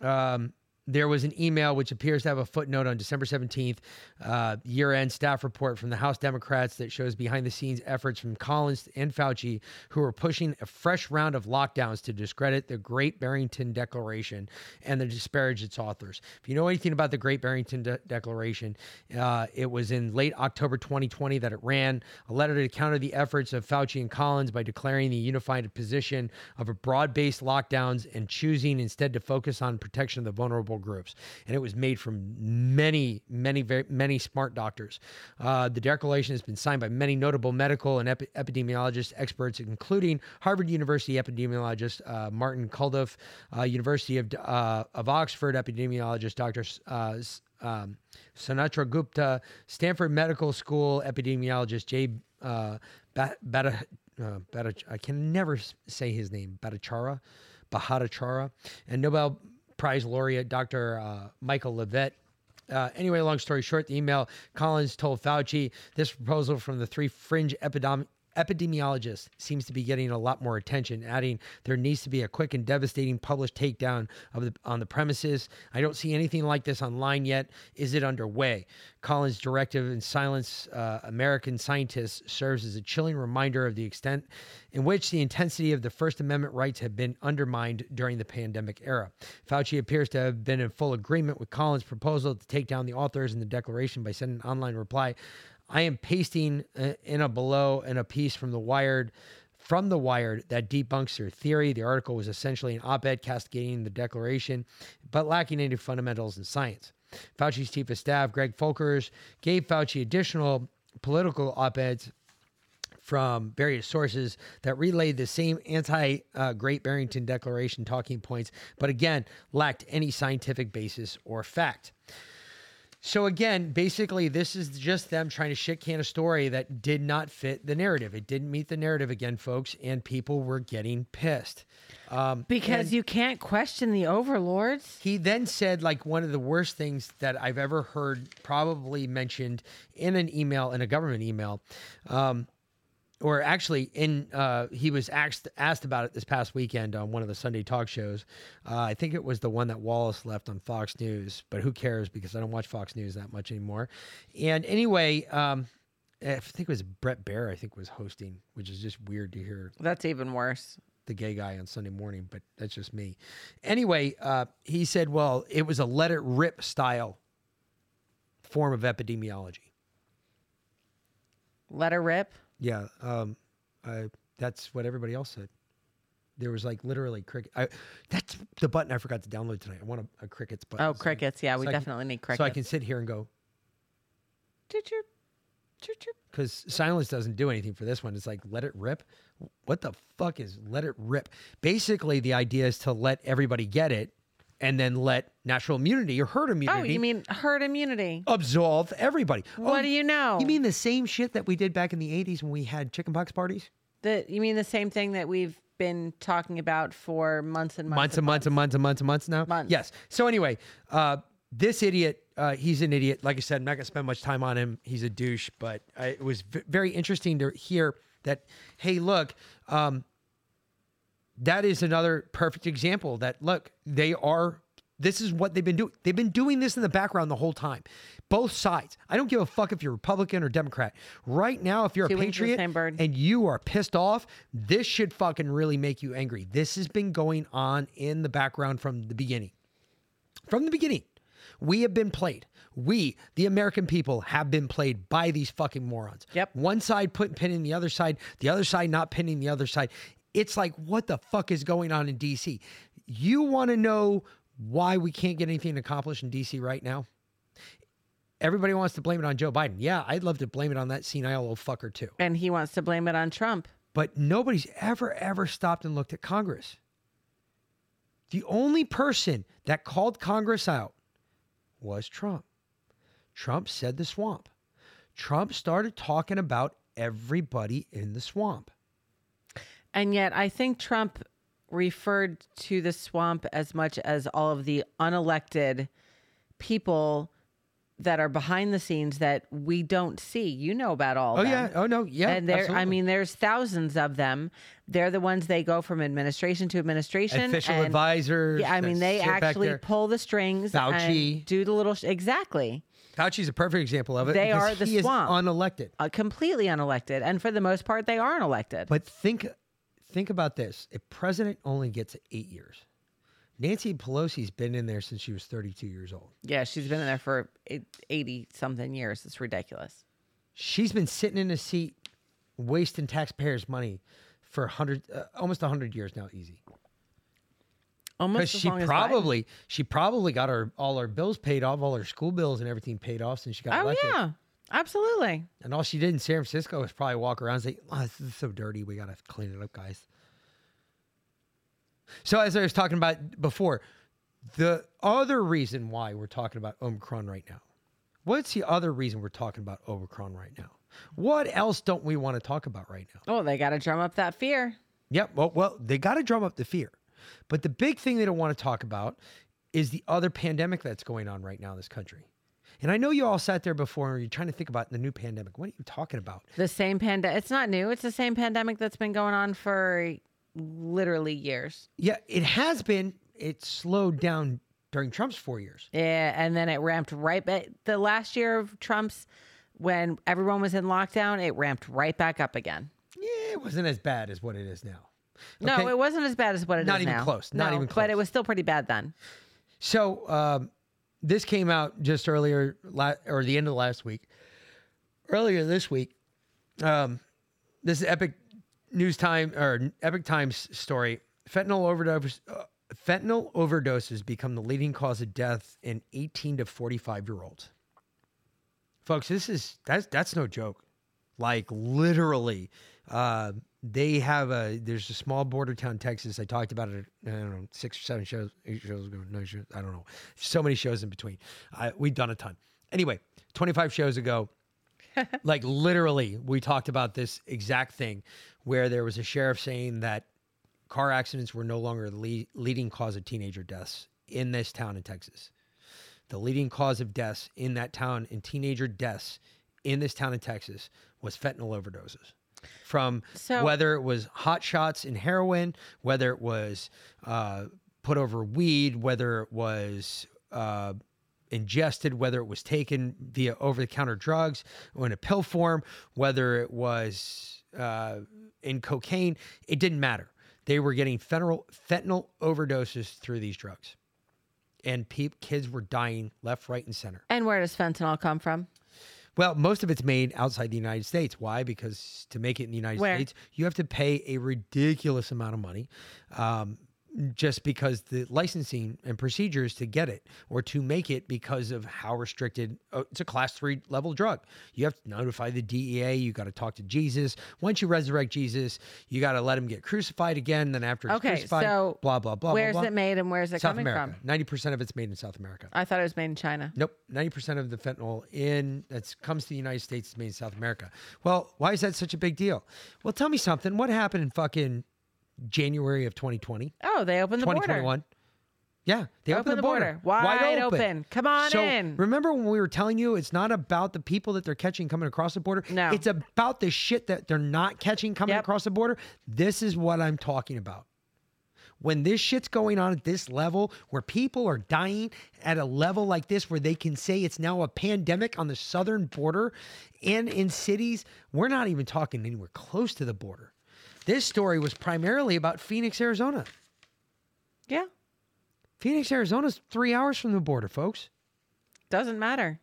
um, there was an email which appears to have a footnote on December 17th, uh, year end staff report from the House Democrats that shows behind the scenes efforts from Collins and Fauci, who are pushing a fresh round of lockdowns to discredit the Great Barrington Declaration and to disparage its authors. If you know anything about the Great Barrington De- Declaration, uh, it was in late October 2020 that it ran a letter to counter the efforts of Fauci and Collins by declaring the unified position of a broad based lockdowns and choosing instead to focus on protection of the vulnerable vulnerable groups. And it was made from many, many, very, many smart doctors. Uh, the declaration has been signed by many notable medical and epi- epidemiologist experts, including Harvard University epidemiologist uh, Martin Kulldorff, uh, University of, uh, of Oxford epidemiologist Dr. Uh, um, Sunetra Gupta, Stanford Medical School epidemiologist Jay uh, uh, I can never say his name, Bhattacharya, Bhattacharya, and Nobel Prize laureate Dr. Uh, Michael Levitt. Uh, anyway, long story short, the email Collins told Fauci this proposal from the three fringe epidemiologists epidemiologist seems to be getting a lot more attention, adding there needs to be a quick and devastating published takedown of the on the premises. I don't see anything like this online yet. Is it underway? Collins' directive and silence uh, American scientists serves as a chilling reminder of the extent in which the intensity of the First Amendment rights have been undermined during the pandemic era. Fauci appears to have been in full agreement with Collins' proposal to take down the authors in the declaration by sending an online reply I am pasting uh, in a below and a piece from the Wired from the Wired that debunks their theory. The article was essentially an op-ed castigating the declaration, but lacking any fundamentals in science. Fauci's chief of staff, Greg Folkers, gave Fauci additional political op-eds from various sources that relayed the same anti uh, Great Barrington Declaration talking points, but again, lacked any scientific basis or fact. So again, basically, this is just them trying to shit can a story that did not fit the narrative. It didn't meet the narrative again, folks, and people were getting pissed. Um, because you can't question the overlords. He then said, like, one of the worst things that I've ever heard, probably mentioned in an email, in a government email. Um, or actually, in uh, he was asked asked about it this past weekend on one of the Sunday talk shows. Uh, I think it was the one that Wallace left on Fox News, but who cares because I don't watch Fox News that much anymore. And anyway, um, I think it was Bret Baier. I think was hosting, which is just weird to hear. That's even worse. The gay guy on Sunday morning, but that's just me. Anyway, uh, he said, "Well, it was a let it rip style form of epidemiology." Let her rip. Yeah, um, I, that's what everybody else said. There was like literally cricket. I, that's the button I forgot to download tonight. I want a, a crickets button. Oh, crickets! Yeah, we so definitely can, need crickets. So I can sit here and go. Because silence doesn't do anything for this one. It's like let it rip. What the fuck is let it rip? Basically, the idea is to let everybody get it and then let natural immunity or herd immunity. Oh, you mean herd immunity? Absolve everybody. What oh, do you know? You mean the same shit that we did back in the 80s when we had chickenpox parties? The you mean the same thing that we've been talking about for months and months, months and months and months and months and months now. Months. Yes. So anyway, uh, this idiot, uh, he's an idiot. Like I said, I'm not gonna spend much time on him. He's a douche. But I, it was v- very interesting to hear that. Hey, look, um, that is another perfect example. That look, they are. This is what they've been doing. They've been doing this in the background the whole time. Both sides. I don't give a fuck if you're Republican or Democrat. Right now, if you're Two a wings of the patriot and you are pissed off, this should fucking really make you angry. This has been going on in the background from the beginning. From the beginning. We have been played. We, the American people, have been played by these fucking morons. Yep. One side putting pinning the other side, the other side not pinning the other side. It's like, what the fuck is going on in DC? You want to know why we can't get anything accomplished in DC right now? Everybody wants to blame it on Joe Biden. Yeah, I'd love to blame it on that senile old fucker too. And he wants to blame it on Trump. But nobody's ever, ever stopped and looked at Congress. The only person that called Congress out was Trump. Trump said the swamp. Trump started talking about everybody in the swamp. And yet, I think Trump referred to the swamp as much as all of the unelected people that are behind the scenes that we don't see. You know about all. Oh them. yeah. Oh no. Yeah. and there, I mean, there's thousands of them. They're the ones they go from administration to administration. official and- advisors. Yeah, I mean, they actually pull the strings Fauci. and do the little sh- exactly. Fauci's a perfect example of it. They are the he swamp. is unelected. Uh, completely unelected, and for the most part, they aren't elected. But think, think about this: if president only gets eight years, Nancy Pelosi's been in there since she was 32 years old. yeah, she's been in there for eighty something years. It's ridiculous. She's been sitting in a seat, wasting taxpayers' money for hundred, uh, almost hundred years now, easy. Almost Because she long as Biden. probably, she probably got her all her bills paid off, all her school bills and everything paid off since she got Oh elected. yeah, absolutely. And all she did in San Francisco was probably walk around and say, oh, this is so dirty. We got to clean it up, guys. So, as I was talking about before, the other reason why we're talking about Omicron right now, what's the other reason we're talking about Omicron right now? What else don't we want to talk about right now? Oh, they got to drum up that fear. Yep. Well, well, they got to drum up the fear. But the big thing they don't want to talk about is the other pandemic that's going on right now in this country. And I know you all sat there before and you're trying to think about the new pandemic. What are you talking about? The same pandemic. It's not new. It's the same pandemic that's been going on for literally years. Yeah, it has been. It slowed down during Trump's four years. Yeah, and then it ramped right back. The last year of Trump's, when everyone was in lockdown, it ramped right back up again. Yeah, it wasn't as bad as what it is now. No, it wasn't as bad as what it is now. Not even close. Not No, even close. But it was still pretty bad then. So um, this came out just earlier, or the end of last week. Earlier this week, um, this is Epic News Time or Epoch Times story. Fentanyl overdose. Uh, fentanyl overdoses become the leading cause of death in 18 to 45 year olds. Folks, this is that's that's no joke. Like literally, uh, they have a there's a small border town, Texas. I talked about it. I don't know, six or seven shows, eight shows ago. No, shows, I don't know. So many shows in between. I, we've done a ton. Anyway, 25 shows ago, (laughs) like literally, we talked about this exact thing, where there was a sheriff saying that car accidents were no longer the lead, leading cause of teenager deaths in this town in Texas. The leading cause of deaths in that town and teenager deaths in this town in Texas was fentanyl overdoses. From So- whether it was hot shots and heroin, whether it was uh, put over weed, whether it was uh, ingested, whether it was taken via over the counter drugs or in a pill form, whether it was uh, in cocaine, it didn't matter. They were getting fentanyl, fentanyl overdoses through these drugs. And peop kids were dying left, right, and center. And where does fentanyl come from? Well, most of it's made outside the United States. Why? Because to make it in the United Where? States, you have to pay a ridiculous amount of money. Um, just because the licensing and procedures to get it or to make it because of how restricted uh, it's a class three level drug you have to notify the dea you got to talk to jesus once you resurrect jesus you got to let him get crucified again then after he's Okay, crucified so blah blah blah where's blah, blah. it made and where's it south coming america from? 90% of it's made in south america I thought it was made in China. Nope, ninety percent of the fentanyl in that comes to the United States is made in South America. Well, why is that such a big deal? Well, tell me something. What happened in fucking January of 2020, Oh, they opened the border. 2021? Yeah, they Open opened the border, border. Wide open. Come on so in. Remember when we were telling you it's not about the people that they're catching coming across the border? No. it's about the shit that they're not catching coming Yep. across the border. This is what I'm talking about when this shit's going on at this level where people are dying at a level like this where they can say it's now a pandemic on the southern border and in cities we're not even talking anywhere close to the border this story was primarily about phoenix arizona Yeah, phoenix arizona's three hours from the border folks doesn't matter.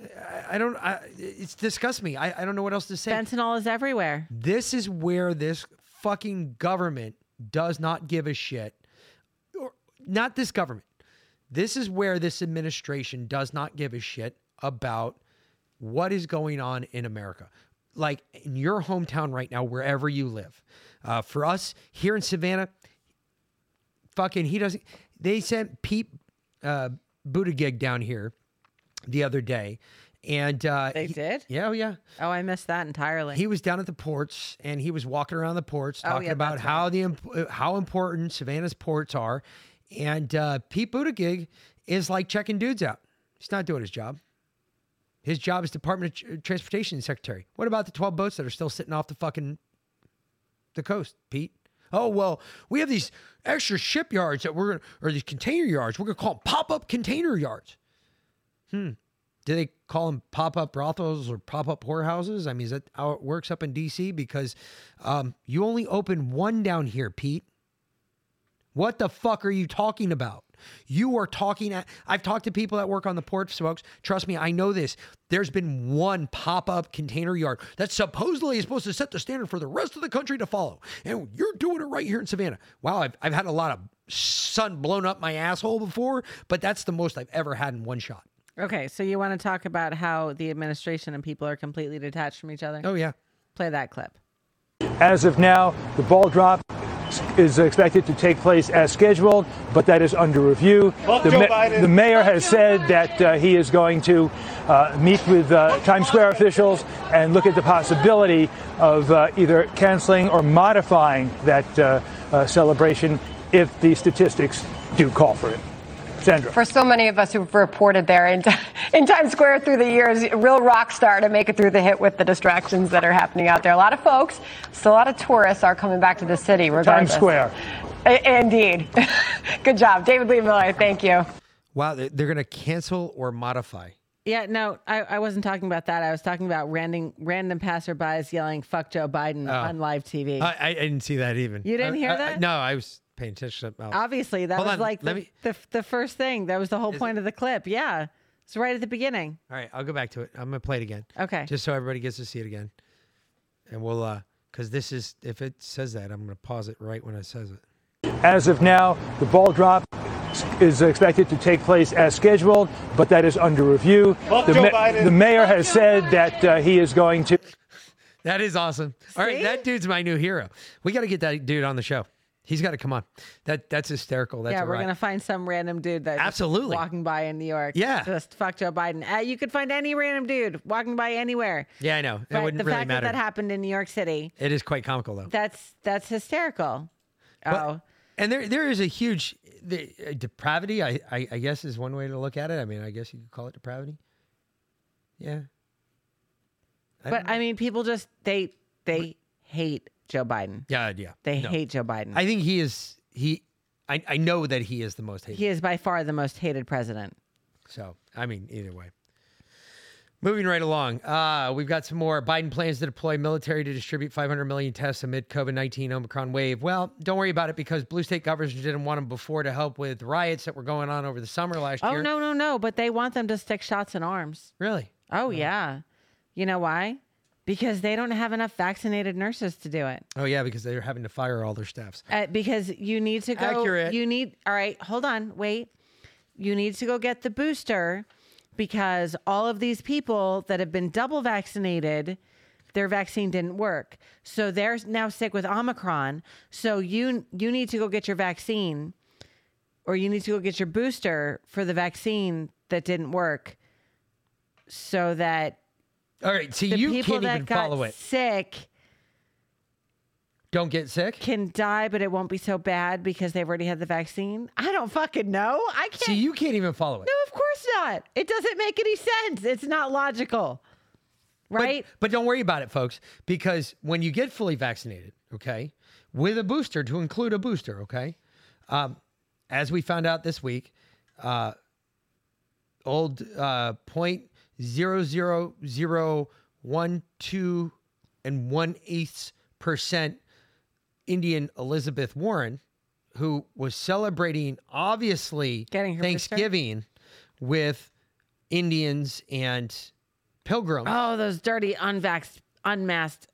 i, I don't I, it's disgusts me I, I don't know what else to say Fentanyl is everywhere. This is where this fucking government does not give a shit. Or not this government. This is where this administration does not give a shit about what is going on in America. Like in your hometown right now, wherever you live. Uh, for us here in Savannah, fucking, he doesn't. They sent Pete uh, Buttigieg down here the other day. And uh, They he- did? Yeah, oh, yeah. Oh, I missed that entirely. He was down at the ports and he was walking around the ports Oh, talking yeah, about how the uh, how important Savannah's ports are. And uh, Pete Buttigieg is like checking dudes out. He's not doing his job. His job is Department of Transportation Secretary. What about the 12 boats that are still sitting off the fucking the coast, Pete? Oh, well, we have these extra shipyards that we're or these container yards. We're to call them pop up container yards. Hmm. Do they call them pop up brothels or pop up whorehouses? I mean, is that how it works up in DC? Because um, you only open one down here, Pete. What the fuck are you talking about? You are talking at, I've talked to people that work on the ports, folks. Trust me, I know this. There's been one pop up container yard that supposedly is supposed to set the standard for the rest of the country to follow. And you're doing it right here in Savannah. Wow, I've, I've had a lot of sun blown up my asshole before, but that's the most I've ever had in one shot. okay, so you want to talk about how the administration and people are completely detached from each other? Oh, yeah. Play that clip. As of now, the ball drop is expected to take place as scheduled, but that is under review. The, ma- the mayor has said that uh, he is going to uh, meet with uh, Times Square officials and look at the possibility of uh, either canceling or modifying that uh, uh, celebration if the statistics do call for it. Sandra. For so many of us who've reported there in, (laughs) in Times Square through the years, a real rock star to make it through the hit with the distractions that are happening out there. A lot of folks, still a lot of tourists are coming back to the city regardless. Times Square. I- indeed. (laughs) Good job. David Lee Miller, thank you. Wow, they- they're going to cancel or modify. Yeah, no, I, I wasn't talking about that. I was talking about random random passerbys yelling "fuck Joe Biden" Oh. on live TV. I, I didn't see that even. You didn't I- hear I- I- that? no, I was paying attention. To. Obviously, that Hold was on, like let the, me- the the first thing. That was the whole point of the clip. Yeah, it's right at the beginning. All right, I'll go back to it. I'm gonna play it again. Okay. Just so everybody gets to see it again, and we'll uh, because this is if it says that, I'm gonna pause it right when it says it. As of now, the ball drop is expected to take place as scheduled, but that is under review. The, ma- the mayor has said that uh, he is going to. (laughs) That is awesome. All right, See? that dude's my new hero. We got to get that dude on the show. He's got to come on. That that's hysterical. That's yeah, we're riot. gonna find some random dude that Absolutely. walking by in New York. Yeah. just fuck Joe Biden. Uh, you could find any random dude walking by anywhere. Yeah, I know. It wouldn't the really fact matter. that that happened in New York City, it is quite comical though. that's that's hysterical. But- oh, And there there is a huge the, uh, depravity. I, I I guess is one way to look at it. I mean, I guess you could call it depravity. Yeah. I but. I mean, people just they they hate Joe Biden. Yeah, yeah. They No. hate Joe Biden. I think he is he. I, I know that he is the most hated. he is by far the most hated president. So, I mean, either way. Moving right along, uh, we've got some more. Biden plans to deploy military to distribute 500 million tests amid COVID 19 Omicron wave. Well, don't worry about it because blue state governors didn't want them before to help with riots that were going on over the summer last Oh year. Oh, no, no, no! But they want them to stick shots in arms. Really? Oh yeah. You know why? Because they don't have enough vaccinated nurses to do it. Oh, yeah, because they're having to fire all their staffs. Uh, because you need to go. Accurate. You need. All right, hold on. Wait. You need to go get the booster because all of these people that have been double vaccinated, their vaccine didn't work. So they're now sick with Omicron. So you you need to go get your vaccine, or you need to go get your booster for the vaccine that didn't work, so that All right, see, the you people can't that even got follow it. sick Don't get sick. can die, but it won't be so bad because they've already had the vaccine. I don't fucking know. I can't. See, you can't even follow it. no, of course not. It doesn't make any sense. It's not logical, right? But, but don't worry about it, folks, because when you get fully vaccinated, okay, with a booster to include a booster, okay, um, as we found out this week, uh, old uh, point zero zero zero one two and one eighth percent Indian Elizabeth Warren, who was celebrating obviously Getting her? Thanksgiving with Indians and pilgrims oh, those dirty unvaxxed, unmasked.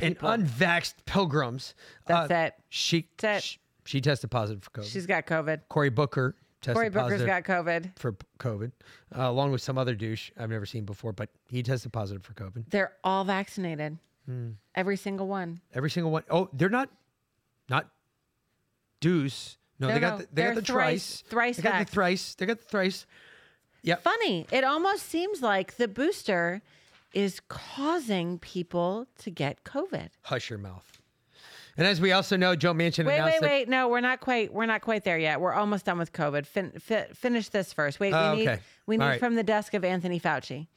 and people. unvaxxed pilgrims. That's uh, it. She, That's it. sh- she tested positive for COVID. She's got COVID. Cory Booker tested Cory Booker's positive got COVID. for COVID, uh, along with some other douche I've never seen before, but he tested positive for COVID. They're all vaccinated. Hmm. Every single one. Every single one. Oh, they're not, not deuce. No, No, they got no, the, they got they're the thrice- thrice. thrice They got the thrice. They got the thrice. Yep. Funny. It almost seems like the booster is causing people to get COVID. Hush your mouth. And as we also know, Joe Manchin Wait, announced wait, that wait. No, we're not quite. We're not quite there yet. We're almost done with COVID. Fin- fi- finish this first. Wait, Oh, we need okay. we need All right. from the desk of Anthony Fauci.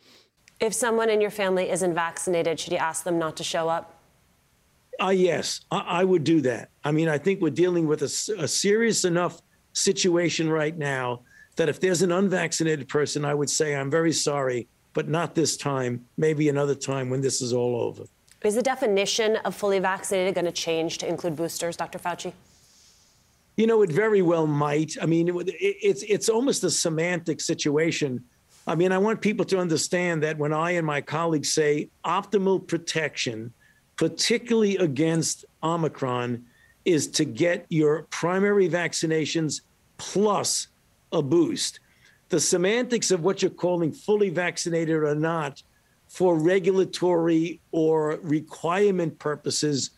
If someone in your family isn't vaccinated, should you ask them not to show up? Uh, yes, I, I would do that. I mean, I think we're dealing with a serious enough situation right now that if there's an unvaccinated person, I would say, I'm very sorry, but not this time, maybe another time when this is all over. Is the definition of fully vaccinated going to change to include boosters, Dr. Fauci? You know, it very well might. I mean, it, it's it's almost a semantic situation. I mean, I want people to understand that when I and my colleagues say optimal protection, particularly against Omicron, is to get your primary vaccinations plus a boost. The semantics of what you're calling fully vaccinated or not for regulatory or requirement purposes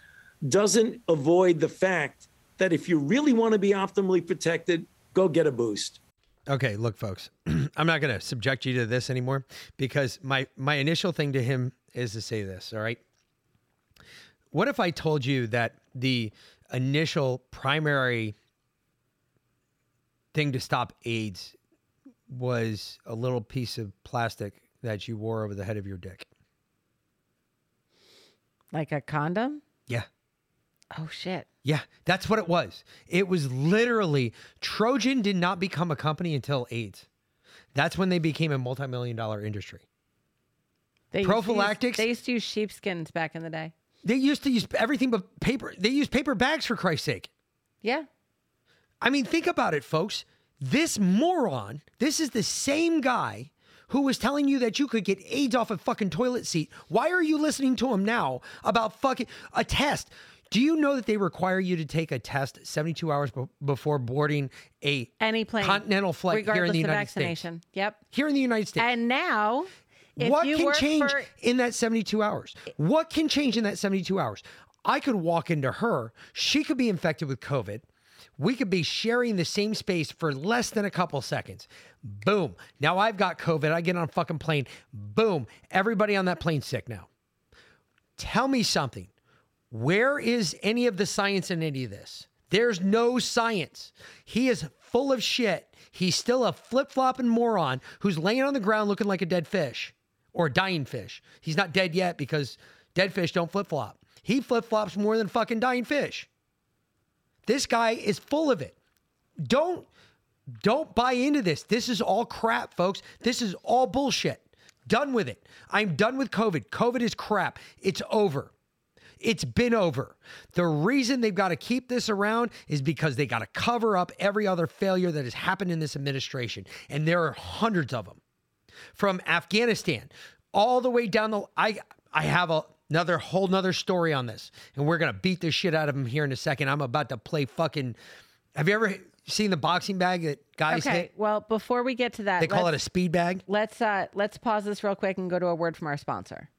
doesn't avoid the fact that if you really want to be optimally protected, go get a boost. Okay, look, folks, (clears throat) I'm not going to subject you to this anymore because my my initial thing to him is to say this. All right, what if I told you that the initial primary thing to stop AIDS was a little piece of plastic that you wore over the head of your dick? Like a condom? Yeah. Oh shit. Yeah, that's what it was. It was literally Trojan did not become a company until AIDS. That's when they became a multi-million dollar industry. They used use- Prophylactics? they used to use sheepskins back in the day. They used to use everything but paper. They used paper bags for Christ's sake. Yeah. I mean, think about it, folks. This moron, this is the same guy who was telling you that you could get AIDS off a fucking toilet seat. Why are you listening to him now about fucking a test? Do you know that they require you to take a test 72 hours be- before boarding a Any plane. continental flight here in the of United vaccination. Yep. States? Here in the United States. And now, if what can change for in that 72 hours? What can change in that 72 hours? I could walk into her. She could be infected with COVID. We could be sharing the same space for less than a couple seconds. Boom. Now I've got COVID. I get on a fucking plane. Boom. Everybody on that plane sick now. Tell me something. Where is any of the science in any of this? There's no science. He is full of shit. He's still a flip flopping moron who's laying on the ground looking like a dead fish or a dying fish. He's not dead yet because dead fish don't flip flop. He flip flops more than fucking dying fish. This guy is full of it. Don't don't buy into this. This is all crap, folks. This is all bullshit. Done with it. I'm done with COVID. COVID is crap. It's over. It's been over. The reason they've got to keep this around is because they got to cover up every other failure that has happened in this administration. And there are hundreds of them. From Afghanistan all the way down the I I have a, another whole nother story on this. And we're gonna beat the shit out of him here in a second. I'm about to play fucking have you ever seen the boxing bag that guys okay, hit? well, before we get to that, They call it a speed bag. Let's uh, let's pause this real quick and go to a word from our sponsor.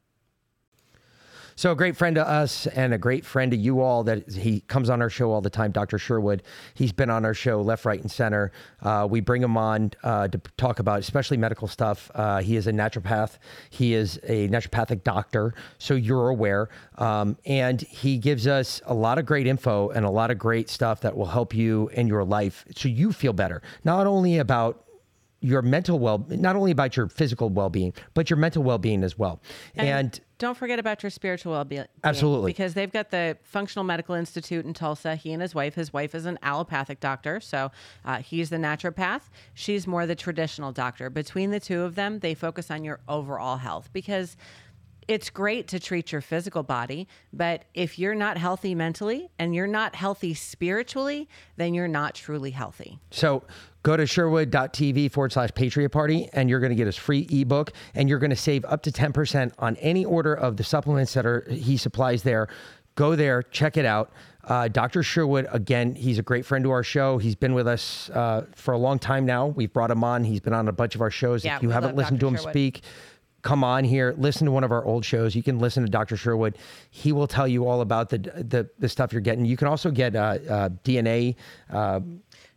So a great friend to us and a great friend to you all that he comes on our show all the time, Dr. Sherwood. He's been on our show left, right, and center. Uh, we bring him on uh, to talk about especially medical stuff. Uh, he is a naturopath. He is a naturopathic doctor, so you're aware. Um, and he gives us a lot of great info and a lot of great stuff that will help you in your life so you feel better. Not only about your mental well, not only about your physical well-being, but your mental well-being as well. And, and don't forget about your spiritual well-being. Absolutely. Because they've got the Functional Medical Institute in Tulsa. He and his wife. His wife is an allopathic doctor, so uh, he's the naturopath. She's more the traditional doctor. Between the two of them, they focus on your overall health because it's great to treat your physical body, but if you're not healthy mentally and you're not healthy spiritually, then you're not truly healthy. So go to sherwood.tv forward slash patriot party and you're going to get his free ebook and you're going to save up to 10% on any order of the supplements that are he supplies there. Go there, check it out. Uh, Dr. Sherwood, again, he's a great friend to our show. He's been with us uh, for a long time now. We've brought him on. He's been on a bunch of our shows. Yeah, if you haven't listened Dr. to him Sherwood. speak, come on here, listen to one of our old shows. You can listen to Dr. Sherwood. He will tell you all about the the, the stuff you're getting. You can also get uh, uh, DNA. Uh,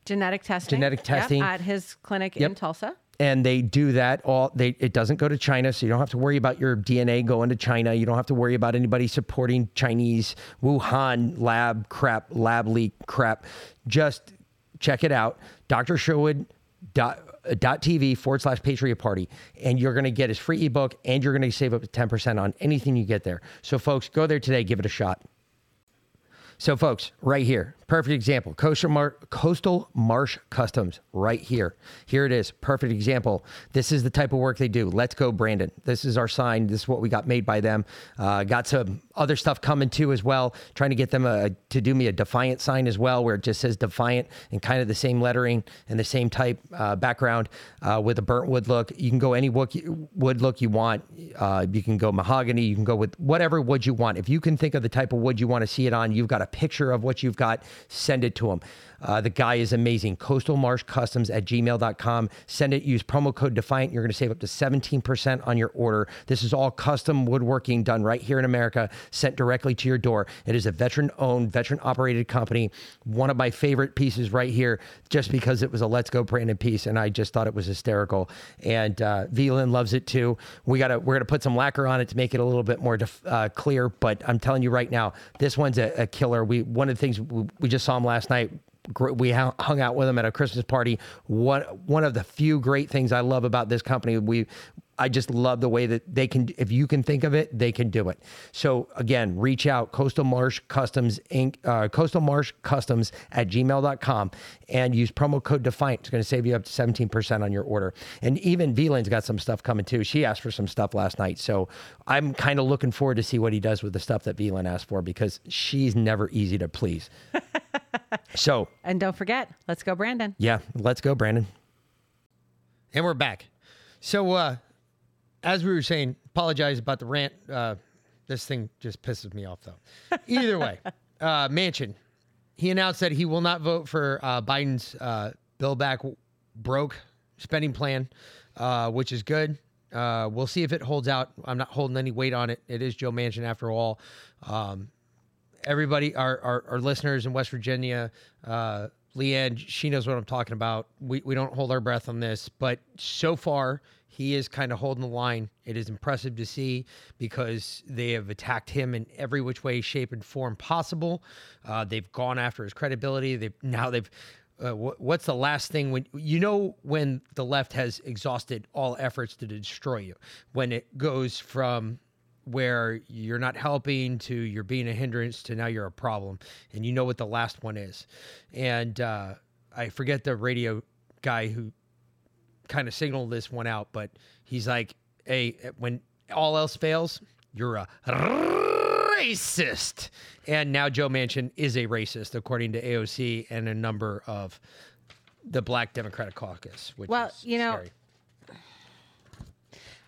Genetic testing. Genetic Yep, testing. at his clinic in Tulsa. and they do that all they it doesn't go to China so you don't have to worry about your DNA going to China you don't have to worry about anybody supporting Chinese Wuhan lab crap lab leak crap just check it out Dr. Sherwood dot, dot TV forward slash Patriot Party and you're going to get his free ebook and you're going to save up to 10% on anything you get there so folks go there today give it a shot so, folks, right here, perfect example. Coastal, Mar- Coastal Marsh Customs, right here. Here it is, perfect example. This is the type of work they do. Let's go, Brandon. This is our sign. This is what we got made by them. Uh, got some other stuff coming too as well. Trying to get them a, to do me a Defiant sign as well, where it just says Defiant and kind of the same lettering and the same type uh, background uh, with a burnt wood look. You can go any wood, wood look you want. Uh, you can go mahogany. You can go with whatever wood you want. If you can think of the type of wood you want to see it on, you've got a picture of what you've got, send it to them. Uh, the guy is amazing. Coastal Marsh Customs at gmail.com. Send it, use promo code Defiant. You're going to save up to 17% on your order. This is all custom woodworking done right here in America, sent directly to your door. It is a veteran owned, veteran operated company. One of my favorite pieces right here, just because it was a Let's Go Brandon piece, and I just thought it was hysterical. And uh, loves it too. We gotta, we're gonna put some lacquer on it to make it a little bit more def- uh, clear. But I'm telling you right now, this one's a, a killer. We one of the things we, we just saw him last night we hung out with him at a Christmas party. One one of the few great things I love about this company, we I just love the way that they can if you can think of it, they can do it. So again, reach out Coastal Marsh Customs Inc. Uh, Coastal Marsh Customs at gmail.com and use promo code Defiant. It's going to save you up to 17% on your order. And even Veland's got some stuff coming too. She asked for some stuff last night. So I'm kind of looking forward to see what he does with the stuff that Veland asked for because she's never easy to please. (laughs) so And don't forget, let's go, Brandon. yeah, let's go, Brandon. And we're back. So, uh, as we were saying, apologize about the rant. Uh, this thing just pisses me off, though. Either way, (laughs) uh, Manchin, he announced that he will not vote for uh, Biden's uh, Bill Back Broke spending plan, uh, which is good. Uh, we'll see if it holds out. I'm not holding any weight on it. It is Joe Manchin after all. Um, everybody, our, our, our listeners in West Virginia, uh, Leanne, she knows what I'm talking about. We, we don't hold our breath on this, but so far, he is kind of holding the line. It is impressive to see because they have attacked him in every which way, shape, and form possible. Uh, they've gone after his credibility. They've now they've. Uh, wh- what's the last thing when you know when the left has exhausted all efforts to destroy you? When it goes from where you're not helping to you're being a hindrance to now you're a problem and you know what the last one is and uh, i forget the radio guy who kind of signaled this one out but he's like hey when all else fails you're a racist and now joe manchin is a racist according to aoc and a number of the black democratic caucus which well is you know scary.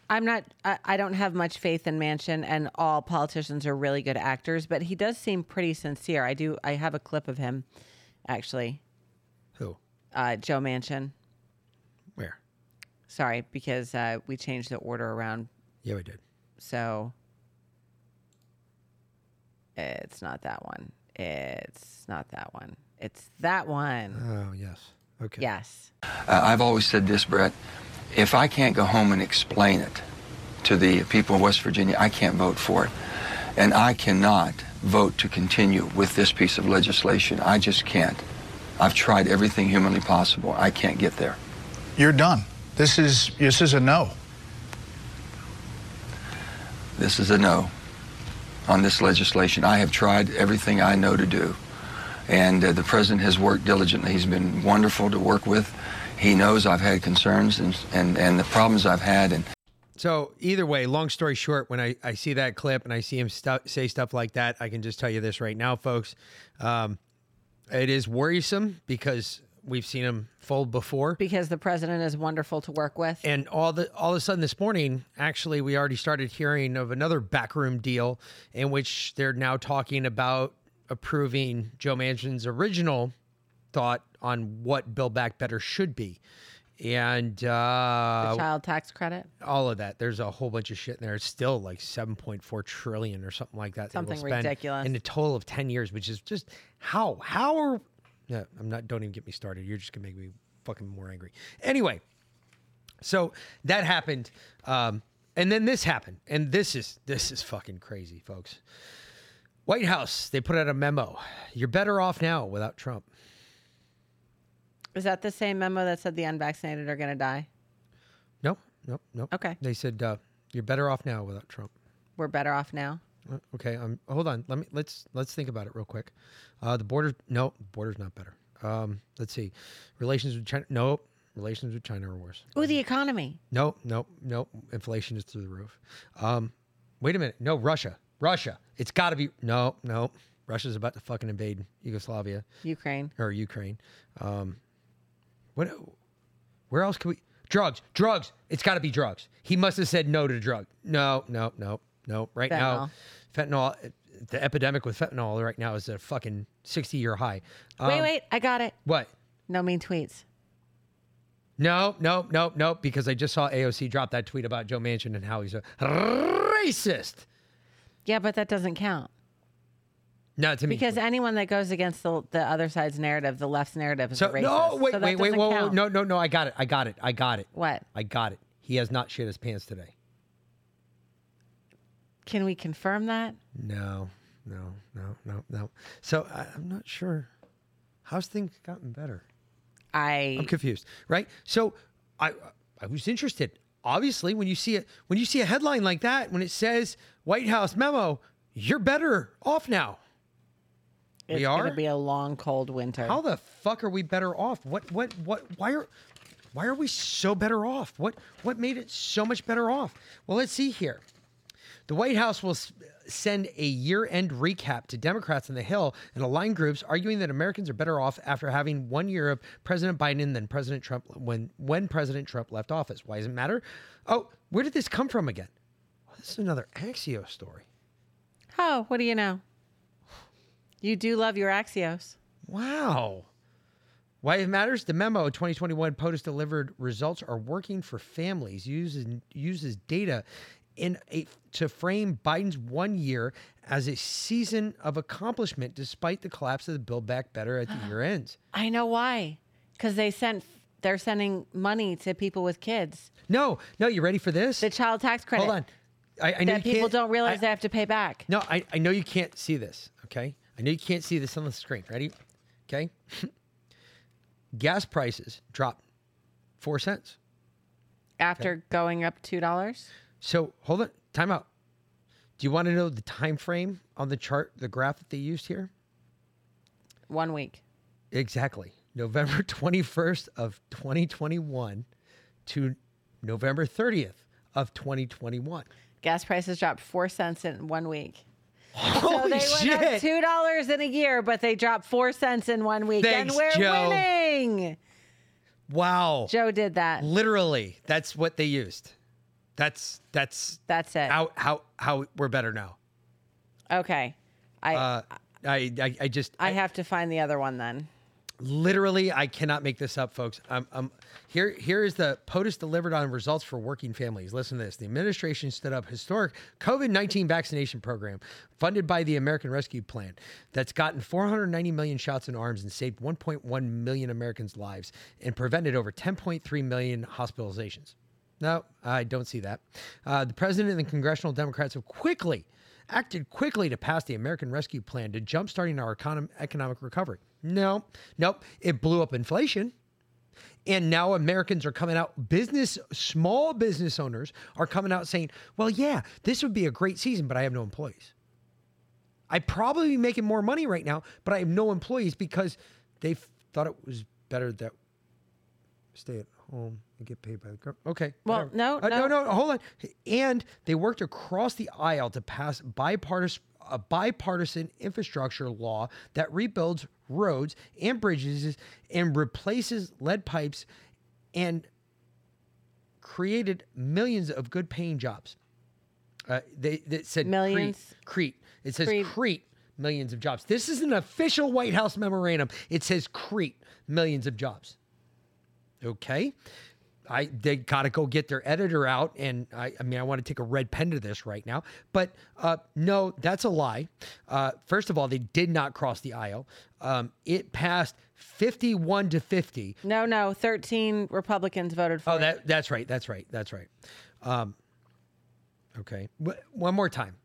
I'm not. I, I don't have much faith in Manchin, and all politicians are really good actors. But he does seem pretty sincere. I do. I have a clip of him, actually. Who? Uh, Joe Manchin. Where? Sorry, because uh, we changed the order around. Yeah, we did. So it's not that one. It's not that one. It's that one. Oh yes. Okay. Yes. Uh, I've always said this, Bret. If I can't go home and explain it to the people of West Virginia, I can't vote for it. And I cannot vote to continue with this piece of legislation. I just can't. I've tried everything humanly possible. I can't get there. You're done. This is this is a no. This is a no on this legislation. I have tried everything I know to do. And uh, the president has worked diligently. He's been wonderful to work with. He knows I've had concerns and, and, and the problems I've had. And So either way, long story short, when I, I see that clip and I see him stu- say stuff like that, I can just tell you this right now, folks. Um, it is worrisome because we've seen him fold before. Because the president is wonderful to work with. And all the all of a sudden this morning, actually, we already started hearing of another backroom deal in which they're now talking about approving Joe Manchin's original thought on what Build Back Better should be. And uh, the child tax credit. all of that. There's a whole bunch of shit in there. It's still like 7.4 trillion or something like that. Something spend ridiculous. in a total of 10 years, which is just how how are yeah, I'm not don't even get me started. You're just going to make me fucking more angry. Anyway, so that happened um and then this happened. And this is this is fucking crazy, folks. White House, they put out a memo. You're better off now without Trump. Is that the same memo that said the unvaccinated are going to die? Nope, nope, nope. Okay. They said uh, you're better off now without Trump. We're better off now. Okay, um, hold on. Let me let's let's think about it real quick. Uh, the border, no, border's not better. Um, let's see, relations with China, no, relations with China are worse. Ooh, the economy. No, no, no, inflation is through the roof. Um, wait a minute, no, Russia, Russia, it's got to be no, no, Russia's about to fucking invade Yugoslavia Ukraine. or Ukraine. Um, what? Where else can we? Drugs, drugs. It's got to be drugs. He must have said no to drug. No, no, no, no. Right now, fentanyl. The epidemic with fentanyl right now is a fucking sixty-year high. wait, Um, wait. I got it. What? No mean tweets. No, no, no, no. Because I just saw AOC drop that tweet about Joe Manchin and how he's a racist. Yeah, but that doesn't count. Not to me. Because anyone that goes against the, the other side's narrative, the left's narrative, is So a racist. no, wait, So wait, wait, whoa, whoa, no, no, no. I got it. I got it. I got it. What? I got it. He has not shit his pants today. Can we confirm that? No, no, no, no, no. So I, I'm not sure. How's things gotten better? I I'm confused. Right. So I I was interested. Obviously, when you see it, when you see a headline like that, when it says White House memo, you're better off now. It's we are. going to be a long, cold winter. How the fuck are we better off? What what what why are why are we so better off? What what made it so much better off? Well, let's see here. The White House will send a year-end recap to Democrats on the Hill and aligned groups arguing that Americans are better off after having one year of President Biden than President Trump when when President Trump left office. Why does it matter? Oh, where did this come from again? Well, this is another Axios story. Oh, what do you know? You do love your Axios. Wow. Why it matters? The memo 2021 POTUS delivered results are working for families. Uses uses data in a to frame Biden's one year as a season of accomplishment despite the collapse of the Build Back Better at the (gasps) year ends. I know why. Because they sent, they're sending money to people with kids. No, no, you ready for this? The child tax credit. Hold on. I, I know people don't realize I- they have to pay back. No, I, I know you can't see this, okay? I know you can't see this on the screen. Ready? Okay. (laughs) Gas prices dropped four cents. After going up $2? So hold on, time out. Do you want to know the time frame on the chart, the graph that they used here? One week. Exactly. November (laughs) 21st of 2021 to November 30th of 2021. Gas prices dropped four cents in one week. Holy so they shit. went up two dollars in a year, but they dropped four cents in one week, Thanks, and we're Joe. winning. Wow. Joe did that. Literally, that's what they used. That's that's that's it. How how how we're better now. Okay, I Uh, I, I I just I have to find the other one then. literally I cannot make this up, folks. Um, um, here here is the POTUS delivered on results for working families. Listen to this: the administration stood up historic COVID nineteen vaccination program funded by the American Rescue Plan that's gotten 490 million shots in arms and saved 1.1 million Americans' lives and prevented over 10.3 million hospitalizations. No, I don't see that. Uh, the president and the congressional Democrats have quickly acted quickly to pass the American Rescue Plan to jumpstarting our econom- economic recovery. No, nope. It blew up inflation. And now Americans are coming out, business, small business owners are coming out saying, well, yeah, this would be a great season, but I have no employees. I'd probably be making more money right now, but I have no employees because they thought it was better that stay at home and get paid by the government. Okay. Well, no, Uh, no, no. no, hold on. And they worked across the aisle to pass bipartisan a bipartisan infrastructure law that rebuilds roads and bridges and replaces lead pipes and created millions of good paying jobs. Uh, they, they said Millions? Crete. Crete. It says Crete. Crete. millions of jobs. This is an official White House memorandum. It says Crete millions of jobs. Okay. I they gotta go get their editor out, and I, I mean I want to take a red pen to this right now, but uh, no, that's a lie. Uh, first of all, they did not cross the aisle. Um, it passed fifty-one to fifty. No, no, 13 Republicans voted for Oh, it. that that's right. That's right. That's right. Um, okay. W- one more time.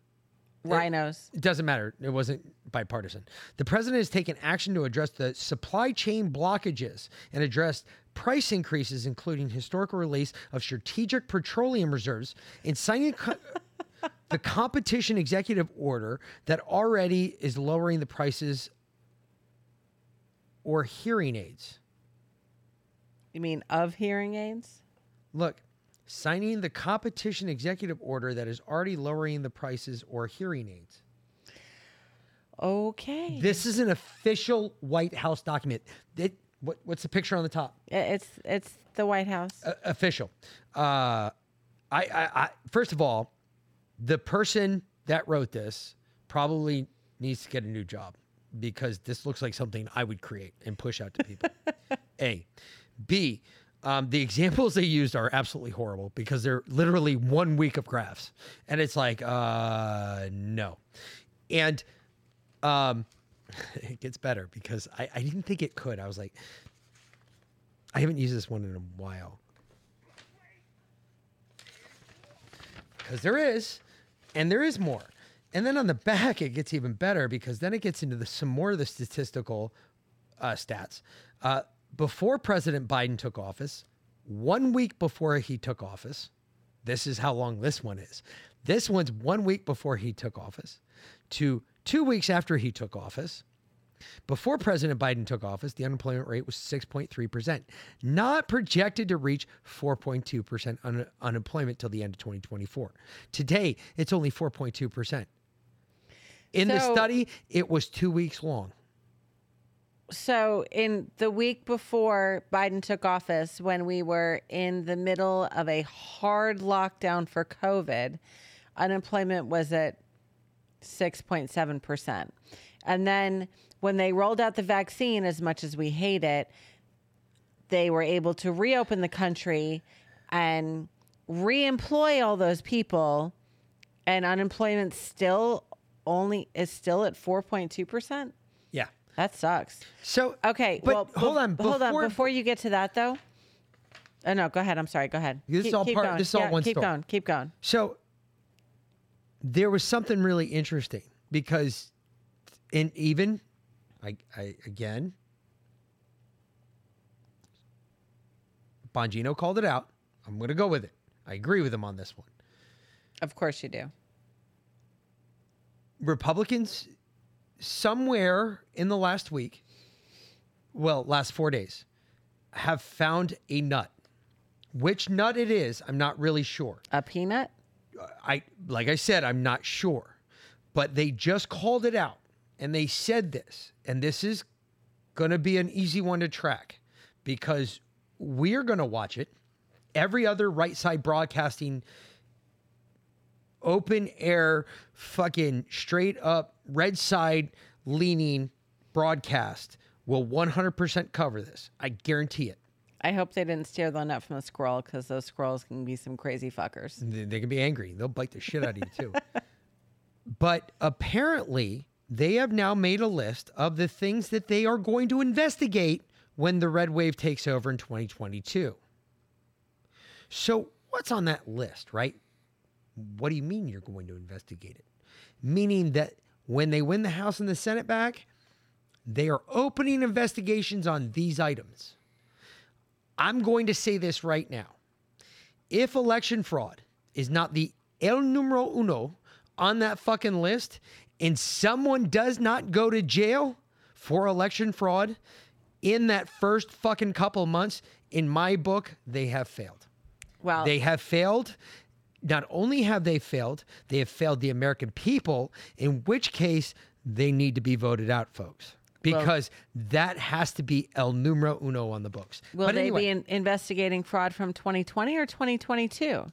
Rhinos. It doesn't matter. It wasn't bipartisan. The president has taken action to address the supply chain blockages and address price increases, including historical release of strategic petroleum reserves and signing co- (laughs) the competition executive order that already is lowering the prices or hearing aids. You mean of hearing aids? Look, signing the competition executive order that is already lowering the prices or hearing aids. Okay. This is an official White House document. It, what, what's the picture on the top? It's it's the White House. Uh, official. Uh, I, I, I, first of all, the person that wrote this probably needs to get a new job because this looks like something I would create and push out to people. (laughs) a, B. Um, the examples they used are absolutely horrible because they're literally one week of graphs, and it's like, uh, no, and um, (laughs) it gets better because I, I didn't think it could. I was like, I haven't used this one in a while. Because there is, and there is more. And then on the back, it gets even better because then it gets into the, some more of the statistical uh, stats. Uh, before President Biden took office, one week before he took office, this is how long this one is. This one's one week before he took office to two weeks after he took office. Before President Biden took office, the unemployment rate was 6.3%, not projected to reach 4.2% un- unemployment till the end of 2024. Today, it's only 4.2%. In the study, it was two weeks long. So, in the week before Biden took office, when we were in the middle of a hard lockdown for COVID, unemployment was at 6.7%. And then when they rolled out the vaccine, as much as we hate it, they were able to reopen the country and reemploy all those people, and unemployment still only is still at 4.2%. That sucks. So okay, but well, hold on, hold on. before- Before you get to that, though. Oh no, go ahead. I'm sorry. Go ahead. This is Keep- all keep part- going. this is all Yeah, one Keep story. going. Keep going. So there was something really interesting because, in even, I, I again, Bongino called it out. I'm going to go with it. I agree with him on this one. Of course you do. Republicans somewhere in the last week, well, last four days, have found a nut. Which nut it is, I'm not really sure. A peanut? I like I said, I'm not sure. But they just called it out and they said this, and this is going to be an easy one to track because we're going to watch it. Every other right side broadcasting open air fucking straight up red side leaning broadcast will 100% cover this. I guarantee it. I hope they didn't steal the nut from the squirrel because those squirrels can be some crazy fuckers. They, they can be angry. They'll bite the shit out of you too. (laughs) but apparently, they have now made a list of the things that they are going to investigate when the red wave takes over in 2022. So, what's on that list, right? What do you mean you're going to investigate it? Meaning that when they win the House and the Senate back, they are opening investigations on these items. I'm going to say this right now. If election fraud is not the el numero uno on that fucking list and someone does not go to jail for election fraud in that first fucking couple months, in my book, they have failed. Well, they have failed. Not only have they failed, they have failed the American people, in which case they need to be voted out, folks because well, that has to be el numero uno on the books. Will but they anyway, be in investigating fraud from 2020 or 2022?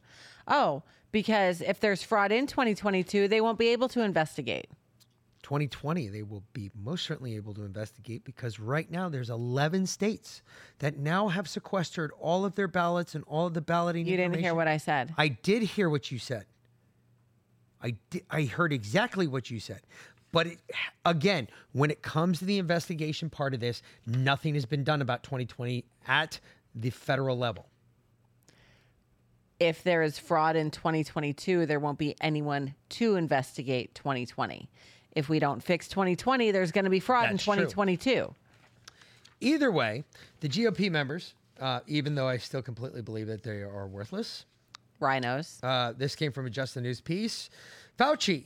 Oh, because if there's fraud in 2022, they won't be able to investigate. 2020, they will be most certainly able to investigate because right now there's 11 states that now have sequestered all of their ballots and all of the balloting. You didn't hear what I said. I did hear what you said. I did, I heard exactly what you said. But it, again, when it comes to the investigation part of this, nothing has been done about 2020 at the federal level. If there is fraud in 2022, there won't be anyone to investigate 2020. If we don't fix 2020, there's going to be fraud That's in 2022. True. Either way, the GOP members, uh, even though I still completely believe that they are worthless, rhinos. Uh, this came from a Just the News piece. Fauci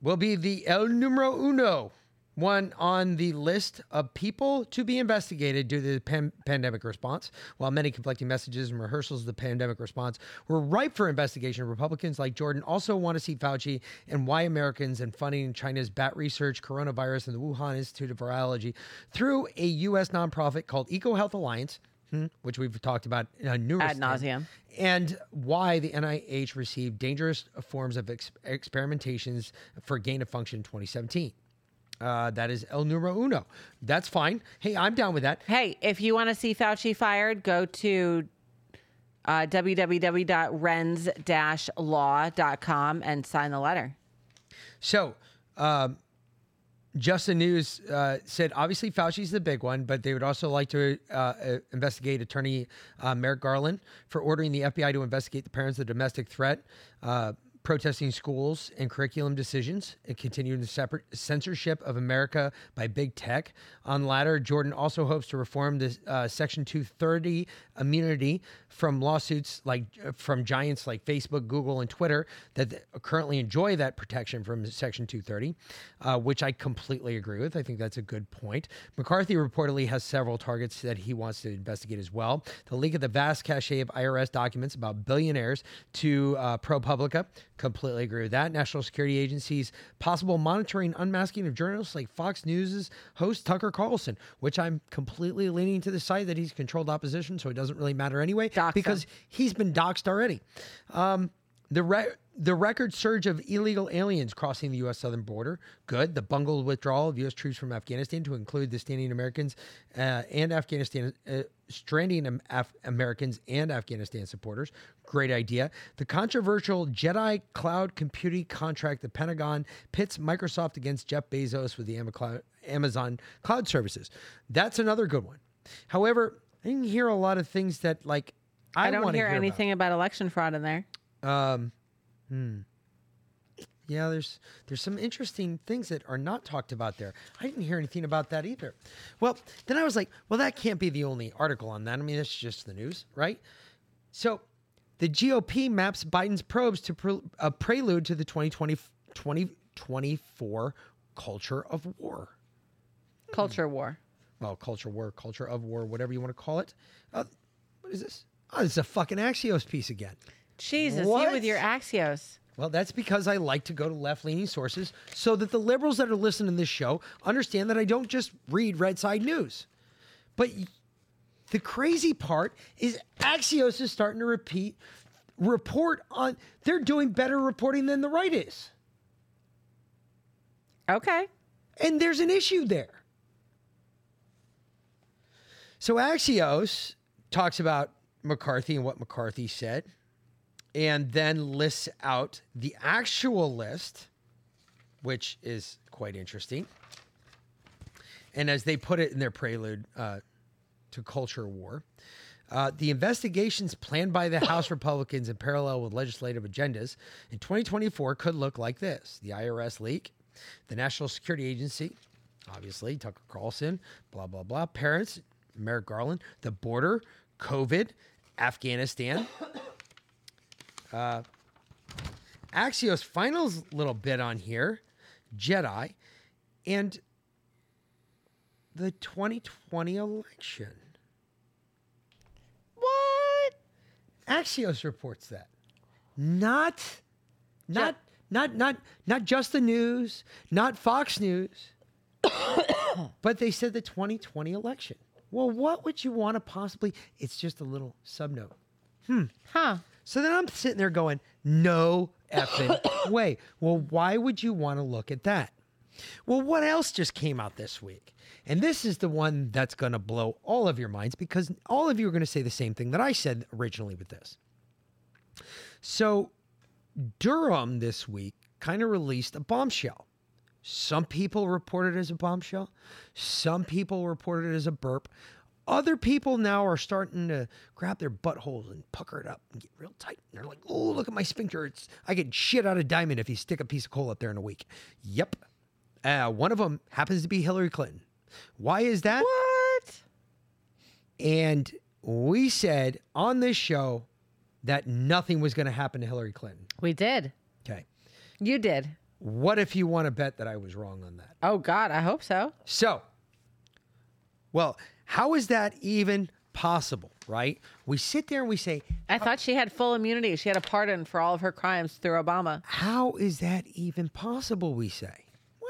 will be the el numero uno one on the list of people to be investigated due to the pan- pandemic response. While many conflicting messages and rehearsals of the pandemic response were ripe for investigation, Republicans like Jordan also want to see Fauci and why Americans and funding China's bat research, coronavirus, and the Wuhan Institute of Virology through a U.S. nonprofit called EcoHealth Alliance Hmm, which we've talked about uh, numerous ad nauseum, and why the NIH received dangerous forms of ex- experimentations for gain of function in 2017. Uh, that is El Numero Uno. That's fine. Hey, I'm down with that. Hey, if you want to see Fauci fired, go to uh, www.renz-law.com and sign the letter. So, um, Just the News uh, said obviously Fauci's the big one, but they would also like to uh, uh, investigate Attorney uh, Merrick Garland for ordering the FBI to investigate the parents of the domestic threat. Protesting schools and curriculum decisions and continuing the censorship of America by big tech. On latter, Jordan also hopes to reform the uh, Section 230 immunity from lawsuits like uh, from giants like Facebook, Google, and Twitter that currently enjoy that protection from Section 230, uh, which I completely agree with. I think that's a good point. McCarthy reportedly has several targets that he wants to investigate as well. The leak of the vast cache of IRS documents about billionaires to uh, ProPublica Completely agree with that. National security agencies possible monitoring unmasking of journalists like Fox News' host Tucker Carlson, which I'm completely leaning to the side that he's controlled opposition, so it doesn't really matter anyway Dox because he's been doxxed already. Um, the re- the record surge of illegal aliens crossing the U.S. southern border. Good. The bungled withdrawal of U.S. troops from Afghanistan to include the standing Americans uh, and Afghanistan, uh, stranding Af- Americans and Afghanistan supporters. Great idea. The controversial Jedi cloud computing contract, the Pentagon pits Microsoft against Jeff Bezos with the Amazon cloud services. That's another good one. However, I didn't hear a lot of things that like I, I don't hear, hear, anything about. about election fraud in there. Um, Hmm. Yeah, there's there's some interesting things that are not talked about there. I didn't hear anything about that either. Well, then I was like, well, that can't be the only article on that. I mean, that's just the news, right? So, the GOP maps Biden's probes to pre- a prelude to the 2020 2024 culture of war. Culture war. Well, culture war, culture of war, whatever you want to call it. Uh, what is this? Oh, it's a fucking Axios piece again. Jesus, What? you with your Axios. Well, that's because I like to go to left leaning sources so that the liberals that are listening to this show understand that I don't just read red side news. But y- the crazy part is Axios is starting to repeat report on they're doing better reporting than the right is. Okay. And there's an issue there. So Axios talks about McCarthy and what McCarthy said, and then lists out the actual list, which is quite interesting. And as they put it in their prelude uh, to culture war, uh, the investigations planned by the House Republicans in parallel with legislative agendas in 2024 could look like this the IRS leak, the National Security Agency, obviously, Tucker Carlson, blah, blah, blah, parents, Merrick Garland, the border, COVID, Afghanistan. Uh, Axios' final little bit on here, Jedi, and the 2020 election. What? Axios reports that. Not not not not not just the news, not Fox News. (coughs) but they said the 2020 election. Well, what would you want to possibly It's just a little subnote. Hmm. Huh. So then I'm sitting there going, no effing (coughs) way. Well, why would you want to look at that? Well, what else just came out this week? And this is the one that's going to blow all of your minds because all of you are going to say the same thing that I said originally with this. So, Durham this week kind of released a bombshell. Some people reported it as a bombshell, some people reported it as a burp. Other people now are starting to grab their buttholes and pucker it up and get real tight. And they're like, oh, look at my sphincter. It's, I get shit out of diamond if you stick a piece of coal up there in a week. Yep. Uh, one of them happens to be Hillary Clinton. Why is that? What? And we said on this show that nothing was going to happen to Hillary Clinton. We did. Okay. You did. What if you want to bet that I was wrong on that? Oh, God, I hope so. So, well, how is that even possible, right? We sit there and we say, I thought she had full immunity. She had a pardon for all of her crimes through Obama. How is that even possible? We say.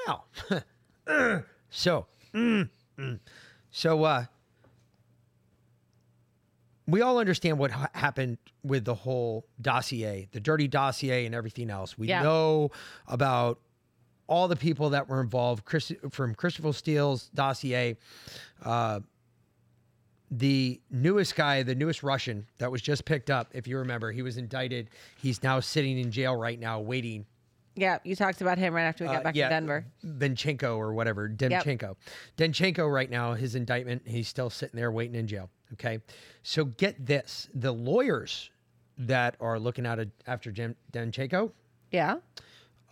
Well, (laughs) so, mm, mm. so, uh, we all understand what ha- happened with the whole dossier, the dirty dossier, and everything else. We Yeah. know about all the people that were involved, Chris, from Christopher Steele's dossier, uh, the newest guy, the newest Russian that was just picked up. If you remember, he was indicted. He's now sitting in jail right now, waiting Yeah, you talked about him right after we got uh, back yeah, to Denver. Benchenko or whatever. Danchenko. Danchenko right now, his indictment, he's still sitting there waiting in jail. Okay. So get this the lawyers that are looking at it after Danchenko, Yeah,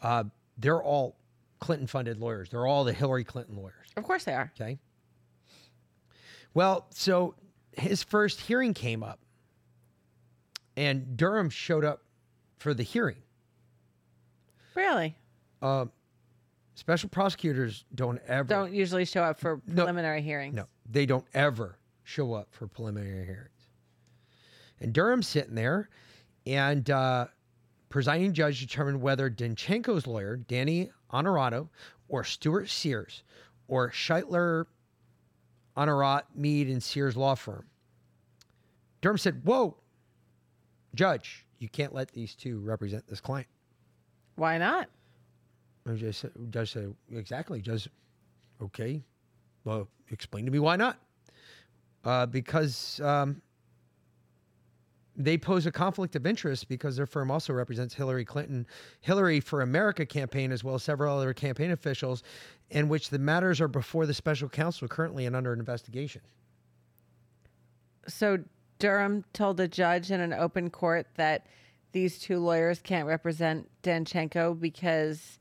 uh, they're all Clinton funded lawyers. They're all the Hillary Clinton lawyers. of course they are. Okay. Well, so his first hearing came up, and Durham showed up for the hearing. Really? Uh, special prosecutors don't ever Don't usually show up for preliminary hearings. No, they don't ever show up for preliminary hearings. And Durham's sitting there, and uh, presiding judge determined whether Danchenko's lawyer, Danny Onorato, or Stuart Sears, or Schertler, Honorat, Mead, and Sears law firm. Durham said, Whoa, judge, you can't let these two represent this client. Why not? Judge said, judge said, exactly. Judge, okay. Well, explain to me why not. Uh, because um, they pose a conflict of interest because their firm also represents Hillary Clinton, Hillary for America campaign, as well as several other campaign officials, in which the matters are before the special counsel currently and under investigation. So Durham told the judge in an open court that these two lawyers can't represent Danchenko because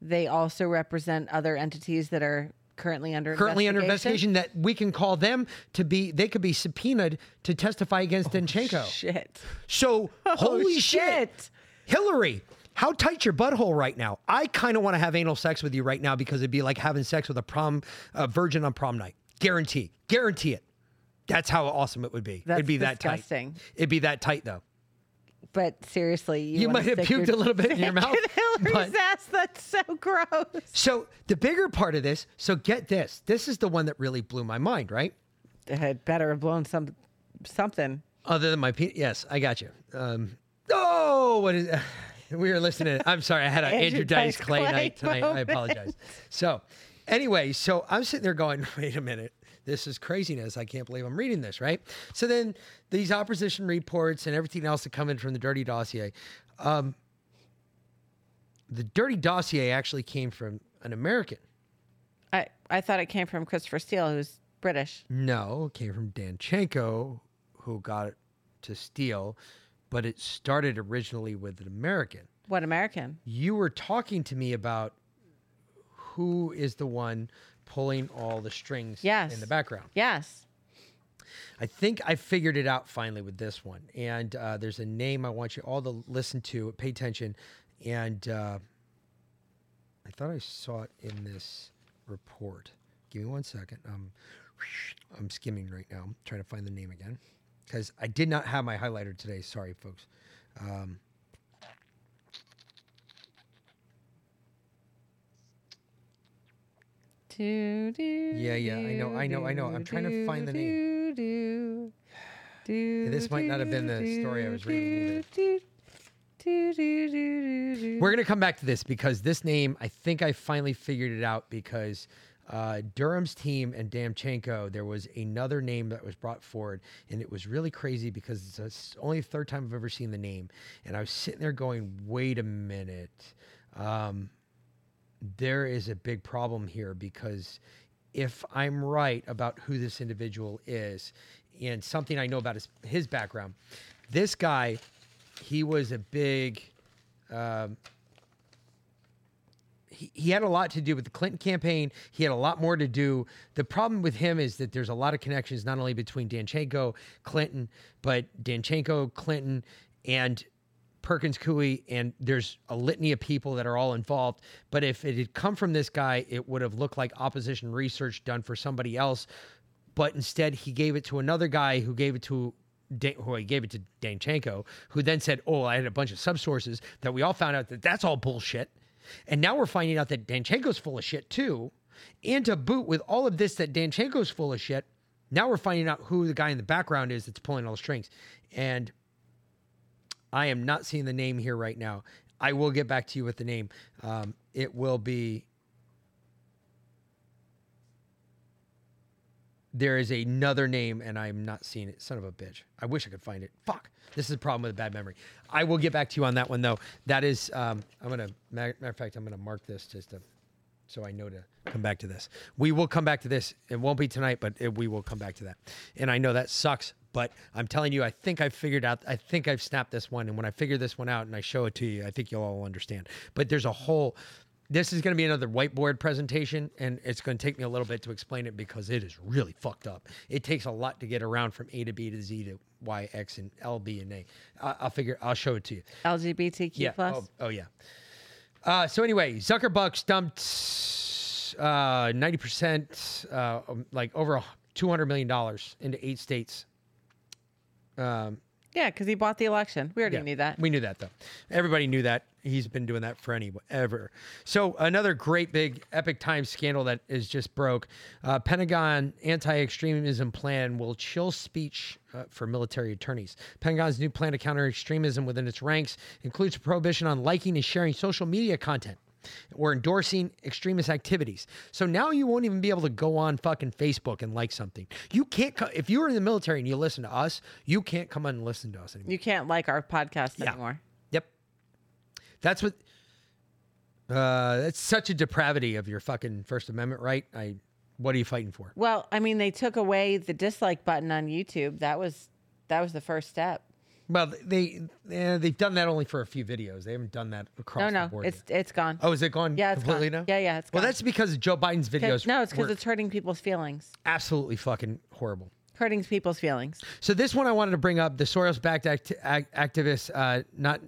they also represent other entities that are currently under Currently under investigation. investigation, that we can call them to be, they could be subpoenaed to testify against oh, Danchenko. Shit. So, (laughs) oh, holy shit. shit. Hillary, How tight's your butthole right now? I kind of want to have anal sex with you right now because it'd be like having sex with a prom a virgin on prom night. Guarantee. Guarantee it. That's how awesome it would be. That's It'd be disgusting. that tight. It'd be that tight though. But seriously, you, You might have puked your a little bit in your mouth, Hillary's but- ass. That's so gross. So the bigger part of this, so get this. This is the one that really blew my mind, right? It had better have blown some something. Other than my pe- yes, I got you. Um, oh, what is? (sighs) we were listening. I'm sorry, I had an (laughs) Andrew Andrew, Dice Clay, Clay night tonight. I apologize. So, anyway, so I'm sitting there going, (laughs) wait a minute. This is craziness. I can't believe I'm reading this, right? So then these opposition reports and everything else that come in from the dirty dossier. Um, the dirty dossier actually came from an American. I I thought it came from Christopher Steele, who's British. No, it came from Danchenko, who got it to Steele, but it started originally with an American. What American? You were talking to me about who is the one pulling all the strings Yes. in the background. Yes. I think I figured it out finally with this one. And uh, there's a name I want you all to listen to, pay attention. And uh, I thought I saw it in this report. Give me one second. Um, (sniffs) I'm skimming right now. I'm trying to find the name again because I did not have my highlighter today. Sorry, folks. Um, Do, do, Yeah, yeah, I know, I know, I know. I'm trying to find the name. Do, do, this might not have been the story I was reading. We're going to come back to this because this name, I think I finally figured it out because uh, Durham's team and Danchenko, there was another name that was brought forward, and it was really crazy because it's only the third time I've ever seen the name. And I was sitting there going, wait a minute. Um, there is a big problem here because if I'm right about who this individual is and something I know about his, his background, this guy, he was a big. Um, he, he had a lot to do with the Clinton campaign. He had a lot more to do. The problem with him is that there's a lot of connections, not only between Danchenko, Clinton, but Danchenko, Clinton, and Perkins Coie, and there's a litany of people that are all involved. But if it had come from this guy, it would have looked like opposition research done for somebody else. But instead, he gave it to another guy who gave it to Dan, who he gave it to Danchenko, who then said, "Oh, I had a bunch of subsources that we all found out that that's all bullshit." And now we're finding out that Danchenko's full of shit too. And to boot with all of this that Danchenko's full of shit, now we're finding out who the guy in the background is that's pulling all the strings. And I am not seeing the name here right now. I will get back to you with the name. Um, it will be. There is another name, and I'm not seeing it. Son of a bitch! I wish I could find it. Fuck! This is a problem with a bad memory. I will get back to you on that one, though. That is, um, I'm gonna. Matter matter of fact, I'm gonna mark this just to, so I know to come back to this. We will come back to this. It won't be tonight, but it, we will come back to that. And I know that sucks, but I'm telling you, I think I've figured out. I think I've snapped this one, and when I figure this one out and I show it to you, I think you'll all understand. But there's a whole. This is going to be another whiteboard presentation, and it's going to take me a little bit to explain it because it is really fucked up. It takes a lot to get around from A to B to Z to Y, X, and L, B, and A. I- I'll figure. I'll show it to you. LGBTQ Yeah. plus. Oh, oh yeah. Uh, so anyway, Zuckerbucks dumped uh, ninety percent, uh, um, like over two hundred million dollars into eight states. Um, Yeah, because he bought the election. We already yeah, knew that. We knew that though. Everybody knew that. He's been doing that for any ever. So another great big epic time scandal that is just broke. Uh, Pentagon anti-extremism plan will chill speech uh, for military attorneys. Pentagon's new plan to counter extremism within its ranks includes a prohibition on liking and sharing social media content or endorsing extremist activities. So now you won't even be able to go on fucking Facebook and like something. You can't co- if you were in the military and you listen to us, you can't come on and listen to us anymore. You can't like our podcast Yeah. anymore. Yep. That's what. Uh, that's such a depravity of your fucking First Amendment right. I. What are you fighting for? Well, I mean, they took away the dislike button on YouTube. That was that was the first step. Well, they eh, they've done that only for a few videos. They haven't done that across No, the no, board. it's it's gone. oh, is it gone? yeah, it's completely gone. now. Yeah, yeah, it's Well, gone. that's because Joe Biden's videos. No, it's because were it's hurting people's feelings. absolutely fucking horrible. Hurting people's feelings. So this one I wanted to bring up: the Soros-backed act- act- activist, uh, not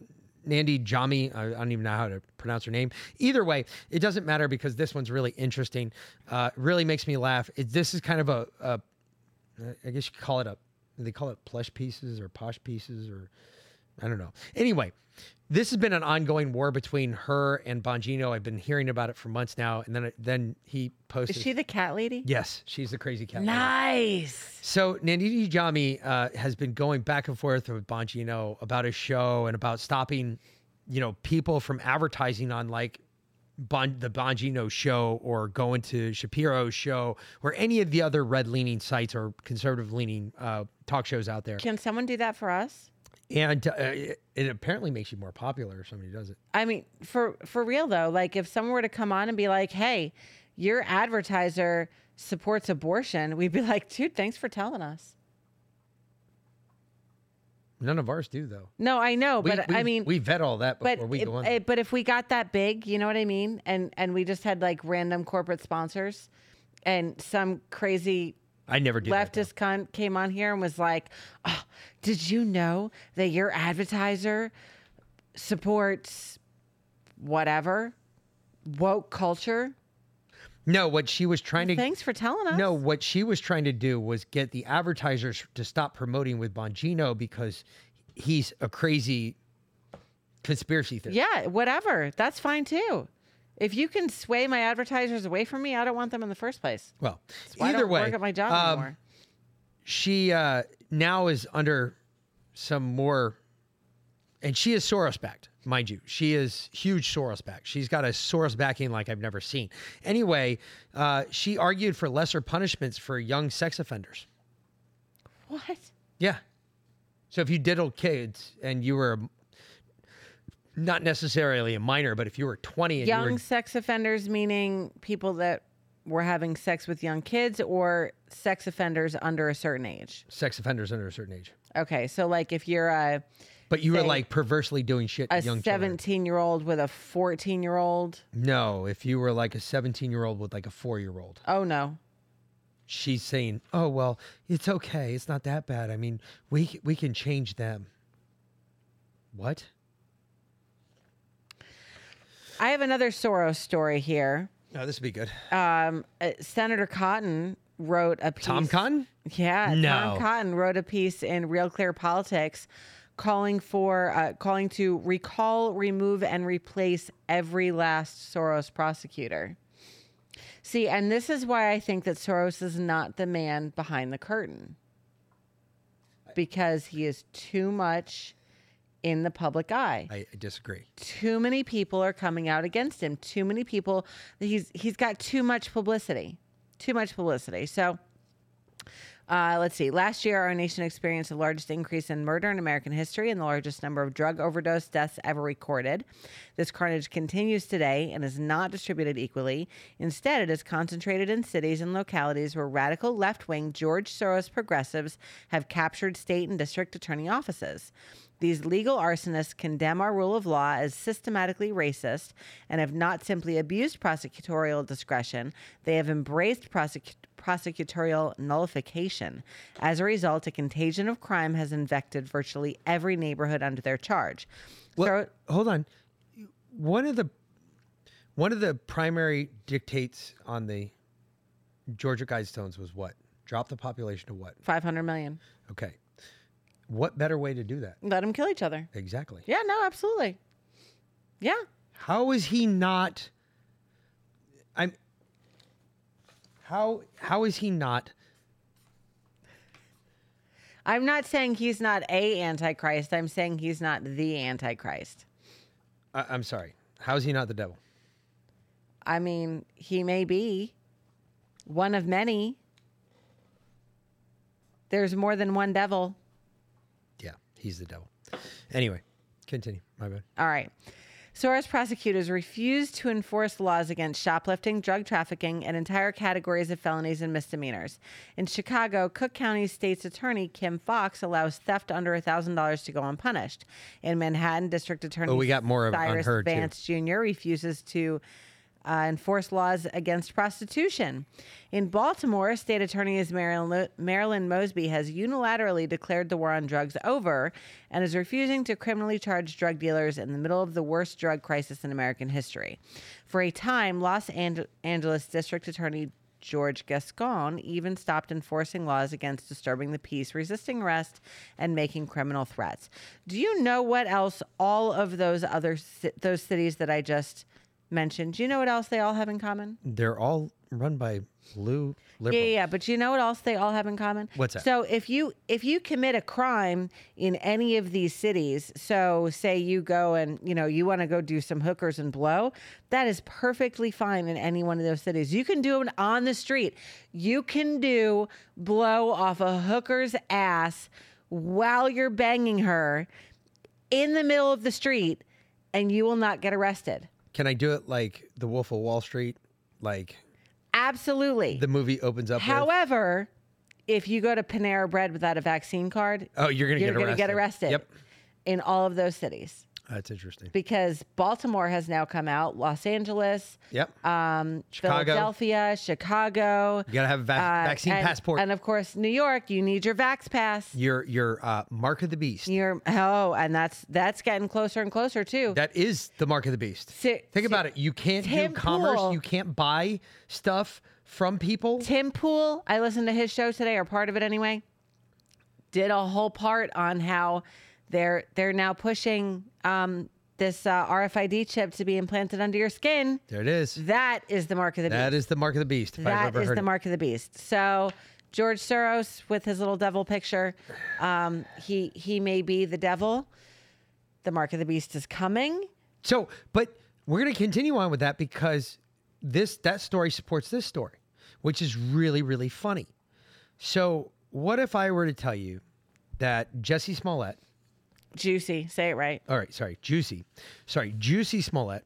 Nandi Jami. I, I, don't even know how to pronounce her name. Either way, it doesn't matter because this one's really interesting. Uh, really makes me laugh. It, this is kind of a, a, I guess you could call it a, they call it plush pieces or posh pieces or I don't know. Anyway, this has been an ongoing war between her and Bongino. I've been hearing about it for months now, and then then he posted. Is she the cat lady? Yes, she's the crazy cat. Lady. Nice. Lady. So Nandini Jami uh, has been going back and forth with Bongino about his show and about stopping, you know, people from advertising on like bon, the Bongino show or going to Shapiro's show or any of the other red leaning sites or conservative leaning uh, talk shows out there. Can someone do that for us? and uh, it, it, apparently makes you more popular if somebody does it. I mean, for for real though, like if someone were to come on and be like, "Hey, your advertiser supports abortion," we'd be like, "Dude, thanks for telling us." None of ours do though. No, I know, we, but we, I mean, we vet all that before but we go on. It, but if we got that big, you know what I mean, and and we just had like random corporate sponsors, and some crazy I never did. Leftist cunt came on here and was like, oh, "Did you know that your advertiser supports whatever woke culture?" No, what she was trying to. Thanks for telling us. No, what she was trying to do was get the advertisers to stop promoting with Bongino because he's a crazy conspiracy theorist. Yeah, whatever. That's fine too. If you can sway my advertisers away from me, I don't want them in the first place. Well, either way, work at my job um, anymore. She uh, now is under some more, and she is Soros backed, mind you. She is huge Soros back. She's got a Soros backing like I've never seen. Anyway, uh, she argued for lesser punishments for young sex offenders. What? Yeah. So if you diddled kids and you were not necessarily a minor, but if you were 20 and young were, sex offenders, meaning people that were having sex with young kids or sex offenders under a certain age? Sex offenders under a certain age. Okay. So, like, if you're a. But you were like perversely doing shit a young 17 year old with a 14 year old? No, if you were like a 17 year old with like a four year old. Oh, no. She's saying, oh, well, it's okay. It's not that bad. I mean, we, we can change them. What? I have another Soros story here. Oh, this would be good. Um, uh, Senator Cotton wrote a piece. Tom Cotton? Yeah, no. Tom Cotton wrote a piece in Real Clear Politics calling for uh, calling to recall, remove, and replace every last Soros prosecutor. See, and this is why I think that Soros is not the man behind the curtain because he is too much in the public eye. I, disagree. Too many people are coming out against him. Too many people. He's he's got too much publicity. Too much publicity. So. Uh, let's see. Last year, our nation experienced the largest increase in murder in American history and the largest number of drug overdose deaths ever recorded. This carnage continues today and is not distributed equally. Instead, it is concentrated in cities and localities where radical left wing George Soros progressives have captured state and district attorney offices. These legal arsonists condemn our rule of law as systematically racist and have not simply abused prosecutorial discretion, they have embraced prosecu- prosecutorial nullification. As a result, a contagion of crime has infected virtually every neighborhood under their charge. Well, so, hold on. One of the one of the primary dictates on the Georgia Guidestones was what? Drop the population to what? 500 million. Okay. What better way to do that? Let them kill each other. Exactly. Yeah, no, absolutely. Yeah. How is he not I'm how how is he not I'm not saying he's not a antichrist. I'm saying he's not the antichrist. I, I'm sorry. How is he not the devil? I mean, he may be one of many. There's more than one devil. He's the devil. Anyway, continue. My bad. All right. Soros prosecutors refused to enforce laws against shoplifting, drug trafficking, and entire categories of felonies and misdemeanors. In Chicago, Cook County State's Attorney Kim Foxx allows theft under $1,000 to go unpunished. In Manhattan, District Attorney oh, we got more Cyrus on her Vance too. Jr. refuses to uh, enforce laws against prostitution. In Baltimore, State Attorney Marilyn, Marilyn Mosby has unilaterally declared the war on drugs over and is refusing to criminally charge drug dealers in the middle of the worst drug crisis in American history. For a time, Los Angeles District Attorney George Gascon even stopped enforcing laws against disturbing the peace, resisting arrest, and making criminal threats. Do you know what else all of those other those cities that I just mentioned. Do you know what else they all have in common? They're all run by blue liberals. Yeah, yeah, but you know what else they all have in common? What's that? So if you if you commit a crime in any of these cities, so say you go and you know you want to go do some hookers and blow, that is perfectly fine in any one of those cities. You can do it on the street. You can do blow off a hooker's ass while you're banging her in the middle of the street and you will not get arrested. Can I do it like The Wolf of Wall Street? Like Absolutely. the movie opens up. with? However, if you go to Panera Bread without a vaccine card, Oh, you're gonna get gonna get arrested. arrested. Yep. In all of those cities. That's interesting. Because Baltimore has now come out, Los Angeles, Yep. um, Chicago. Philadelphia, Chicago. You gotta have a vac- uh, vaccine and- passport. And of course, New York, you need your Vax Pass. Your your uh, mark of the beast. Your oh, and that's that's getting closer and closer too. That is the mark of the beast. Think about it. You can't Tim do commerce. Pool- You can't buy stuff from people. Tim Pool, I listened to his show today, or part of it anyway. Did a whole part on how they're they're now pushing um, this uh, RFID chip to be implanted under your skin. There it is. That is the mark of the beast. That is the mark of the beast. Ever is the it. mark of the beast. So George Soros with his little devil picture, um, he he may be the devil. The mark of the beast is coming. So, but we're going to continue on with that because this that story supports this story, which is really really funny. So, what if I were to tell you that Jesse Smollett, Juicy, say it right. all right, sorry, Juicy, sorry, Juicy Smollett,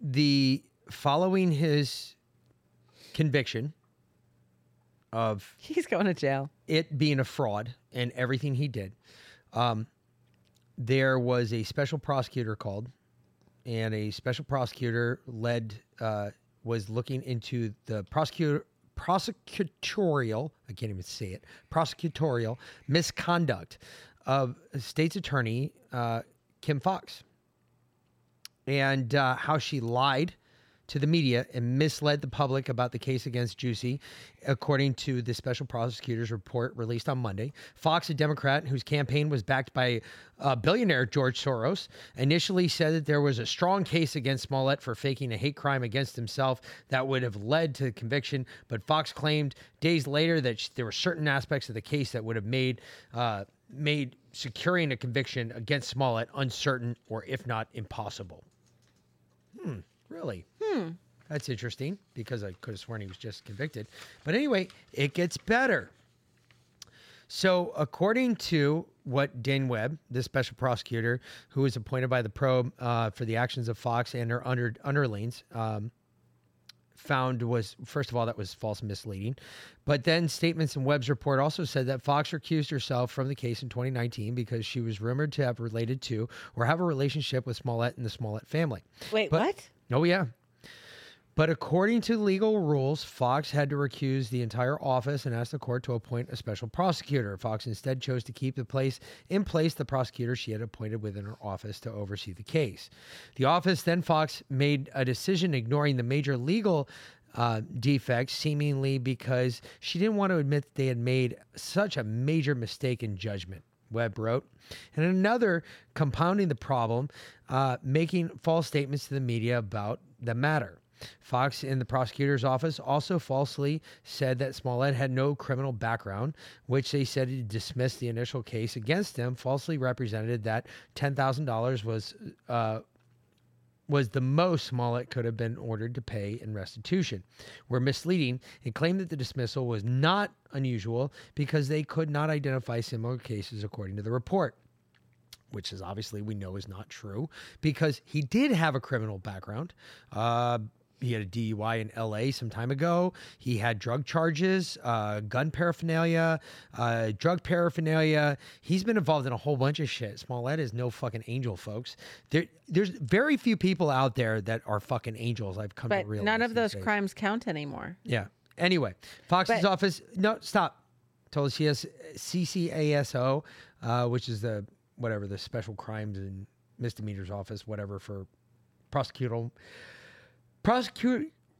the following his conviction of He's going to jail. it being a fraud and everything he did, um, there was a special prosecutor called, and a special prosecutor led uh, was looking into the prosecutor prosecutorial I can't even say it prosecutorial misconduct of state's attorney uh, Kim Foxx and uh, how she lied to the media and misled the public about the case against Juicy, according to the special prosecutor's report released on Monday. Foxx, a Democrat whose campaign was backed by uh, billionaire George Soros, initially said that there was a strong case against Smollett for faking a hate crime against himself that would have led to conviction. But Foxx claimed days later that there were certain aspects of the case that would have made uh, made securing a conviction against Smollett uncertain or, if not, impossible. Hmm, really? Hmm. That's interesting because I could have sworn he was just convicted. But anyway, it gets better. So, according to what Dan Webb, the special prosecutor who was appointed by the probe uh, for the actions of Foxx and her under, underlings, um, found was first of all that was false and misleading. But then statements in webb's report also said that foxx recused herself from the case in 2019 because she was rumored to have related to or have a relationship with smollett and the smollett family. Wait, But- what? oh yeah but according to legal rules, Foxx had to recuse the entire office and ask the court to appoint a special prosecutor. Foxx instead chose to keep the place in place the prosecutor she had appointed within her office to oversee the case. The office then Foxx made a decision ignoring the major legal uh, defects, seemingly because she didn't want to admit that they had made such a major mistake in judgment. Webb wrote. And another compounding the problem, uh, making false statements to the media about the matter. Foxx in the prosecutor's office also falsely said that Smollett had no criminal background, which they said he dismissed the initial case against him, falsely represented that $10,000 was uh, was the most Smollett could have been ordered to pay in restitution, were misleading and claimed that the dismissal was not unusual because they could not identify similar cases according to the report. Which is obviously we know is not true because he did have a criminal background. Uh, he had a DUI in L.A. some time ago. He had drug charges, uh, gun paraphernalia, uh, drug paraphernalia. He's been involved in a whole bunch of shit. Smollett is no fucking angel, folks. There, there's very few people out there that are fucking angels. I've come But to realize. none of those days. crimes count anymore. Yeah. Anyway, Foxx's But- office. No, stop. Told us she has CCASO, uh, which is the whatever the special crimes and misdemeanors office, whatever for prosecutorial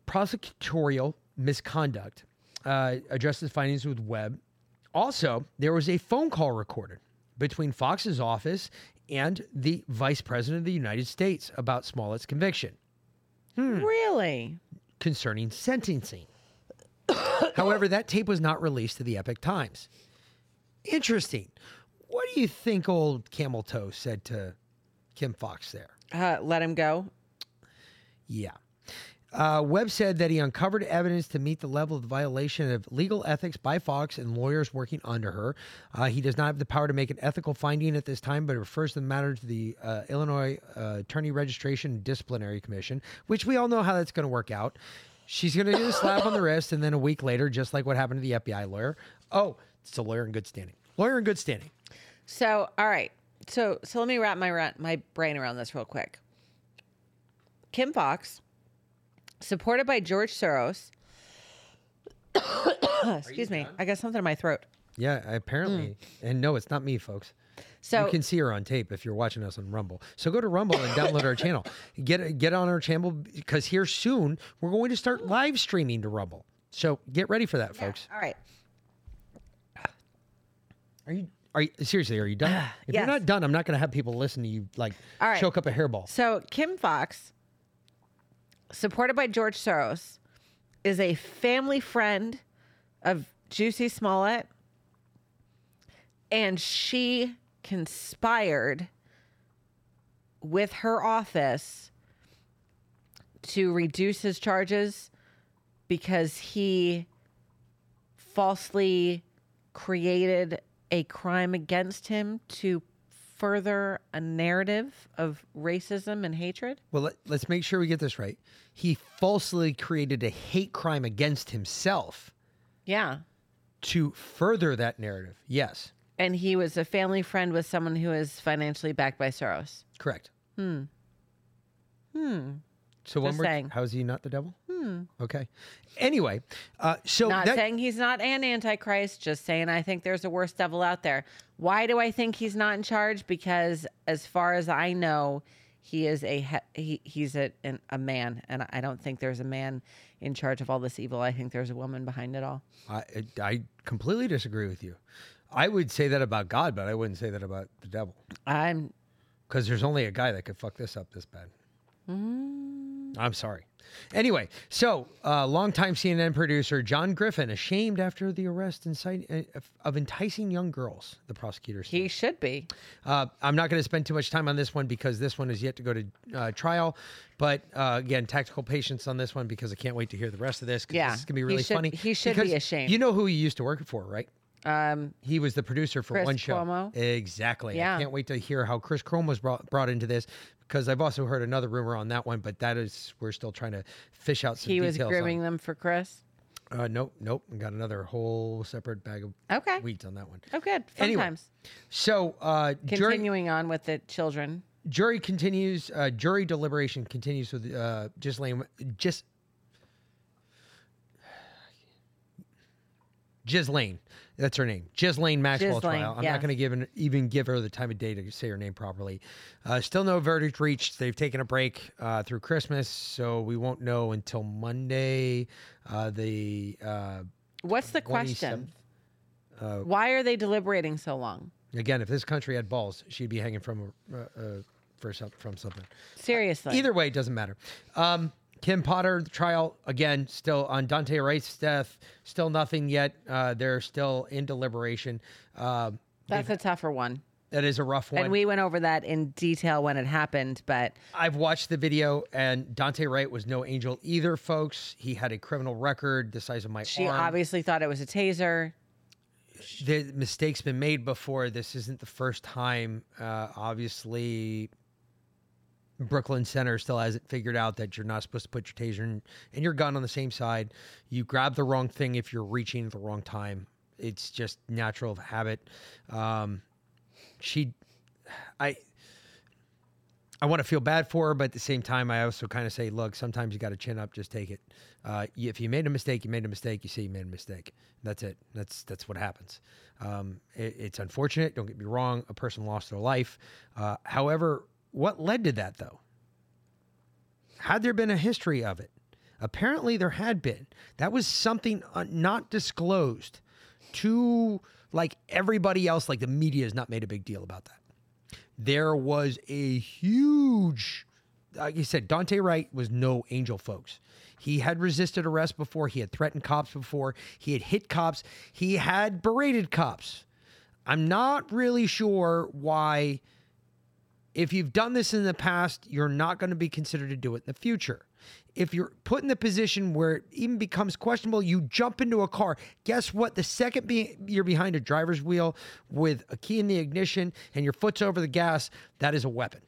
prosecutorial misconduct. Uh, addresses findings with Webb. Also, there was a phone call recorded between Foxx's office and the Vice President of the United States about Smollett's conviction Really? concerning sentencing. (coughs) However, that tape was not released to the Epoch Times. Interesting. What do you think old Camel Toe said to Kim Foxx there? Uh, let him go. Yeah. Uh, Webb said that he uncovered evidence to meet the level of violation of legal ethics by Foxx and lawyers working under her. Uh, he does not have the power to make an ethical finding at this time, but refers the matter to the uh, Illinois uh, Attorney Registration Disciplinary Commission, which we all know how that's going to work out. She's going to do a slap on the wrist, and then a week later, just like what happened to the FBI lawyer, oh, it's a lawyer in good standing. Lawyer in good standing. So, all right. So, so let me wrap my my brain around this real quick. Kim Foxx, supported by George Soros. (coughs) Excuse me. I got something in my throat. Yeah, apparently. Mm. And no, it's not me, folks. So- you can see her on tape if you're watching us on Rumble. So go to Rumble and download our channel. (laughs) Get get on our channel because here soon we're going to start live streaming to Rumble. So get ready for that, folks. All right. Are you are you seriously? Are you done? (sighs) If Yes. you're not done, I'm not going to have people listen to you like All right. choke up a hairball. So, Kim Foxx, supported by George Soros, is a family friend of Juicy Smollett. And she conspired with her office to reduce his charges because he falsely created a crime against him to further a narrative of racism and hatred. Well, let, let's make sure we get this right. He falsely created a hate crime against himself Yeah. to further that narrative. Yes, And he was a family friend with someone who is financially backed by Soros. correct. Hmm. Hmm. So one Just more. saying. How is he not the devil? Hmm. Okay. Anyway, uh, so not that, saying he's not an antichrist, just saying I think there's a worse devil out there. Why do I think he's not in charge? Because as far as I know, he is a he, he he's a an, a man, and I don't think there's a man in charge of all this evil. I think there's a woman behind it all. I, I completely disagree with you. I would say that about God, but I wouldn't say that about the devil. I'm because there's only a guy that could fuck this up this bad. I'm sorry. Anyway, so uh, longtime CNN producer John Griffin ashamed after the arrest incite, uh, of enticing young girls. The prosecutor said. he should be. Uh, I'm not going to spend too much time on this one because this one is yet to go to uh, trial. But uh, again, tactical patience on this one because I can't wait to hear the rest of this. Yeah, this is going to be he really should- funny. he should be ashamed. You know who he used to work for, right? Um, he was the producer for Chris one show. Cuomo? Exactly. Yeah. I can't wait to hear how Chris Cuomo was brought, brought into this because I've also heard another rumor on that one, but that is we're still trying to fish out some he was details. grooming on. them for Chris. Uh, nope, nope. Got another whole separate bag of Okay. weeds on that one. Oh, good. Anyway, Sometimes. So uh, jury, Continuing on with the children. jury continues. Uh, jury deliberation continues with uh, Ghislaine. Just Ghislaine, that's her name. Ghislaine Maxwell Ghislaine, trial. I'm yes. not going to give an, even give her the time of day to say her name properly. Uh, still no verdict reached. They've taken a break uh, through Christmas, so we won't know until Monday. Uh, the uh, What's the question? Uh, Why are they deliberating so long? again, if this country had balls, she'd be hanging from a, uh, uh, from something. Seriously. Either way, it doesn't matter. Um, Kim Potter trial again, still on Daunte Wright's death. Still nothing yet. Uh, they're still in deliberation. Um, That's a tougher one. that is a rough one. And we went over that in detail when it happened, but I've watched the video, and Daunte Wright was no angel either, folks. He had a criminal record the size of my she arm. obviously thought it was a taser. the mistakes been made before. This isn't the first time. Uh, obviously, Brooklyn Center still hasn't figured out that you're not supposed to put your taser and, your gun on the same side. You grab the wrong thing if you're reaching at the wrong time. It's just natural habit. Um, she, I, I want to feel bad for her, but at the same time, I also kind of say, look, sometimes you got to chin up, just take it. Uh, if you made a mistake, you made a mistake. You say you made a mistake. That's it. That's that's what happens. Um, it, it's unfortunate. Don't get me wrong. A person lost their life. Uh, however, what led to that though? Had there been a history of it? Apparently, there had been. That was something uh, not disclosed to like everybody else. Like the media has not made a big deal about that there was a huge like you said, Daunte Wright was no angel, folks. He had resisted arrest before. He had threatened cops before. He had hit cops. He had berated cops. I'm not really sure why, if you've done this in the past, you're not going to be considered to do it in the future if you're put in the position where it even becomes questionable, you jump into a car. Guess what? The second be- you're behind a driver's wheel with a key in the ignition and your foot's over the gas, that is a weapon.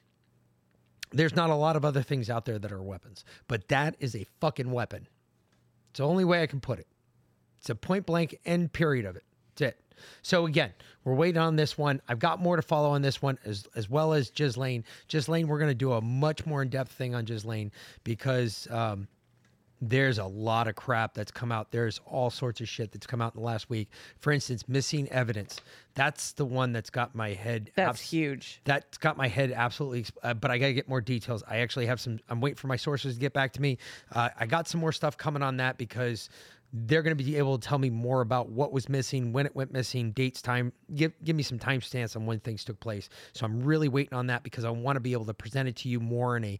There's not a lot of other things out there that are weapons, but that is a fucking weapon. It's the only way I can put it. It's a point blank end period of it. That's it. So again, we're waiting on this one. I've got more to follow on this one as as well as Ghislaine. Ghislaine, we're going to do a much more in depth thing on Ghislaine because um, there's a lot of crap that's come out. There's all sorts of shit that's come out in the last week. For instance, missing evidence. That's the one that's got my head. That's abs- huge. That's got my head absolutely. Uh, but I got to get more details. I actually have some. I'm waiting for my sources to get back to me. Uh, I got some more stuff coming on that because they're going to be able to tell me more about what was missing, when it went missing, dates, time. Give give me some timestamps on when things took place. So I'm really waiting on that because I want to be able to present it to you more in a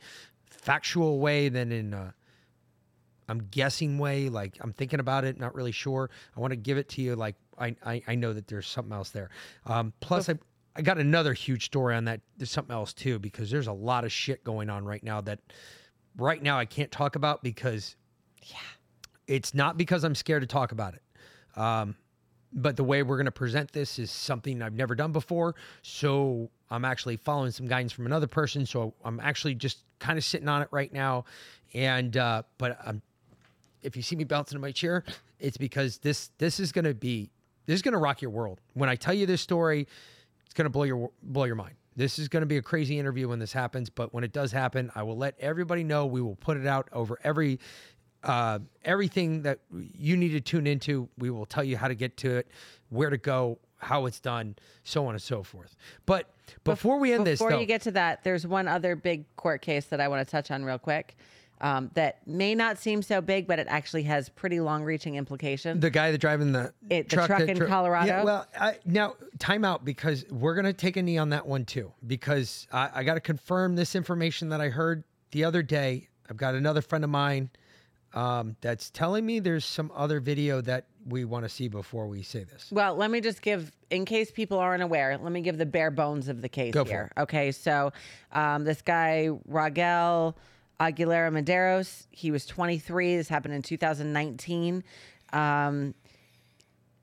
factual way than in a I'm guessing way. Like I'm thinking about it, not really sure. I want to give it to you like I I, I know that there's something else there. Um, plus, I I got another huge story on that. There's something else too because there's a lot of shit going on right now that right now I can't talk about because yeah it's not because I'm scared to talk about it. Um, but the way we're going to present this is something I've never done before. So I'm actually following some guidance from another person. So I'm actually just kind of sitting on it right now. And, uh, but I'm, if you see me bouncing in my chair, it's because this, this is going to be, this is going to rock your world. When I tell you this story, it's going to blow your, blow your mind. This is going to be a crazy interview when this happens, but when it does happen, I will let everybody know. We will put it out over every uh, everything that you need to tune into. We will tell you how to get to it, where to go, how it's done, so on and so forth. But before we end before this, before you get to that, there's one other big court case that I want to touch on real quick. Um, that may not seem so big, but it actually has pretty long-reaching implications. The guy that driving the it, the truck, truck in Colorado. Yeah, well, I, now time out because we're gonna take a knee on that one too. Because I, I got to confirm this information that I heard the other day. I've got another friend of mine um, that's telling me there's some other video that we want to see before we say this. Well, let me just give, in case people aren't aware, let me give the bare bones of the case Go here. Okay, so um, this guy, Rogel Aguilera Mederos, he was 23. This happened in 2019. Um,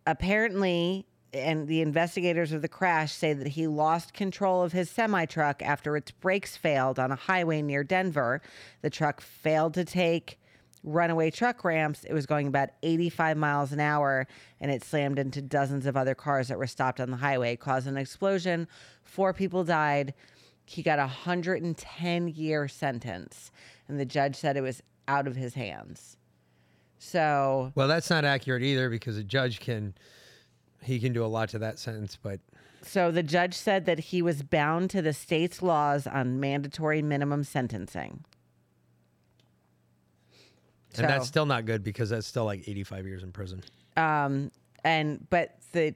apparently, and the investigators of the crash say that he lost control of his semi truck after its brakes failed on a highway near Denver. The truck failed to take runaway truck ramps. It was going about 85 miles an hour and it slammed into dozens of other cars that were stopped on the highway, caused an explosion. Four people died. He got a 110 year sentence, and the judge said it was out of his hands. So, well, that's not accurate either because a judge can he can do a lot to that sentence, but so the judge said that he was bound to the state's laws on mandatory minimum sentencing. So, and that's still not good because that's still like 85 years in prison. Um, and but the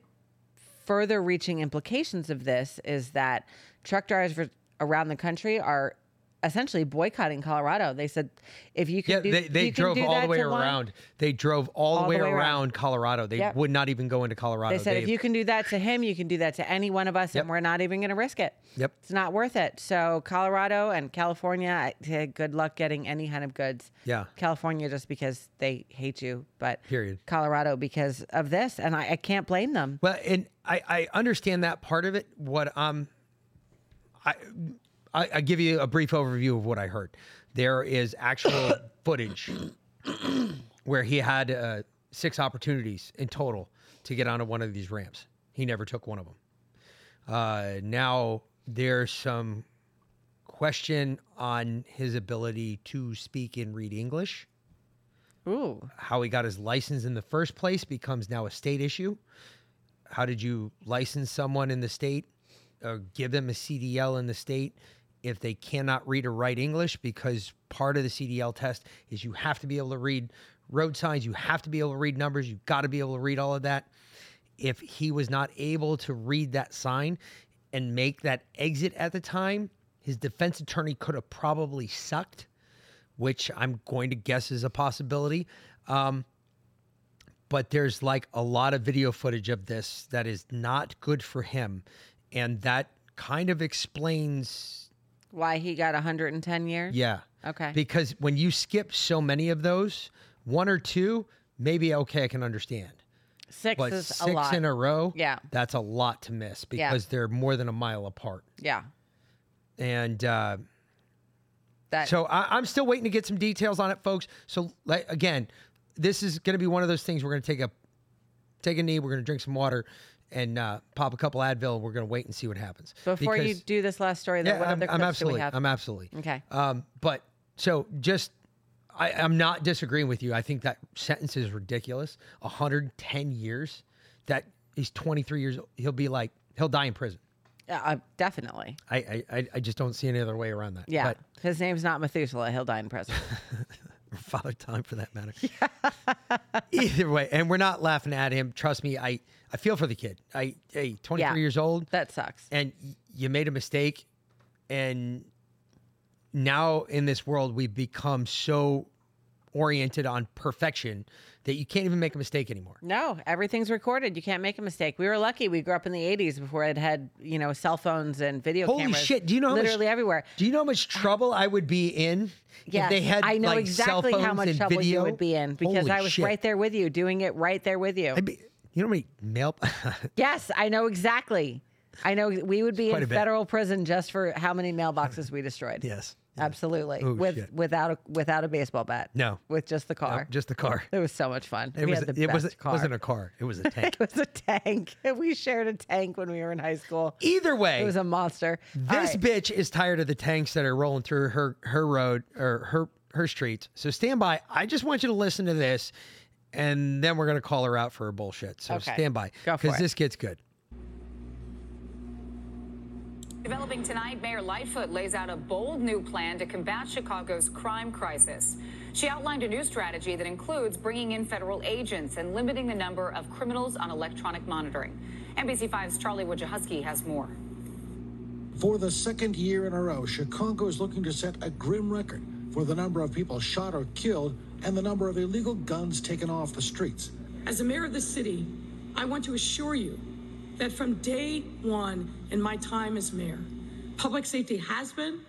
further reaching implications of this is that truck drivers around the country are essentially boycotting Colorado. They said if you can, yeah, do, they, they drove all the way around. One, they drove all, all the way, way around, around, Colorado. They yep. would not even go into Colorado. They said they, if you can do that to him, you can do that to any one of us, yep. and we're not even going to risk it. Yep, it's not worth it. So Colorado and California, good luck getting any kind of goods. Yeah, California just because they hate you, but period. Colorado because of this, and I, I can't blame them. Well, and I, I understand that part of it. What um, I I, I give you a brief overview of what I heard. There is actual (coughs) footage where he had uh, six opportunities in total to get onto one of these ramps. He never took one of them. Uh, now there's some question on his ability to speak and read English. Ooh. How he got his license in the first place becomes now a state issue. How did you license someone in the state or give them a CDL in the state if they cannot read or write English? Because part of the CDL test is you have to be able to read road signs, you have to be able to read numbers, you've got to be able to read all of that. If he was not able to read that sign and make that exit at the time, his defense attorney could have probably sucked, which I'm going to guess is a possibility. Um, but there's like a lot of video footage of this that is not good for him. And that kind of explains why he got 110 years. Yeah. Okay. Because when you skip so many of those, one or two, maybe okay, I can understand. Six but is six a lot. in a row, Yeah. that's a lot to miss Yeah. because they're more than a mile apart. Yeah. And uh, That so I, I'm still waiting to get some details on it, folks. So like, again, this is going to be one of those things we're going to take a take a knee. We're going to drink some water and uh, pop a couple Advil. We're going to wait and see what happens. Before you do this last story, though, yeah, what I'm, other I'm clips do absolutely, we have? I'm absolutely. Okay. Um, but so just, I, I'm not disagreeing with you. I think that sentence is ridiculous. 110 years. That he's 23 years. old. He'll be like he'll die in prison. Yeah, uh, definitely. I, I I- just don't see any other way around that. Yeah. His name's not Methuselah. He'll die in prison. (laughs) Father Time for that matter. (laughs) Either way, and we're not laughing at him. Trust me, I I feel for the kid. I hey, 23 Yeah. years old. That sucks. and y- you made a mistake and now in this world we've become so oriented on perfection that you can't even make a mistake anymore No, everything's recorded. You can't make a mistake. We were lucky. We grew up in the '80s before it had, you know, cell phones and video holy cameras. shit do you know how much- literally everywhere? do you know how much trouble i would be in Yes, if they had I know like, exactly how much trouble video? you would be in because Holy I was shit. right there with you, doing it right there with you. I'd be, you know how many mail (laughs) yes, I know exactly. I know we would be in bit. federal prison just for how many mailboxes we destroyed. yes absolutely. Oh, with shit. without a without a baseball bat. No. with just the car. No, just the car. It was so much fun. it we was had the it best wasn't car. wasn't a car it was a (laughs) tank it was a tank. (laughs) We shared a tank when we were in high school. either way It was a monster. This right. bitch is tired of the tanks that are rolling through her her road or her her streets. So stand by. I just want you to listen to this, and then we're gonna call her out for her bullshit. So Okay. stand by because this gets good. Developing tonight, Mayor Lightfoot lays out a bold new plan to combat Chicago's crime crisis. She outlined a new strategy that includes bringing in federal agents and limiting the number of criminals on electronic monitoring. NBC5's Charlie Wojciechowski has more. For the second year in a row, Chicago is looking to set a grim record for the number of people shot or killed and the number of illegal guns taken off the streets. As a mayor of the city, I want to assure you that from day one in my time as mayor, public safety has been,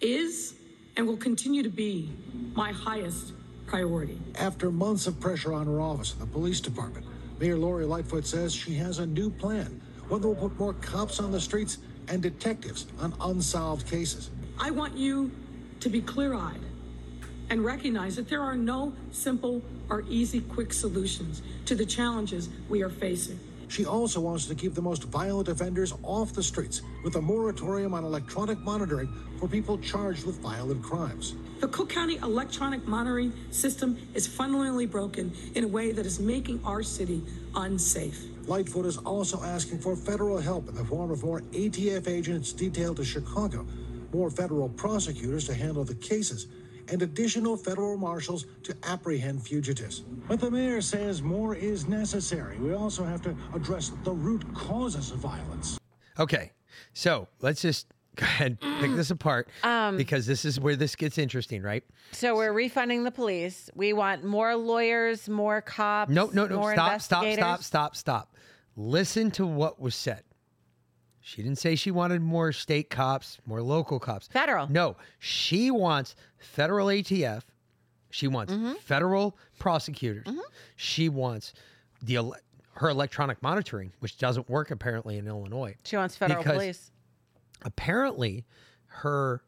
is, and will continue to be my highest priority. After months of pressure on her office and the police department, Mayor Lori Lightfoot says she has a new plan, one that will put more cops on the streets and detectives on unsolved cases. I want you to be clear eyed and recognize that there are no simple or easy quick solutions to the challenges we are facing. She also wants to keep the most violent offenders off the streets with a moratorium on electronic monitoring for people charged with violent crimes. The Cook County electronic monitoring system is fundamentally broken in a way that is making our city unsafe. Lightfoot is also asking for federal help in the form of more ATF agents detailed to Chicago, more federal prosecutors to handle the cases, and additional federal marshals to apprehend fugitives. But the mayor says more is necessary. We also have to address the root causes of violence. Okay, so let's just (laughs) go ahead and pick this apart Um, because this is where this gets interesting, right? So we're refunding the police. We want more lawyers, more cops. No, no, no. more Stop, stop, stop, stop, stop. Listen to what was said. She didn't say she wanted more state cops, more local cops. Federal. No, she wants federal ATF. She wants Mm-hmm. federal prosecutors. She wants the ele- her electronic monitoring, which doesn't work apparently in Illinois. She wants federal police. Apparently, her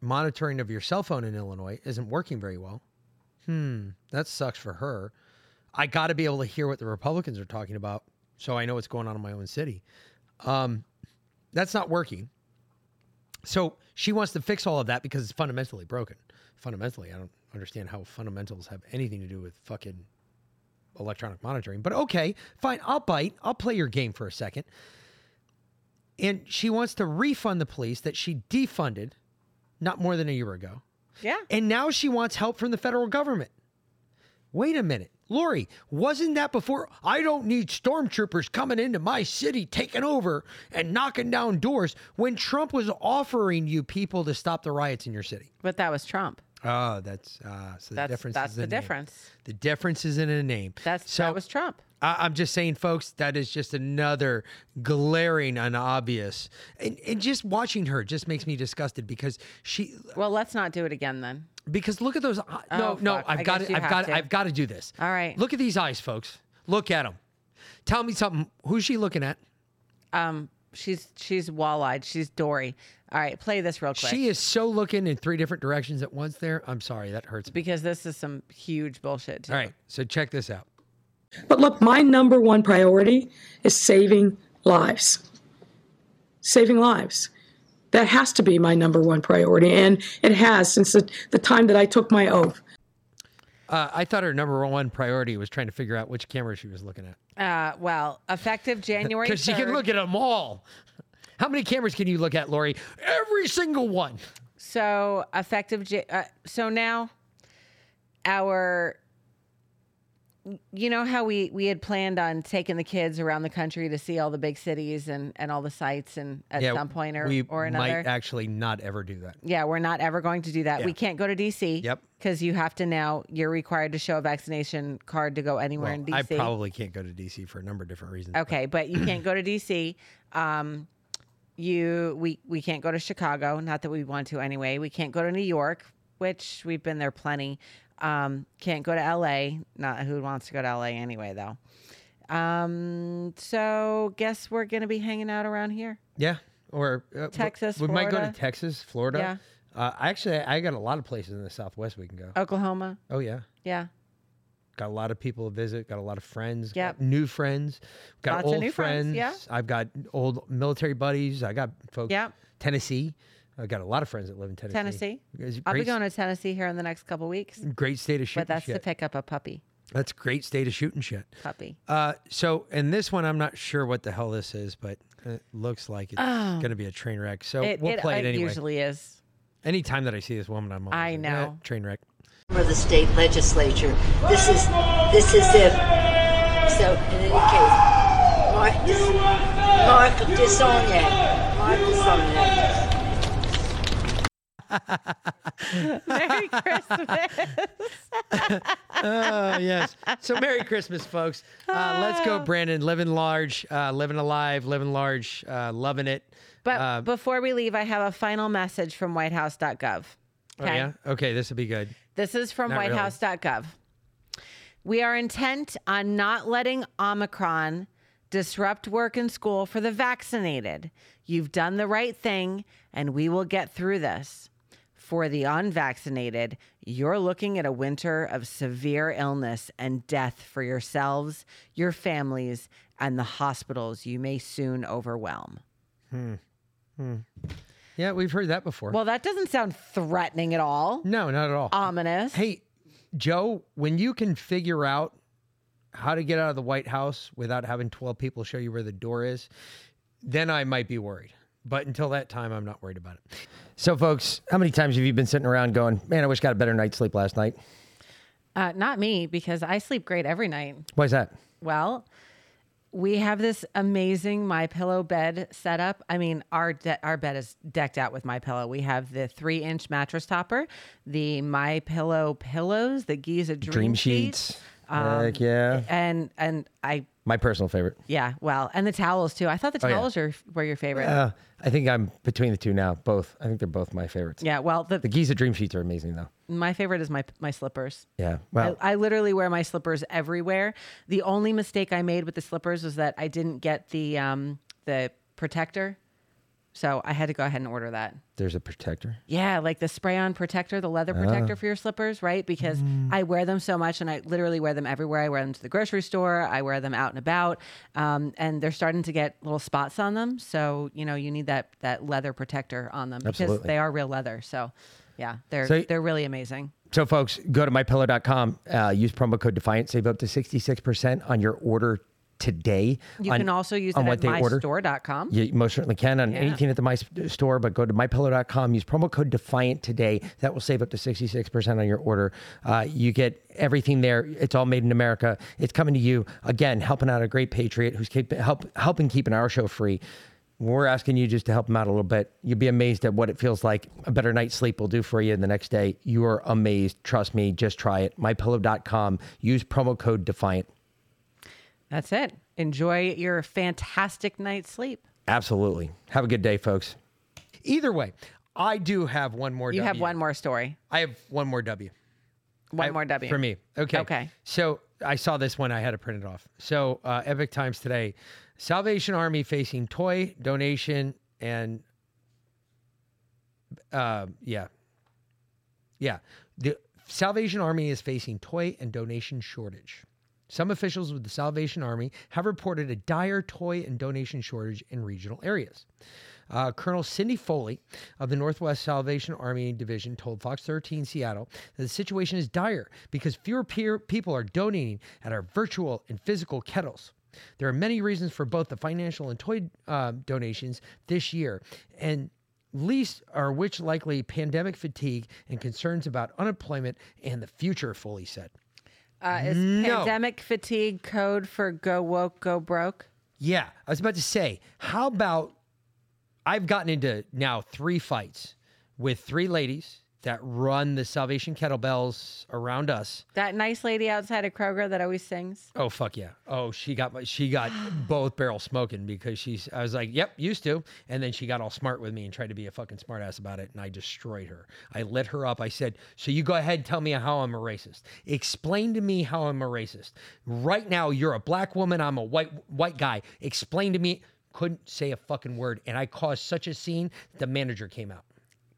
monitoring of your cell phone in Illinois isn't working very well. Hmm, that sucks for her. I got to be able to hear what the Republicans are talking about so I know what's going on in my own city. Um, that's not working. So she wants to fix all of that because it's fundamentally broken. Fundamentally, I don't understand how fundamentals have anything to do with fucking electronic monitoring. But okay, fine. I'll bite. I'll play your game for a second. And she wants to refund the police that she defunded not more than a year ago. Yeah. And now she wants help from the federal government. Wait a minute. Lori, wasn't that before? I don't need stormtroopers coming into my city, taking over and knocking down doors when Trump was offering you people to stop the riots in your city. But that was Trump. Oh, that's uh, so the That's difference. that's the difference. The difference is in a name. That's so, that was Trump. I, I'm just saying, folks, that is just another glaring and obvious. And, and just watching her just makes me disgusted because she. Well, let's not do it again then. Because look at those. uh, Oh, no, no, fuck. I I've got guess to. I've have got. to. I've got to do this. All right. Look at these eyes, folks. Look at them. Tell me something. Who's she looking at? Um, she's she's wall-eyed. She's Dory. All right, play this real quick. She is so looking in three different directions at once. There. I'm sorry, that hurts. Me. because this is some huge bullshit. Too. All right. So check this out. But look, my number one priority is saving lives. Saving lives. That has to be my number one priority. And it has since the, the time that I took my oath. Uh, I thought her number one priority was trying to figure out which camera she was looking at. Uh, well, effective January. (laughs) Because she can look at them all. How many cameras can you look at, Lori? Every single one. So effective. Ja- Uh, so now, our. You know how we we had planned on taking the kids around the country to see all the big cities and and all the sites and at yeah, some point or we or another. might actually not ever do that. Yeah, we're not ever going to do that. Yeah. We can't go to DC. Yep. Because you have to now. You're required to show a vaccination card to go anywhere Well, in I DC. probably can't go to DC for a number of different reasons. Okay, but you can't go to DC. (clears throat) Um, you we we can't go to Chicago. Not that we want to anyway. We can't go to New York, which we've been there plenty. Um, can't go to LA. Not who wants to go to LA anyway though. Um, so guess we're gonna be hanging out around here. Yeah. Or uh, Texas, We might go to Texas, Florida. Yeah. Uh, actually, I got a lot of places in the Southwest we can go. Oklahoma. Oh yeah. Yeah. Got a lot of people to visit. Got a lot of friends. Yep. New friends. Got Lots old new friends, yeah. I've got old military buddies. I got folks. Yep. Tennessee. I got a lot of friends that live in Tennessee. Tennessee. It's I'll be going to Tennessee here in the next couple weeks. Great state of shooting shit. But that's to pick up a puppy. That's great state of shooting shit. Puppy. Uh, so, and this one, I'm not sure what the hell this is, but it looks like it's Oh. going to be a train wreck. So it we'll it, play it, it anyway. usually is. Anytime that I see this woman, I'm always I like, know. "Eh, train wreck. for the state legislature. This is this is if so. In any case, Mark, Dis, Mark Disonier, Mark Disonier. Merry Christmas. oh yes. So Merry Christmas, folks. Uh, let's go, Brandon. Living large, uh, living alive, living large, uh, loving it. But Uh, before we leave, I have a final message from whitehouse.gov. oh, yeah. Okay, this will be good. This is from Not really. whitehouse.gov. We are intent on not letting Omicron disrupt work and school for the vaccinated. You've done the right thing, and we will get through this. For the unvaccinated, you're looking at a winter of severe illness and death for yourselves, your families, and the hospitals you may soon overwhelm. Hmm. Hmm. Yeah, we've heard that before. Well, that doesn't sound threatening at all. no, not at all. Ominous. Hey, Joe, when you can figure out how to get out of the White House without having 12 people show you where the door is, then I might be worried. But until that time, I'm not worried about it. So, folks, how many times have you been sitting around going, man, I wish I got a better night's sleep last night? Uh, not me, because I sleep great every night. Why is that? Well, we have this amazing my pillow bed setup. I mean, our de- our bed is decked out with my pillow. We have the three inch mattress topper, the my pillow pillows, the Giza Dream, Dream sheets, sheets. Heck yeah. and and I My personal favorite. yeah, well, and the towels too. I thought the Oh, yeah. towels are, were your favorite. Uh, I think I'm between the two now. Both. I think they're both my favorites. yeah, well, the The Giza Dream Sheets are amazing, though. my favorite is my my slippers. Yeah. Well, I, I literally wear my slippers everywhere. The only mistake I made with the slippers was that I didn't get the um the protector So I had to go ahead and order that. There's a protector. Yeah, like the spray on protector, the leather protector Ah. for your slippers, right? Because Mm. I wear them so much and I literally wear them everywhere. I wear them to the grocery store, I wear them out and about. Um, and they're starting to get little spots on them. So, you know, you need that that leather protector on them because Absolutely. they are real leather. So, yeah, they're So- they're really amazing. So, folks, go to mypillow.com, uh, use promo code Defiant, save up to 66% on your order today. You on- can also use on it what at they order. mystore.com. You most certainly can on Yeah. anything at the My Store, but go to mypillow.com, use promo code Defiant today. That will save up to 66% on your order. Uh, you get everything there. It's all made in America. It's coming to you. Again, helping out a great patriot who's keep, help, helping keeping our show free. We're asking you just to help him out a little bit. You'll be amazed at what it feels like a better night's sleep will do for you in the next day. You are amazed. Trust me. Just try it. MyPillow.com. Use promo code Defiant. That's it. Enjoy your fantastic night's sleep. Absolutely. Have a good day, folks. Either way, I do have one more. You have one more story. I have one more W. One I- more W. for me. Okay. Okay. So I saw this one. I had to print it off. So uh, Epoch Times today, Salvation Army facing toy donation and uh, yeah, yeah. The Salvation Army is facing toy and donation shortage. Some officials with the Salvation Army have reported a dire toy and donation shortage in regional areas. Uh, Colonel Cindy Foley of the Northwest Salvation Army Division told Fox 13 Seattle that the situation is dire because fewer peer people are donating at our virtual and physical kettles. There are many reasons for both the financial and toy uh, donations this year, and least are which likely pandemic fatigue and concerns about unemployment and the future, Foley said. Uh, is No. pandemic fatigue code for go woke, go broke? Yeah, I was about to say, how about I've gotten into now three fights with three ladies that run the Salvation Kettlebells around us. That nice lady outside of Kroger that always sings. Oh fuck yeah! Oh, she got my, she got (sighs) both barrels smoking because she's. I was like, yep, used to, and then she got all smart with me and tried to be a fucking smartass about it, and I destroyed her. I lit her up. I said, so you go ahead and tell me how I'm a racist. Explain to me how I'm a racist. Right now, you're a black woman. I'm a white white guy. Explain to me. Couldn't say a fucking word, and I caused such a scene. The manager came out.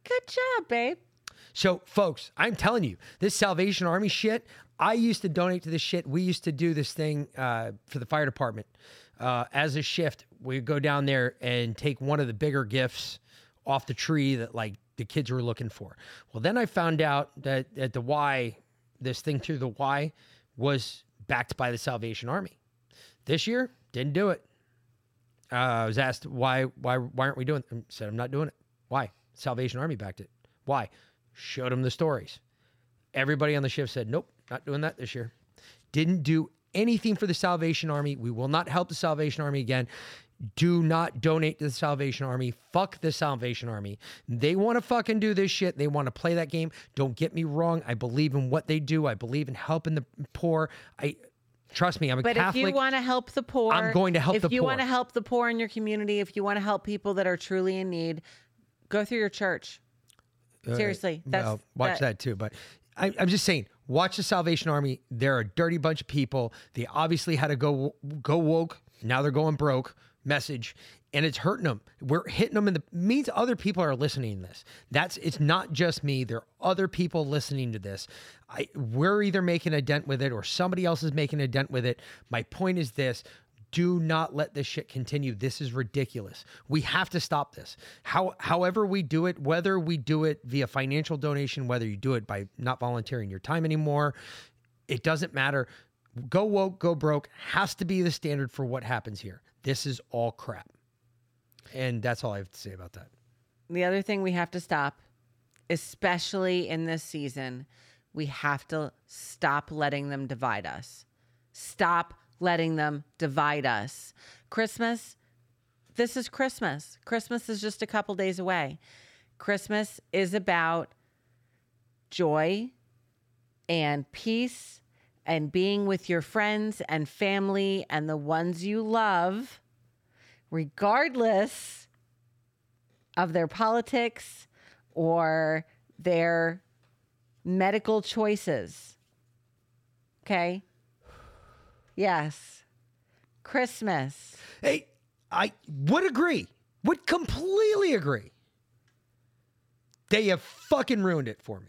Good job, babe. So, folks, I'm telling you, this Salvation Army shit, I used to donate to this shit. We used to do this thing uh, for the fire department. Uh, as a shift, we'd go down there and take one of the bigger gifts off the tree that, like, the kids were looking for. Well, then I found out that at the Y, this thing through the Y was backed by the Salvation Army. This year, didn't do it. Uh, I was asked why, why, why aren't we doing? It? I said I'm not doing it. Why? Salvation Army backed it. Why? Showed them the stories. Everybody on the shift said, nope, not doing that this year. Didn't do anything for the Salvation Army. We will not help the Salvation Army again. Do not donate to the Salvation Army. Fuck the Salvation Army. They want to fucking do this shit. They want to play that game. Don't get me wrong. I believe in what they do. I believe in helping the poor. I trust me. I'm a But Catholic. if you want to help the poor, I'm going to help if the you want to help the poor in your community, if you want to help people that are truly in need, go through your church. Uh, Seriously, that's well, watch that, too. But I, I'm just saying, watch the Salvation Army. They're a dirty bunch of people. They obviously had to go go woke. Now they're going broke. Message, and it's hurting them. We're hitting them, and the means other people are listening to this. That's it's not just me. There are other people listening to this. I we're either making a dent with it or somebody else is making a dent with it. My point is this do not let this shit continue. This is ridiculous. We have to stop this. How, however we do it, whether we do it via financial donation, whether you do it by not volunteering your time anymore, it doesn't matter. Go woke, go broke has to be the standard for what happens here. This is all crap. And that's all I have to say about that. The other thing we have to stop, especially in this season, we have to stop letting them divide us. Stop letting them divide us. Christmas, this is Christmas. Christmas is just a couple days away. Christmas is about joy and peace and being with your friends and family and the ones you love, regardless of their politics or their medical choices. Okay? Yes. Christmas. Hey, I would agree. Would completely agree. They have fucking ruined it for me.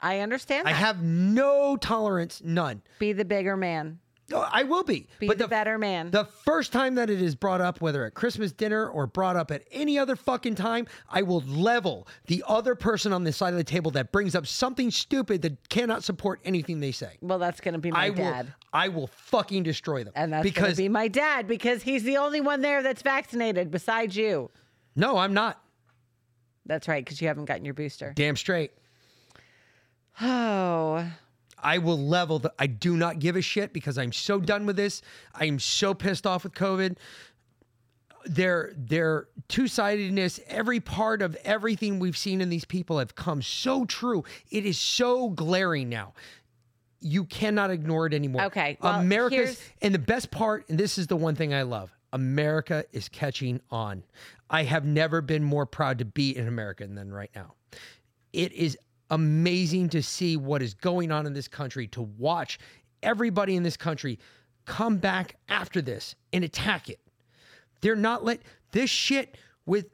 I understand. I that. have no tolerance, none. Be the bigger man. No, I will be. Be but the, better man. The first time that it is brought up, whether at Christmas dinner or brought up at any other fucking time, I will level the other person on the side of the table that brings up something stupid that cannot support anything they say. well, that's going to be my I dad. will I will fucking destroy them. and that's going to be my dad because he's the only one there that's vaccinated besides you. no, I'm not. That's right, because you haven't gotten your booster. Damn straight. (sighs) Oh, I will level the I do not give a shit because I'm so done with this. I am so pissed off with COVID. Their their two-sidedness, every part of everything we've seen in these people have come so true. It is so glaring now. You cannot ignore it anymore. Okay, well, America's and the best part, and this is the one thing I love. America is catching on. I have never been more proud to be an American than right now. It is amazing to see what is going on in this country, to watch everybody in this country come back after this and attack it. They're not let this shit with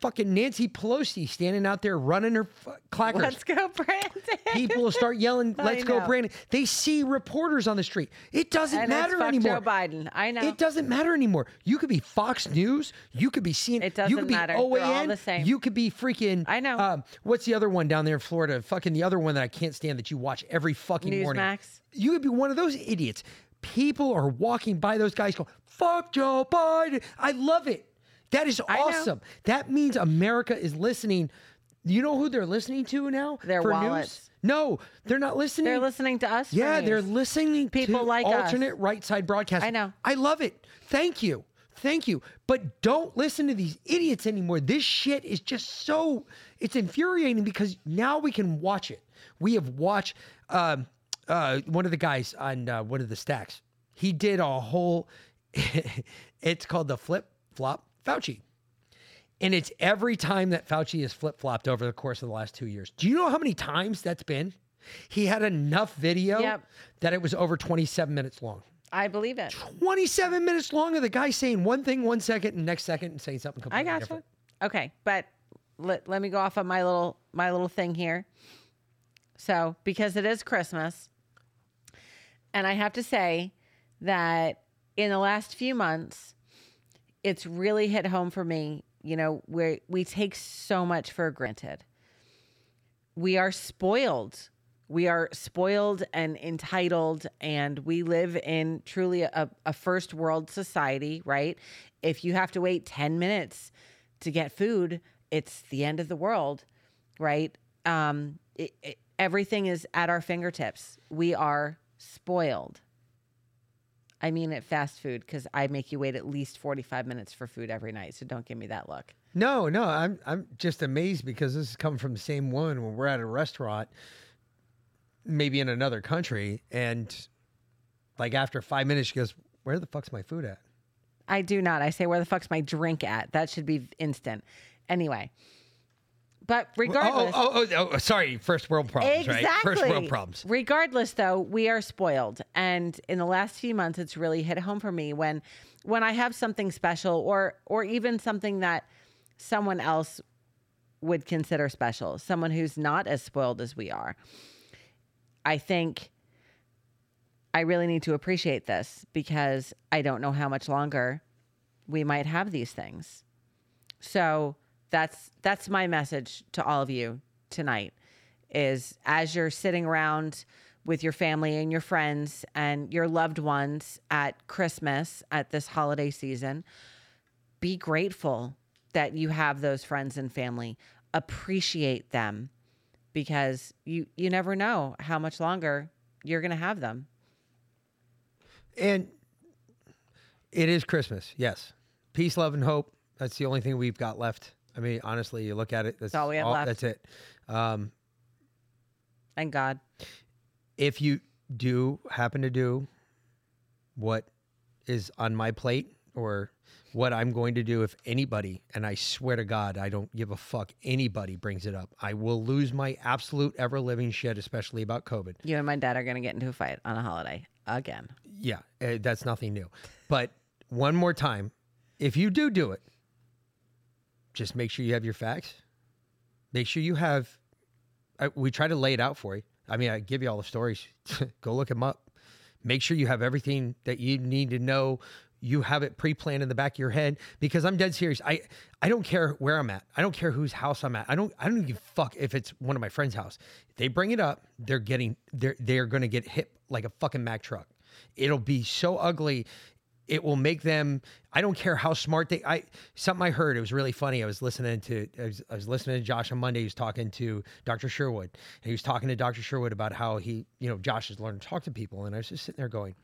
fucking Nancy Pelosi standing out there running her f- clackers. let's go, (laughs) Brandon. People will start yelling, (laughs) "Let's go. Brandon!" They see reporters on the street. It doesn't And matter anymore. Joe Biden. I know. It doesn't matter anymore. You could be Fox News. You could be seeing. It You doesn't could be matter. They're OAN. all the same. You could be freaking. I know. Um, what's the other one down there in Florida? Fucking the other one that I can't stand that you watch every fucking morning. Newsmax? You could be one of those idiots. People are walking by those guys. Go fuck Joe Biden. I love it. That is awesome. That means America is listening. You know who they're listening to now? Their for wallets. News? No, they're not listening. They're listening to us. Yeah, they're listening People to like us. alternate right side broadcast. I know. I love it. Thank you. Thank you. But don't listen to these idiots anymore. This shit is just so it's infuriating because now we can watch it. We have watched um, uh, one of the guys on uh, one of the stacks. He did a whole (laughs) it's called the flip flop Fauci. And it's every time that Fauci has flip flopped over the course of the last two years. Do you know how many times that's been? He had enough video Yep. that it was over 27 minutes long. I believe it. 27 minutes long of the guy saying one thing one second and next second and saying something completely I gotcha. different. Okay, but let, let me go off on my little my little thing here. So, because it is Christmas, and I have to say that in the last few months, it's really hit home for me. You know, where we take so much for granted. We are spoiled. We are spoiled and entitled, and we live in truly a, a first world society, right? If you have to wait 10 minutes to get food, it's the end of the world, right? Um, it, it, everything is at our fingertips. We are spoiled. I mean, at fast food, because I make you wait at least 45 minutes for food every night. So don't give me that look. No, no, I'm I'm just amazed because this is coming from the same woman when we're at a restaurant, maybe in another country, and like after five minutes, she goes, "Where the fuck's my food at?" I do not. I say, where the fuck's my drink at? That should be instant. Anyway, but oh, regardless. Oh, oh, oh, oh, sorry, first world problems, Exactly. right? First world problems. Regardless, though, we are spoiled, and in the last few months, it's really hit home for me when, when I have something special, or or even something that someone else would consider special, someone who's not as spoiled as we are. I think I really need to appreciate this because I don't know how much longer we might have these things. So that's that's my message to all of you tonight is as you're sitting around with your family and your friends and your loved ones at Christmas at this holiday season, be grateful that you have those friends and family. Appreciate them because you you never know how much longer you're going to have them. And it is Christmas, yes. Peace, love, and hope. That's the only thing we've got left. I mean, honestly, you look at it. That's all we have left. That's it. Um, Thank God. if you do happen to do what is on my plate or what I'm going to do if anybody, and I swear to God, I don't give a fuck, anybody brings it up, I will lose my absolute ever living shit, especially about COVID. You and my dad are going to get into a fight on a holiday again. Yeah, eh, that's nothing new. But one more time, if you do do it, just make sure you have your facts. Make sure you have. I, we try to lay it out for you. I mean, I give you all the stories. (laughs) Go look them up. Make sure you have everything that you need to know. You have it pre-planned in the back of your head because I'm dead serious. I I don't care where I'm at. I don't care whose house I'm at. I don't I don't give fuck if it's one of my friends' house. If they bring it up, they're getting they're they're gonna get hit like a fucking Mack truck. It'll be so ugly it will make them i don't care how smart they i something i heard it was really funny i was listening to i was, I was listening to josh on monday he was talking to dr sherwood and he was talking to dr sherwood about how he you know josh has learned to talk to people and i was just sitting there going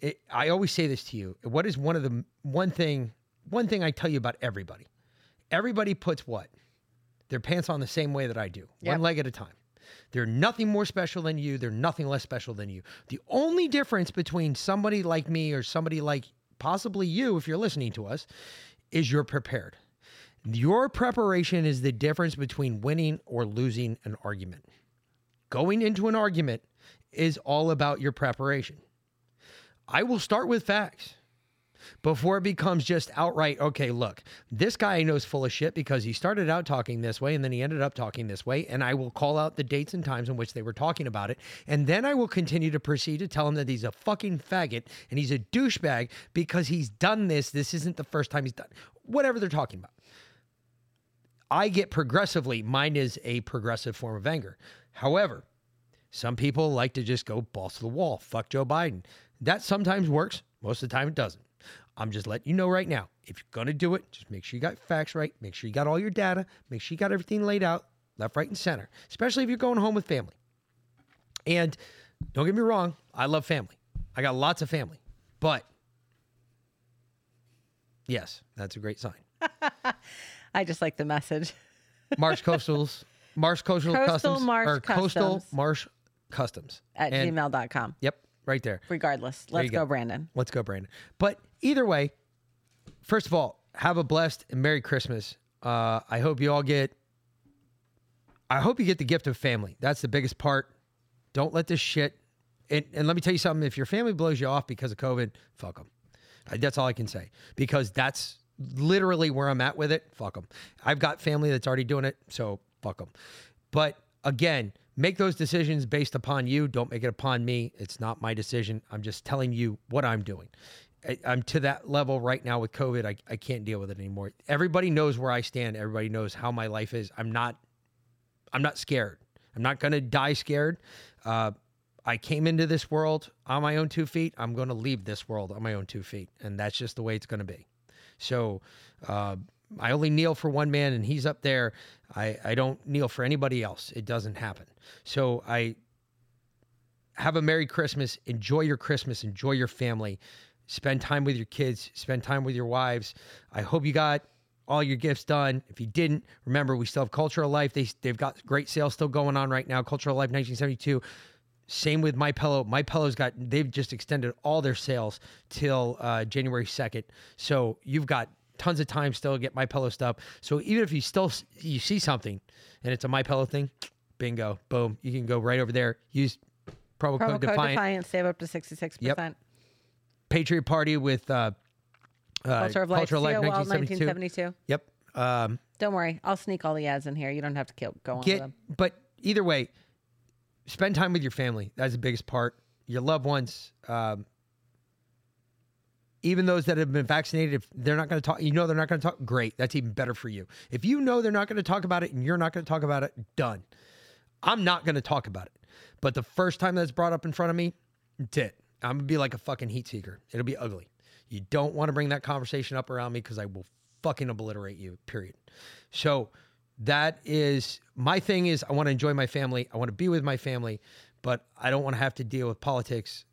it, i always say this to you what is one of the one thing one thing i tell you about everybody? Everybody puts what? Their pants on the same way that i do Yep. one leg at a time they're nothing more special than you. They're nothing less special than you. The only difference between somebody like me or somebody like possibly you, if you're listening to us, is you're prepared. Your preparation is the difference between winning or losing an argument. Going into an argument is all about your preparation. I will start with facts before it becomes just outright, okay, look, this guy I know is full of shit because he started out talking this way and then he ended up talking this way. And I will call out the dates and times in which they were talking about it. And then I will continue to proceed to tell him that he's a fucking faggot and he's a douchebag because he's done this. This isn't the first time he's done whatever they're talking about. I get progressively, mine is a progressive form of anger. However, some people like to just go balls to the wall, fuck Joe Biden. That sometimes works, most of the time it doesn't. I'm just letting you know right now. If you're going to do it, just make sure you got facts right. Make sure you got all your data. Make sure you got everything laid out, left, right, and center, especially if you're going home with family. And don't get me wrong, I love family. I got lots of family. But yes, that's a great sign. (laughs) I just like the message. (laughs) Marsh Coastals, Marsh Coastal, Coastal Customs, Marsh or Coastal Marsh Customs At And- gmail.com. Yep, right there. Regardless. Let's you go, Brandon. Let's go, Brandon. But either way, first of all, have a blessed and Merry Christmas. Uh, I hope you all get. I hope you get the gift of family. That's the biggest part. Don't let this shit. And, and let me tell you something. If your family blows you off because of COVID, fuck them. That's all I can say because that's literally where I'm at with it. Fuck them. I've got family that's already doing it, so fuck them. But again, make those decisions based upon you. Don't make it upon me. It's not my decision. I'm just telling you what I'm doing. I, I'm to that level right now with COVID. I, I can't deal with it anymore. Everybody knows where I stand. Everybody knows how my life is. I'm not. I'm not scared. I'm not going to die scared. Uh, I came into this world on my own two feet. I'm going to leave this world on my own two feet, and that's just the way it's going to be. So uh, I only kneel for one man, and he's up there. I, I don't kneel for anybody else. It doesn't happen. So I have a Merry Christmas. Enjoy your Christmas. Enjoy your family. Spend time with your kids. Spend time with your wives. I hope you got all your gifts done. If you didn't, remember we still have Culture of Life. They they've got great sales still going on right now. Culture of Life 1972. Same with My Pillow. My Pillow's got they've just extended all their sales till uh, January 2nd. So you've got tons of time still to get My Pillow stuff. So even if you still you see something and it's a My Pillow thing, bingo, boom, you can go right over there. Use promo, Promo code code Defiant. Defiant, save up to 66%. Yep. Patriot Party with uh, uh, Culture of Life, Culture of Life COL 1972. 1972. Yep. Um, Don't worry. I'll sneak all the ads in here. You don't have to kill, go on with them. but either way, spend time with your family. That's the biggest part. Your loved ones. Um, even those that have been vaccinated, if they're not going to talk, you know they're not going to talk. Great, that's even better for you. If you know they're not going to talk about it and you're not going to talk about it, done. I'm not going to talk about it. But the first time that's brought up in front of me, it's it. I'm gonna be like a fucking heat seeker. It'll be ugly. You don't want to bring that conversation up around me because I will fucking obliterate you. Period. So that is my thing. Is I want to enjoy my family. I want to be with my family, but I don't want to have to deal with politics.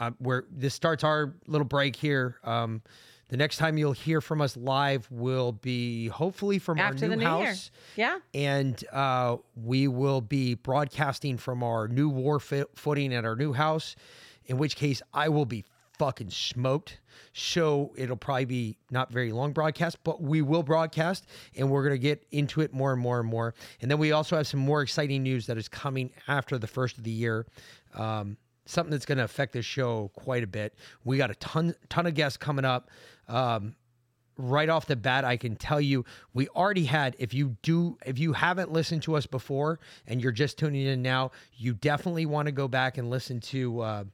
Uh, where this starts our little break here. Um, the next time you'll hear from us live will be hopefully from After our the new new year. house Yeah. and uh, we will be broadcasting from our new war footing at our new house. In which case, I will be fucking smoked. So it'll probably be not very long broadcast, but we will broadcast, and we're gonna get into it more and more and more. And then we also have some more exciting news that is coming after the first of the year. Um, something that's going to affect this show quite a bit. We got a ton ton of guests coming up. Um, right off the bat, I can tell you we already had. If you do, if you haven't listened to us before and you're just tuning in now, you definitely want to go back and listen to. Uh,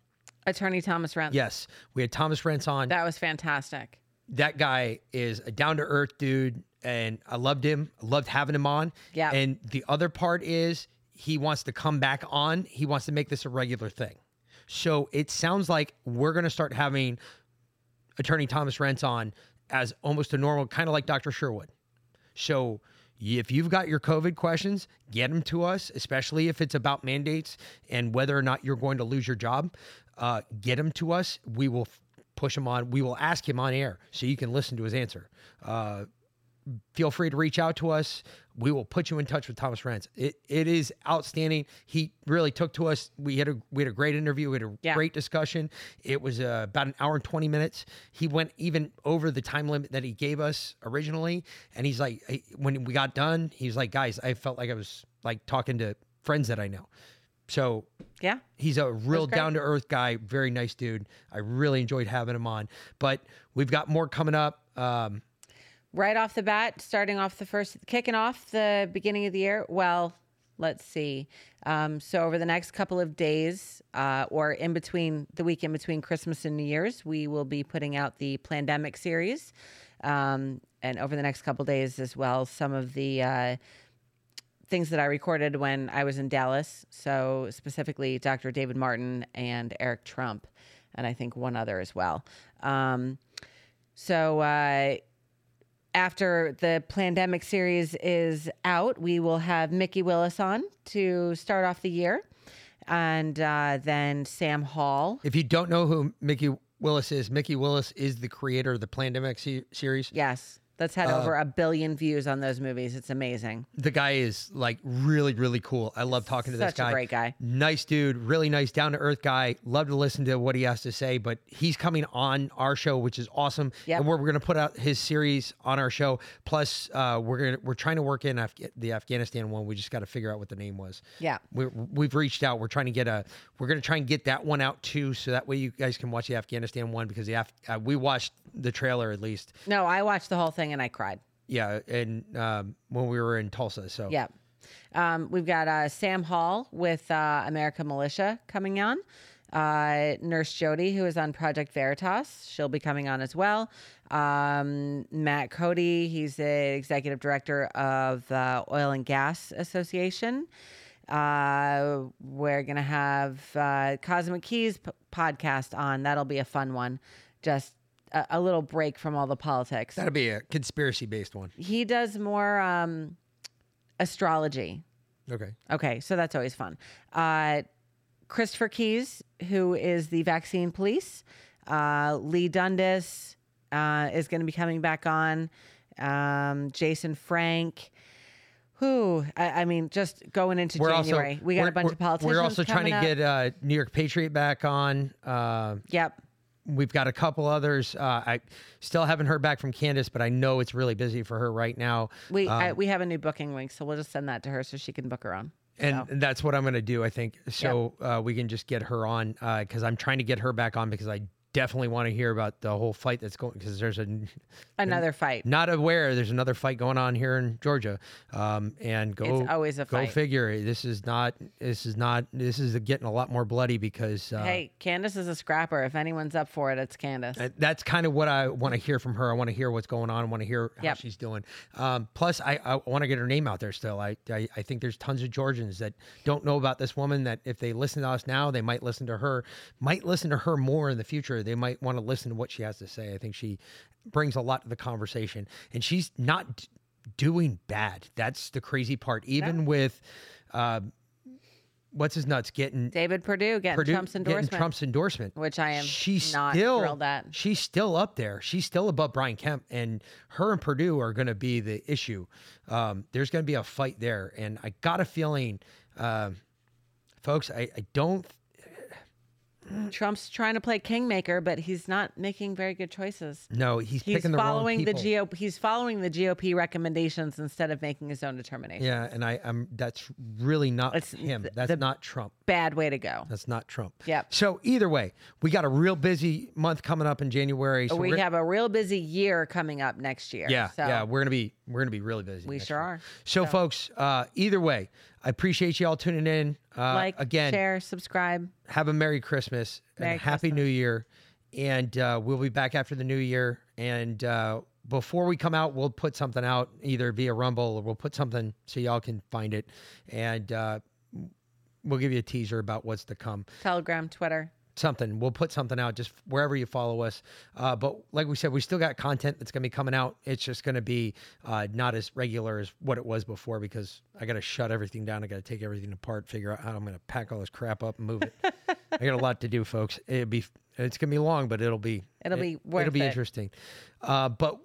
Attorney Thomas Renz. Yes, we had Thomas Renz on. That was fantastic. That guy is a down to earth dude, and I loved him. I loved having him on. Yeah. And the other part is he wants to come back on. He wants to make this a regular thing. So it sounds like we're going to start having Attorney Thomas Renz on as almost a normal, kind of like Dr. Sherwood. So if you've got your COVID questions, get them to us, especially if it's about mandates and whether or not you're going to lose your job. Uh, get them to us. We will push him on. We will ask him on air so you can listen to his answer. Uh, feel free to reach out to us. We will put you in touch with Thomas Renz. It it is outstanding. He really took to us. We had a we had a great interview. We had a Yeah. great discussion. It was uh, about an hour and twenty minutes. He went even over the time limit that he gave us originally. And he's like, he- when we got done, he's like, guys, I felt like I was like talking to friends that I know. So Yeah. He's a real down to earth guy, very nice dude. I really enjoyed having him on. But we've got more coming up. Um, right off the bat, starting off the first, kicking off the beginning of the year. Well, let's see. Um, so over the next couple of days, uh, or in between the week in between Christmas and New Year's, we will be putting out the Plandemic series. Um, and over the next couple of days as well, some of the uh, things that I recorded when I was in Dallas. So specifically, Dr. David Martin and Eric Trump, and I think one other as well. Um, so uh, after the Plandemic series is out, we will have Mikki Willis on to start off the year, and uh, then Sam Hall. if you don't know who Mikki Willis is, Mikki Willis is the creator of the Plandemic se- series. Yes, that's had Uh, over a billion views on those movies. It's amazing. The guy is like really, really cool. I love talking to this Such guy. great guy. Nice dude, really nice, down to earth guy. Love to listen to what he has to say. But he's coming on our show, which is awesome. Yep. And we're, we're going to put out his series on our show. Plus, uh, we're gonna we're trying to work in Af- the Afghanistan one. We just got to figure out what the name was. Yeah. we we've reached out. We're trying to get a. We're going to try and get that one out too, so that way you guys can watch the Afghanistan one because the Af- uh, we watched the trailer at least. No, I watched the whole thing and I cried. Yeah, and um, when we were in Tulsa, so Yeah. Um, we've got uh, Sam Hall with uh, America Militia coming on. Uh, Nurse Jody, who is on Project Veritas, she'll be coming on as well. Um, Matt Cody, he's the executive director of the Oil and Gas Association. Uh, we're going to have uh, Cosmic Keys p- podcast on. That'll be a fun one. Just a, a little break from all the politics. that'll be a conspiracy based one. He does more um, astrology. Okay. Okay, so that's always fun. Uh, Christopher Keys, who is the vaccine police, uh, Lee Dundas uh, is going to be coming back on. Um, Jason Frank, who I, I mean, just going into January, we got a bunch of politicians. We're also trying to up. get uh, New York Patriot back on. Uh, yep. We've got a couple others. Uh, I still haven't heard back from Kandiss, but I know it's really busy for her right now. We Um, I, we have a new booking link, so we'll just send that to her so she can book her on. and So. that's what I'm going to do. I think so. Uh, we can just get her on because I'm trying to get her back on because I definitely want to hear about the whole fight that's going because there's a Another fight. Not aware there's another fight going on here in Georgia, um, and go. It's always a Go fight. figure. This is not. This is not. This is getting a lot more bloody because. Uh, hey, Kandiss is a scrapper. If anyone's up for it, it's Kandiss. Uh, That's kind of what I want to hear from her. I want to hear what's going on. I want to hear how Yep. she's doing. Um, plus, I, I want to get her name out there still. I, I I think there's tons of Georgians that don't know about this woman. That if they listen to us now, they might listen to her. Might listen to her more in the future. They might want to listen to what she has to say. I think she brings a lot to the conversation, and she's not d- doing bad. That's the crazy part. Even with. Uh, What's his nuts getting David Perdue getting Perdue Trump's getting endorsement. Trump's endorsement, which I am she's not still thrilled at. she's still up there. She's still above Brian Kemp, and her and Perdue are going to be the issue. Um, there's going to be a fight there, and I got a feeling, um, folks. I, I don't. Trump's trying to play kingmaker, but he's not making very good choices. No, he's, He's picking the following the. GOP. He's following the GOP recommendations instead of making his own determination. Yeah, and I, I'm. That's really not him. That's not Trump. Bad way to go. That's not Trump. Yep. So either way, we got a real busy month coming up in January. So we have a real busy year coming up next year. Yeah, So yeah, we're gonna be we're gonna be really busy. we sure year. are. So, folks, uh, either way, I appreciate you all tuning in. Uh, like, again, share, subscribe. have a Merry Christmas and Merry a Happy New Year. And uh, we'll be back after the New Year. And uh, before we come out, we'll put something out either via Rumble or we'll put something so y'all can find it. And uh, we'll give you a teaser about what's to come. Telegram, Twitter. Something. We'll put something out just wherever you follow us. Uh, but like we said, we still got content that's going to be coming out. It's just going to be uh, not as regular as what it was before because I got to shut everything down. I got to take everything apart, figure out how I'm going to pack all this crap up and move it. (laughs) I got a lot to do, folks. It'll be it's gonna be long, but it'll be It'll be it- it'll be it. interesting. Uh, but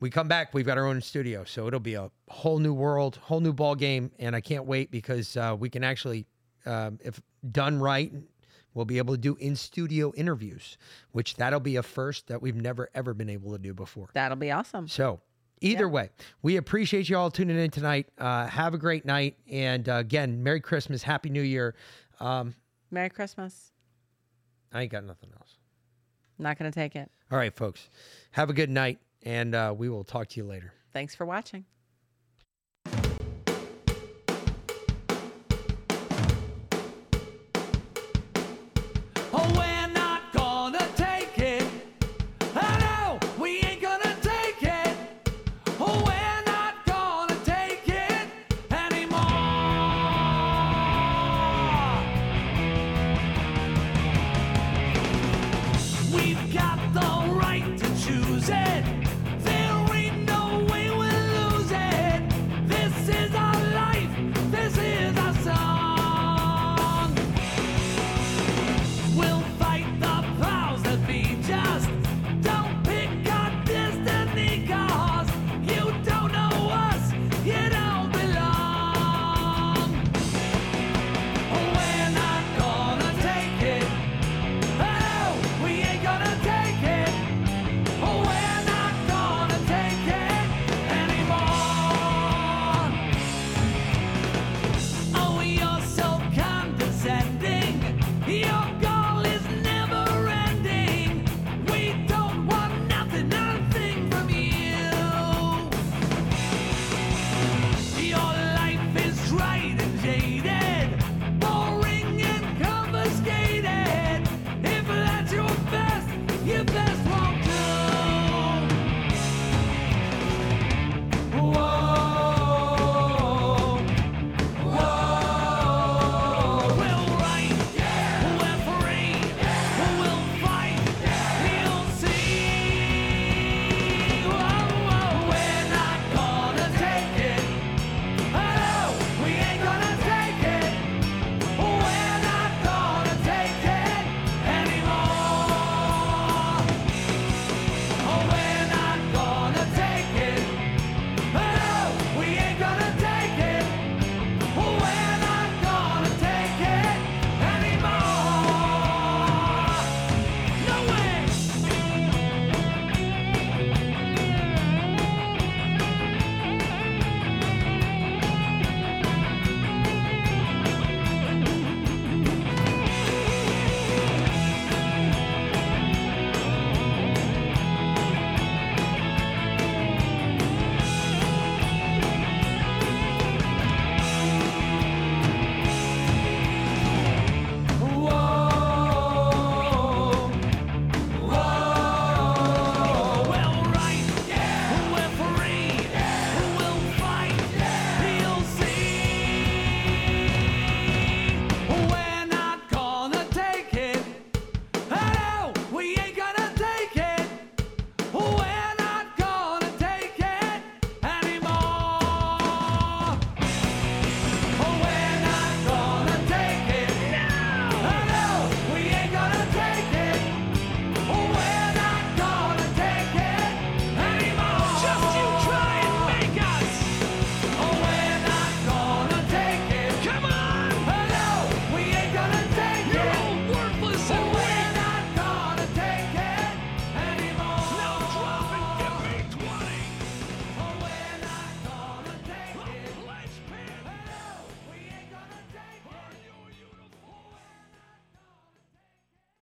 we come back, we've got our own studio, so it'll be a whole new world, whole new ball game, and I can't wait because uh, we can actually, um, if done right, we'll be able to do in studio interviews, which that'll be a first that we've never ever been able to do before. That'll be awesome. So either way, we appreciate you all tuning in tonight. Uh, have a great night, and uh, again, Merry Christmas, Happy New Year. Um, Merry Christmas. I ain't got nothing else. Not going to take it. All right, folks. Have a good night, and uh, we will talk to you later. Thanks for watching.